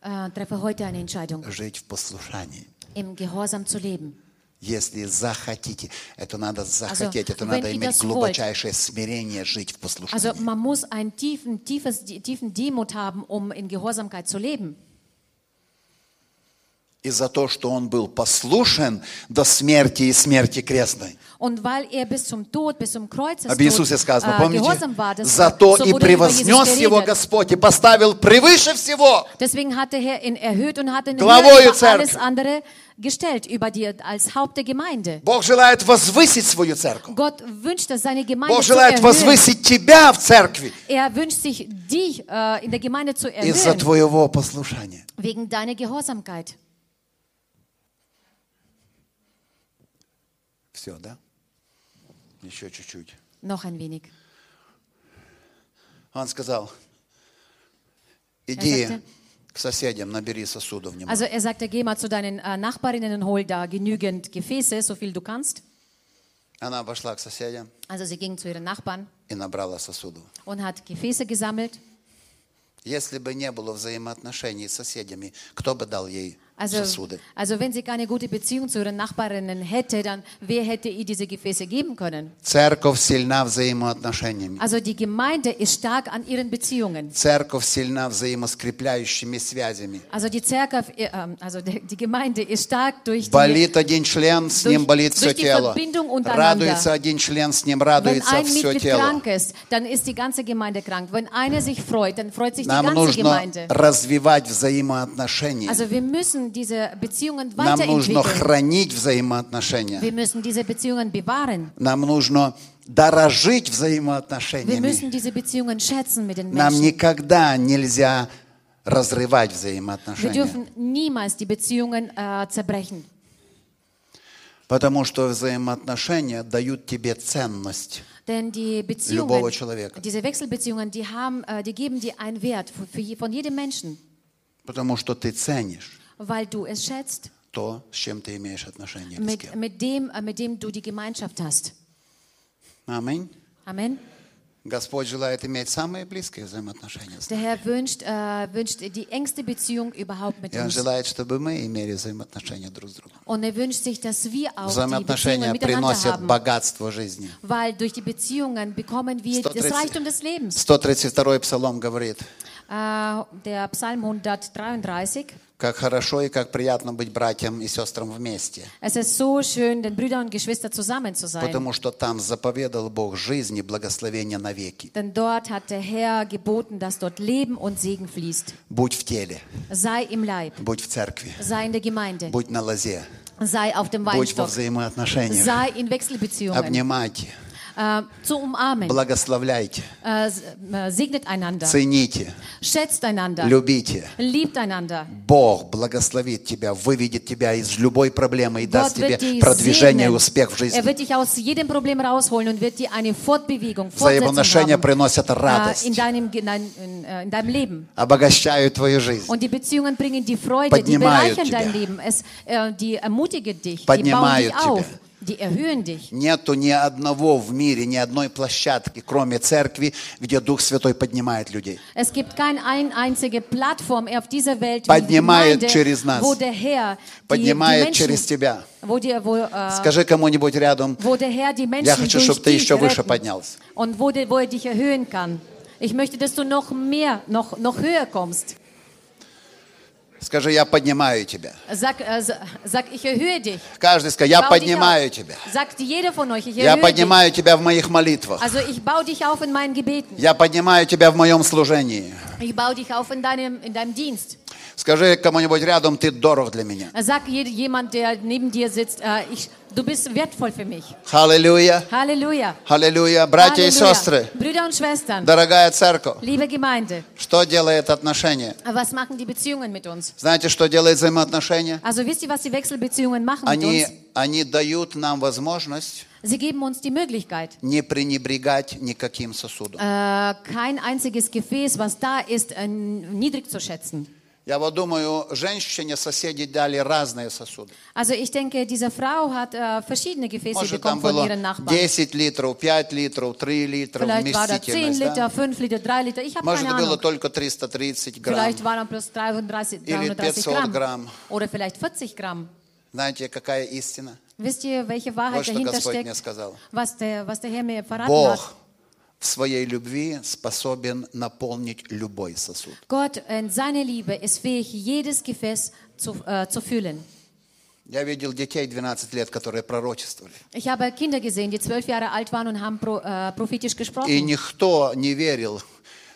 Äh, treffe heute eine Entscheidung, жить в послушании. im Gehorsam zu leben. Если захотите, это надо захотеть, это wenn надо ihr иметь das глубочайшее смирение жить в Also послушании. man muss einen tiefen, tiefes, tiefen Demut haben, um in Gehorsamkeit zu leben. И за то, что он был послушен до смерти и смерти крестной. Und weil er bis zum Tod, bis zum Об Иисусе сказано, äh, помните? war, das, Зато so и превознес его. Господь и поставил превыше всего. Deswegen hat der Herr ihn erhöht und hat ihn Главою церкви. alles andere gestellt, über die, als Haupt der Gemeinde. Бог желает возвысить свою церковь. Gott wünscht es, seine Gemeinde Бог zu желает erhöhen. возвысить тебя в церкви Er wünscht sich, dich äh, in der Gemeinde zu из-за erhöhen, твоего послушания. wegen deiner Gehorsamkeit. Все, да? Еще чуть-чуть. Noch ein wenig. Он сказал, иди sagte- к соседям, набери сосудов немного. Also er sagte, geh mal zu deinen äh, Nachbarinnen und hol da genügend Gefäße, so viel du kannst. Она пошла к соседям Also sie ging zu ihren Nachbarn и набрала сосудов. und hat Gefäße gesammelt. Если бы не было взаимоотношений с соседями, кто бы дал ей Also, сосуды? also wenn sie keine gute Beziehung zu ihren Nachbarinnen hätte, dann wer hätte ihr diese Gefäße geben können? Церковь сильна взаимоотношениями. Also die Gemeinde ist stark an ihren Beziehungen. Церковь сильна взаимоскрепляющими связями. Also die Zerkauf, äh, ähm, also die, die Gemeinde ist stark durch die, Болит один член, с ним durch- болит все durch die тело. Verbindung untereinander. Радуется один член, с ним wenn радуется ein все Mitglied тело. krank ist, dann ist die ganze Gemeinde krank. Wenn einer sich freut, dann freut sich die Нам ganze нужно Gemeinde. развивать взаимоотношения. Also wir müssen diese Beziehungen Нам нужно хранить взаимоотношения. Wir müssen diese Beziehungen bewahren. Нам нужно дорожить Wir взаимоотношениями. müssen diese Beziehungen schätzen mit den Нам Menschen. никогда нельзя разрывать Wir взаимоотношения. dürfen niemals die Beziehungen äh, zerbrechen. Потому что взаимоотношения дают тебе ценность. Denn die Beziehungen, diese Wechselbeziehungen, die, haben, äh, die geben dir einen Wert für, für, von jedem Menschen, Потому что ты ценишь weil du es schätzt то, с чем ты имеешь отношение. или с mit, кем. mit, dem, äh, mit dem du die Gemeinschaft hast. Аминь. Amen. Господь желает иметь самые близкие взаимоотношения с Der нами. Herr wünscht, äh, wünscht die engste Beziehung überhaupt mit И Он uns. желает, чтобы мы имели взаимоотношения друг с другом. Und er wünscht sich, dass wir auch die Взаимоотношения Beziehungen miteinander приносят haben. богатство жизни. Weil durch die Beziehungen bekommen wir das 130. Reichtum des Lebens. 132 псалом говорит, Äh, der Psalm 133. как хорошо и как приятно быть братьям и сестрам вместе. Es ist so schön, den Brüdern und Geschwistern zusammen zu sein. Потому что там заповедал Бог жизнь и благословение навеки. Denn dort hat der Herr geboten, dass dort Leben und Segen fließt. Будь в теле, Sei im Leib, будь в церкви, sei in der Gemeinde, будь на лозе, sei auf dem будь во взаимоотношениях. sei in Wechselbeziehungen, Обнимайте, äh, zu umarmen, благословляйте, äh, äh, segnet einander, цените, schätzt einander, любите. liebt einander. Бог благословит тебя, выведет тебя из любой проблемы и даст Gott wird тебе продвижение и segnen. успех в Er жизни. wird dich aus jedem Problem rausholen und wird dir eine Fortbewegung, Взаимоотношения приносят äh, радость, in, deinem, in, dein- in, äh, in deinem Leben. обогащают твою жизнь, Und die Beziehungen bringen die Freude, die Поднимают bereichern dein тебя. Leben, es, äh, die ermutigen dich, die bauen Поднимают dich auf, тебя. Die erhöhen dich. Нету ни одного в мире, ни одной площадки, кроме церкви, где Дух Святой поднимает людей. Es gibt keine ein einzige Plattform auf dieser Welt, wie die Поднимает Gemeinde, через нас. wo der Herr die, die Поднимает Menschen, через тебя. wo, die, wo, äh, Скажи кому-нибудь рядом, wo der Herr die Menschen я хочу, чтобы ты еще выше поднялся. und wo, der, wo er dich erhöhen kann. Ich möchte, dass du noch mehr, noch, noch höher kommst. Скажи, я поднимаю тебя. Sag, äh, sa- sag, ich erhöhe dich. Каждый скажет, я поднимаю тебя. Sagt jeder von euch, ich Я erhöhe dich. поднимаю тебя в моих молитвах. Also ich baue dich auf in meinen Gebeten. Я поднимаю тебя в моем служении. Ich baue dich auf in deinem, in deinem Dienst. Скажи кому-нибудь рядом, ты дорог для меня. Sag jemand, der neben dir sitzt, äh, ich, du bist wertvoll für mich. Аллилуйя. Halleluja. Аллилуйя. Братья и Halleluja. сестры, Brüder und Schwestern, дорогая церковь, liebe Gemeinde, что делает отношения? was machen die Beziehungen mit uns? Знаете, что делает взаимоотношения? Also wisst ihr, was die Wechselbeziehungen machen mit Они, uns? они дают нам возможность Sie geben uns die Möglichkeit, не пренебрегать никаким сосудом. äh, kein einziges Gefäß, was da ist, äh, niedrig zu schätzen. Я вот думаю, женщине соседи дали разные сосуды. Also ich denke, diese Frau hat äh, verschiedene Gefäße Может, там bekommen von было ihren Nachbarn. 10 литров, 5 литров, 3 литра Vielleicht war da 10 вместительность. Liter, да? 5 Liter, 3 Liter, ich habe Может, keine было только 330 грамм. Vielleicht waren plus 33, Или 330 500 Gramm. Gramm. Oder vielleicht 40 Gramm. Знаете, какая истина? Wisst ihr, welche Wahrheit Вот что dahinter Господь мне steckt, сказал. was der, was der Herr mir verraten hat? В своей любви способен наполнить любой сосуд. Gott in seiner Liebe ist fähig, jedes Gefäß zu, äh, zu füllen. Я видел детей 12 лет, которые пророчествовали. Ich habe Kinder gesehen, die zwölf Jahre alt waren und haben pro, äh, prophetisch И gesprochen. никто не верил,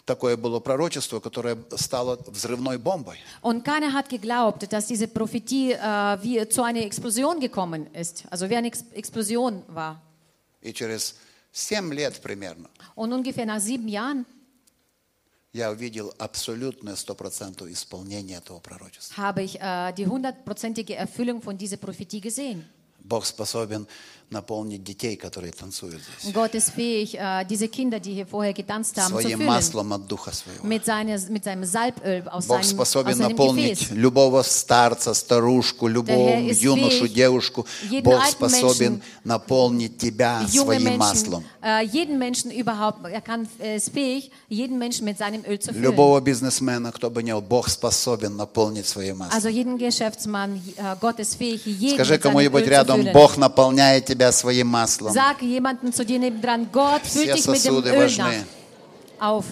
такое было пророчество, которое стало взрывной бомбой. Und keiner hat geglaubt, dass diese Prophetie äh, wie zu einer Explosion gekommen ist. Also wie eine Ex Explosion war. И через 7 лет примерно Und ungefähr nach sieben Jahren я увидел абсолютное стопроцентное исполнение этого пророчества. habe ich äh, die hundertprozentige Erfüllung von dieser Prophetie gesehen. Bог способен наполнить детей, которые танцуют здесь, Und Gott ist fähig, äh, diese Kinder, die hier vorher getanzt haben, zu своим füllen. маслом от Духа Своего. Mit, seiner, mit seinem Salböl aus Бог seinem, aus способен seinem наполнить Gefäß. любого старца, старушку, любого юношу, fähig, девушку. Бог способен Menschen, наполнить тебя своим Menschen, маслом. äh, jeden Menschen überhaupt, er kann, er ist fähig, jeden Menschen mit seinem Öl zu füllen. Любого бизнесмена, кто бы ни был, Бог способен наполнить своим маслом. Also jeden Geschäftsmann, äh, Gott ist fähig, jeden Скажи кому-нибудь zu рядом. Бог наполняет тебя своим маслом. Sag jemanden zu dir nebendran, Gott füllt Все dich mit dem сосуды Öl важны. nach, auf.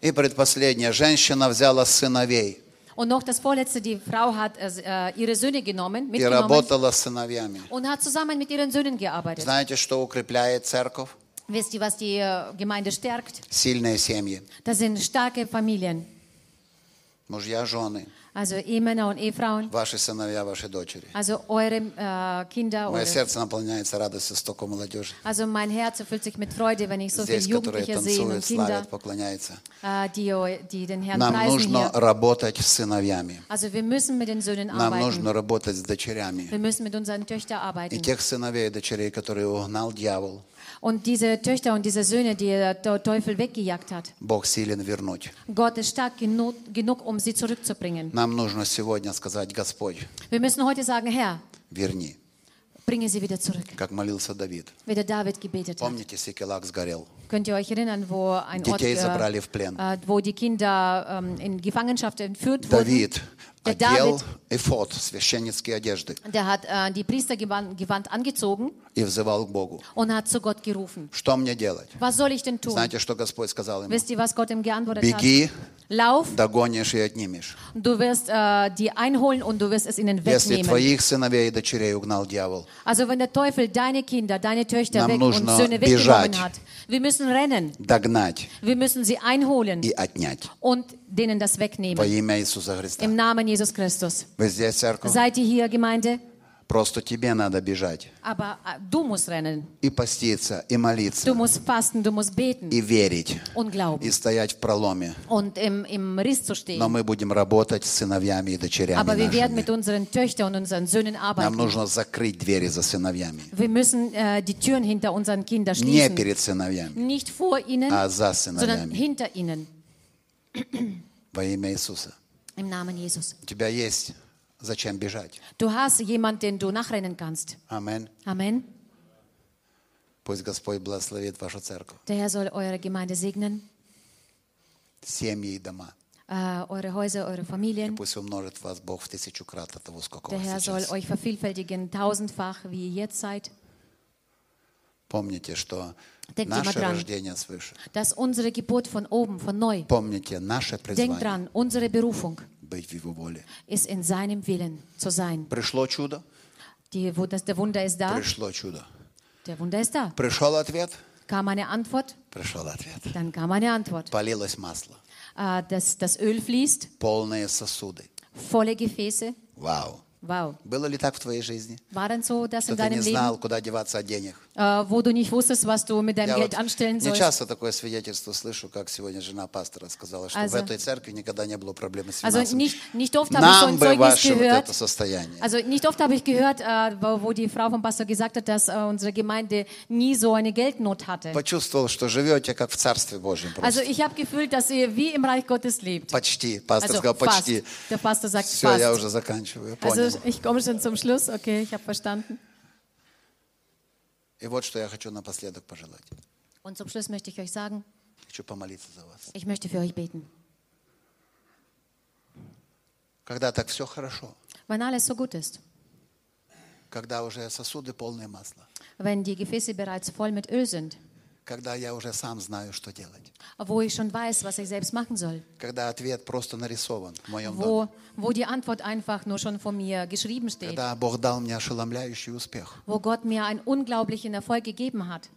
И предпоследнее. Женщина взяла сыновей Und noch das Vorletzte, die Frau hat äh, ihre Söhne genommen, и mitgenommen работала с сыновьями. und hat zusammen mit ihren Söhnen gearbeitet. Знаете, что укрепляет церковь? Wisst ihr, was die äh, Gemeinde stärkt? Сильные семьи. Das sind starke Familien. Мужья, жены, Also Ehemänner und Ehefrauen. ваши сыновья, ваши дочери. Also eure äh, Kinder. Мое сердце наполняется радостью столько молодежи. also mein Herz erfüllt sich mit Freude, wenn ich so viele Здесь, которые Jugendliche sehe und Kinder, славят, äh, die, die den Herrn Нам preisen нужно hier. работать с сыновьями. Also wir müssen mit den Söhnen Нам arbeiten. нужно работать с дочерями. Wir müssen mit unseren Töchtern И arbeiten. тех сыновей и дочерей, которые угнал дьявол, Und diese Töchter und diese Söhne, die der Teufel weggejagt hat, Бог силен вернуть. Gott ist stark genug, genug um sie zurückzubringen. Нам нужно сегодня сказать, Господь, Wir müssen heute sagen, Herr, верни. bringe sie wieder zurück. как молился Давид. Wie der David gebetet hat. Помните, Сикелак сгорел? Könnt ihr euch erinnern, wo ein Ort, Детей äh, забрали в плен. äh, wo die Kinder ähm, in Gefangenschaft entführt wurden? Давид Der одел David, эфод, священницкие одежды, der hat äh, die Priestergewand Gewand angezogen и взывал к Богу. und hat zu Gott gerufen. Что мне делать? Was soll ich denn tun? Знаете, что Господь сказал ему? Wisst ihr, was Gott ihm geantwortet Беги, hat? Lauf, догонишь и отнимешь. du wirst äh, die einholen und du wirst es ihnen Если wegnehmen. твоих сыновей и дочерей угнал дьявол, Also wenn der Teufel deine Kinder, deine Töchter Нам weg und нужно Söhne бежать. weggenommen hat, wir müssen rennen. догнать Wir müssen sie einholen и отнять. und denen das Во wegnehmen. имя Иисуса Христа. Im Namen Jesus Christus. Вы здесь, церковь? Seid ihr hier, Gemeinde? Просто тебе надо бежать Aber äh, du musst rennen. и поститься, и Du молиться, musst fasten, du musst beten и верить, und glauben и стоять в проломе. und im, im Riss zu Но stehen. мы будем работать с сыновьями и дочерями Aber wir werden mit нашими. unseren Töchtern und unseren Söhnen Нам arbeiten. нужно закрыть двери за сыновьями. Wir müssen äh, die Türen hinter unseren Kindern Не schließen. перед сыновьями, Nicht vor ihnen, а за sondern сыновьями. hinter ihnen. Во имя Иисуса. Im Namen Jesus. У тебя есть зачем бежать. Du hast jemanden, den du nachrennen kannst. Аминь. Amen. Пусть Господь благословит вашу церковь, Der Herr soll eure Gemeinde segnen, семьи и дома. äh, eure Häuser, eure Familien. Пусть умножит вас Бог в тысячу крат от того, сколько Der Herr soll euch vervielfältigen, tausendfach, wie ihr jetzt seid. Помните, что Denkt наше dran. рождение свыше. Dass unsere Geburt von oben, von neu, Помните, наше denkt призвание dran, unsere Berufung быть в Его воле. ist in seinem Willen zu sein. Пришло чудо? Die, das, der Wunder ist da, Пришло чудо. der Wunder ist da. Пришел ответ? Kam eine Antwort, Пришел ответ. dann kam eine Antwort. Полилось масло. Äh, das, das Öl fließt, Полные сосуды. volle Gefäße. Вау. Wow. Было ли так в твоей жизни? War denn so, dass Что in ты не знал, Leben, куда деваться от денег? äh, wo du nicht wusstest, was du mit deinem Я Geld вот anstellen не sollst? часто такое свидетельство слышу, как сегодня жена пастора сказала, что в Also- этой церкви никогда не было проблемы с Also финансами. nicht, nicht oft habe ich so Нам ein бы Zeugnis ваше вот gehört. это состояние. Also nicht oft habe ich gehört, äh, wo, wo die Frau vom Pastor gesagt hat, dass äh, unsere Gemeinde nie so eine Geldnot hatte. Почувствовал, что живете как в Царстве Божьем Also просто. ich habe gefühlt, dass ihr wie im Reich Gottes lebt. Почти. Пастор Also сказал, fast. почти. Der Pastor sagt Все, я fast. уже заканчиваю. Also Понял. ich komme schon zum Schluss. Okay, ich habe verstanden. И вот что я хочу напоследок пожелать. Und zum Schluss möchte ich euch sagen, Хочу помолиться за вас. ich möchte für euch beten. Когда так все хорошо, Wenn alles so gut ist, когда уже сосуды полные масла, wenn die Gefäße bereits voll mit Öl sind, когда я уже сам знаю, что делать, wo ich schon weiß, was ich selbst machen soll, когда ответ просто нарисован в моем доме, wo, wo die Antwort einfach nur schon von mir geschrieben steht, когда Бог дал мне ошеломляющий успех, wo Gott mir einen unglaublichen Erfolg gegeben hat,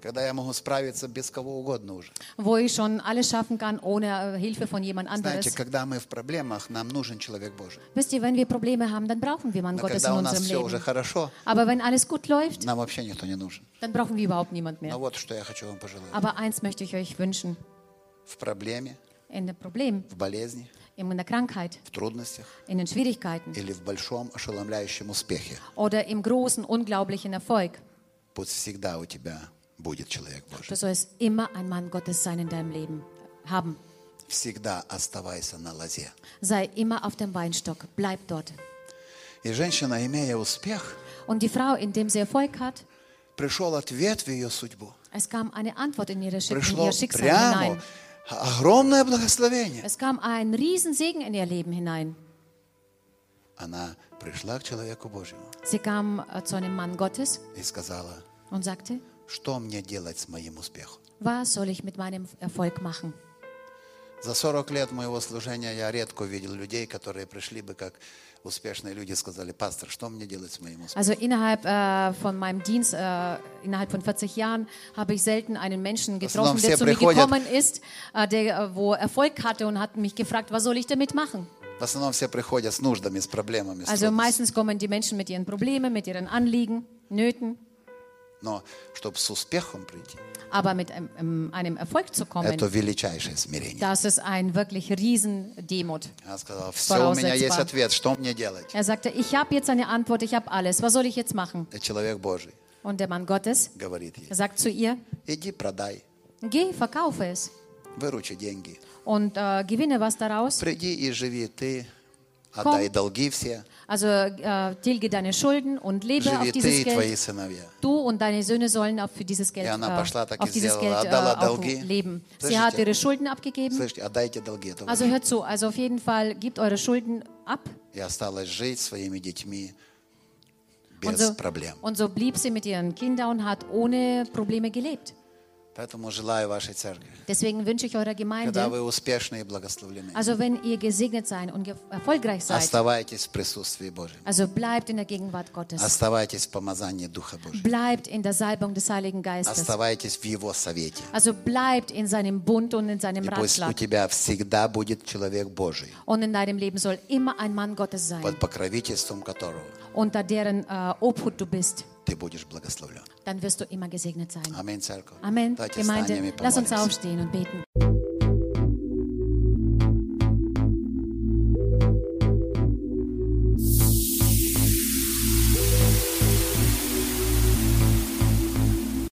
когда я могу справиться без кого угодно уже. wo ich schon alles schaffen kann ohne äh, Hilfe von jemand Знаете, anderes. когда мы в проблемах, нам нужен человек Божий. Wisst ihr, wenn wir Probleme haben, dann brauchen wir Mann Но Gottes in когда у нас unserem все уже Leben. хорошо, Aber wenn alles gut läuft, нам вообще никто не нужен. dann brauchen wir überhaupt niemand Но mehr. вот что я хочу вам пожелать. Aber eins möchte ich euch wünschen, В проблеме, in dem Problem, в болезни, in der Krankheit, в трудностях in den Schwierigkeiten или в большом ошеломляющем успехе, oder im großen, unglaublichen Erfolg, пусть всегда у тебя будет человек Божий. du sollst immer ein Mann Gottes sein in deinem Leben haben. Всегда оставайся на лозе. Sei immer auf dem Weinstock, bleib dort. И женщина, имея успех, Und die Frau, indem sie Erfolg hat, пришел ответ в ее судьбу. es kam eine Antwort in, ihre Schick in Пришло ihr Schicksal прямо hinein. огромное благословение. Es kam ein Riesensegen in ihr Leben hinein. Она пришла к человеку Божьему Sie kam äh, zu einem Mann Gottes и сказала, und sagte, что мне делать с моим успехом? was soll ich mit meinem Erfolg machen? За 40 лет моего служения я редко видел людей, которые пришли бы как успешные люди сказали, пастор, что мне делать с моим успехом? Also innerhalb äh, von meinem Dienst, äh, innerhalb von 40 Jahren, habe ich selten einen Menschen getroffen, der zu mir gekommen ist, äh, der äh, wo Erfolg hatte und hat mich gefragt, was soll ich damit machen? В основном все приходят с нуждами, с проблемами. с Also meistens kommen die Menschen mit ihren Problemen, mit ihren Anliegen, Nöten, Но чтобы с успехом прийти, aber mit einem, ähm, einem Erfolg zu kommen, это величайшее смирение. das ist ein wirklich Riesendemut. Она сказала, все, у меня есть Voraussetzbar. ответ, что мне делать? Er sagte, ich habe jetzt eine Antwort, ich habe alles, was soll ich jetzt machen? И человек Божий Und der Mann Gottes говорит ей, sagt zu ihr, иди продай, geh, verkaufe es выручи деньги, und äh, gewinne was daraus приди и живи ты Отдай долги все. also äh, tilge deine Schulden und lebe Живи auf ты dieses и твои Geld. сыновья. Du und deine Söhne sollen auch für dieses Geld, И она пошла, äh, так auf и dieses сделала. Geld äh, Отдала auch долги. leben. Sie Слышите? hat ihre Schulden abgegeben. Слышите, отдайте долги. Это Also hört zu, also auf jeden Fall gebt eure Schulden ab. И осталась жить своими детьми Und без so, проблем. und so blieb sie mit ihren Kindern und hat ohne Probleme gelebt. Поэтому желаю вашей церкви, Deswegen wünsche ich eurer когда Gemeinde, вы успешны и благословлены, also wenn ihr gesegnet seid und erfolgreich seid, оставайтесь в присутствии Божьем. also bleibt in der Gegenwart Gottes. Оставайтесь в помазании Духа Божьего. Bleibt in der Salbung des Heiligen Geistes. Оставайтесь в Его совете. Also bleibt in seinem Bund und in seinem И пусть у Ratschlag. тебя всегда будет человек Божий, Und in deinem Leben soll immer ein Mann Gottes sein, под покровительством которого unter deren äh, Obhut du bist. ты будешь благословлен. Dann wirst du immer gesegnet sein. Аминь, церковь. Amen. Давайте встанем и Gemeinde, lass uns помолимся. aufstehen und beten.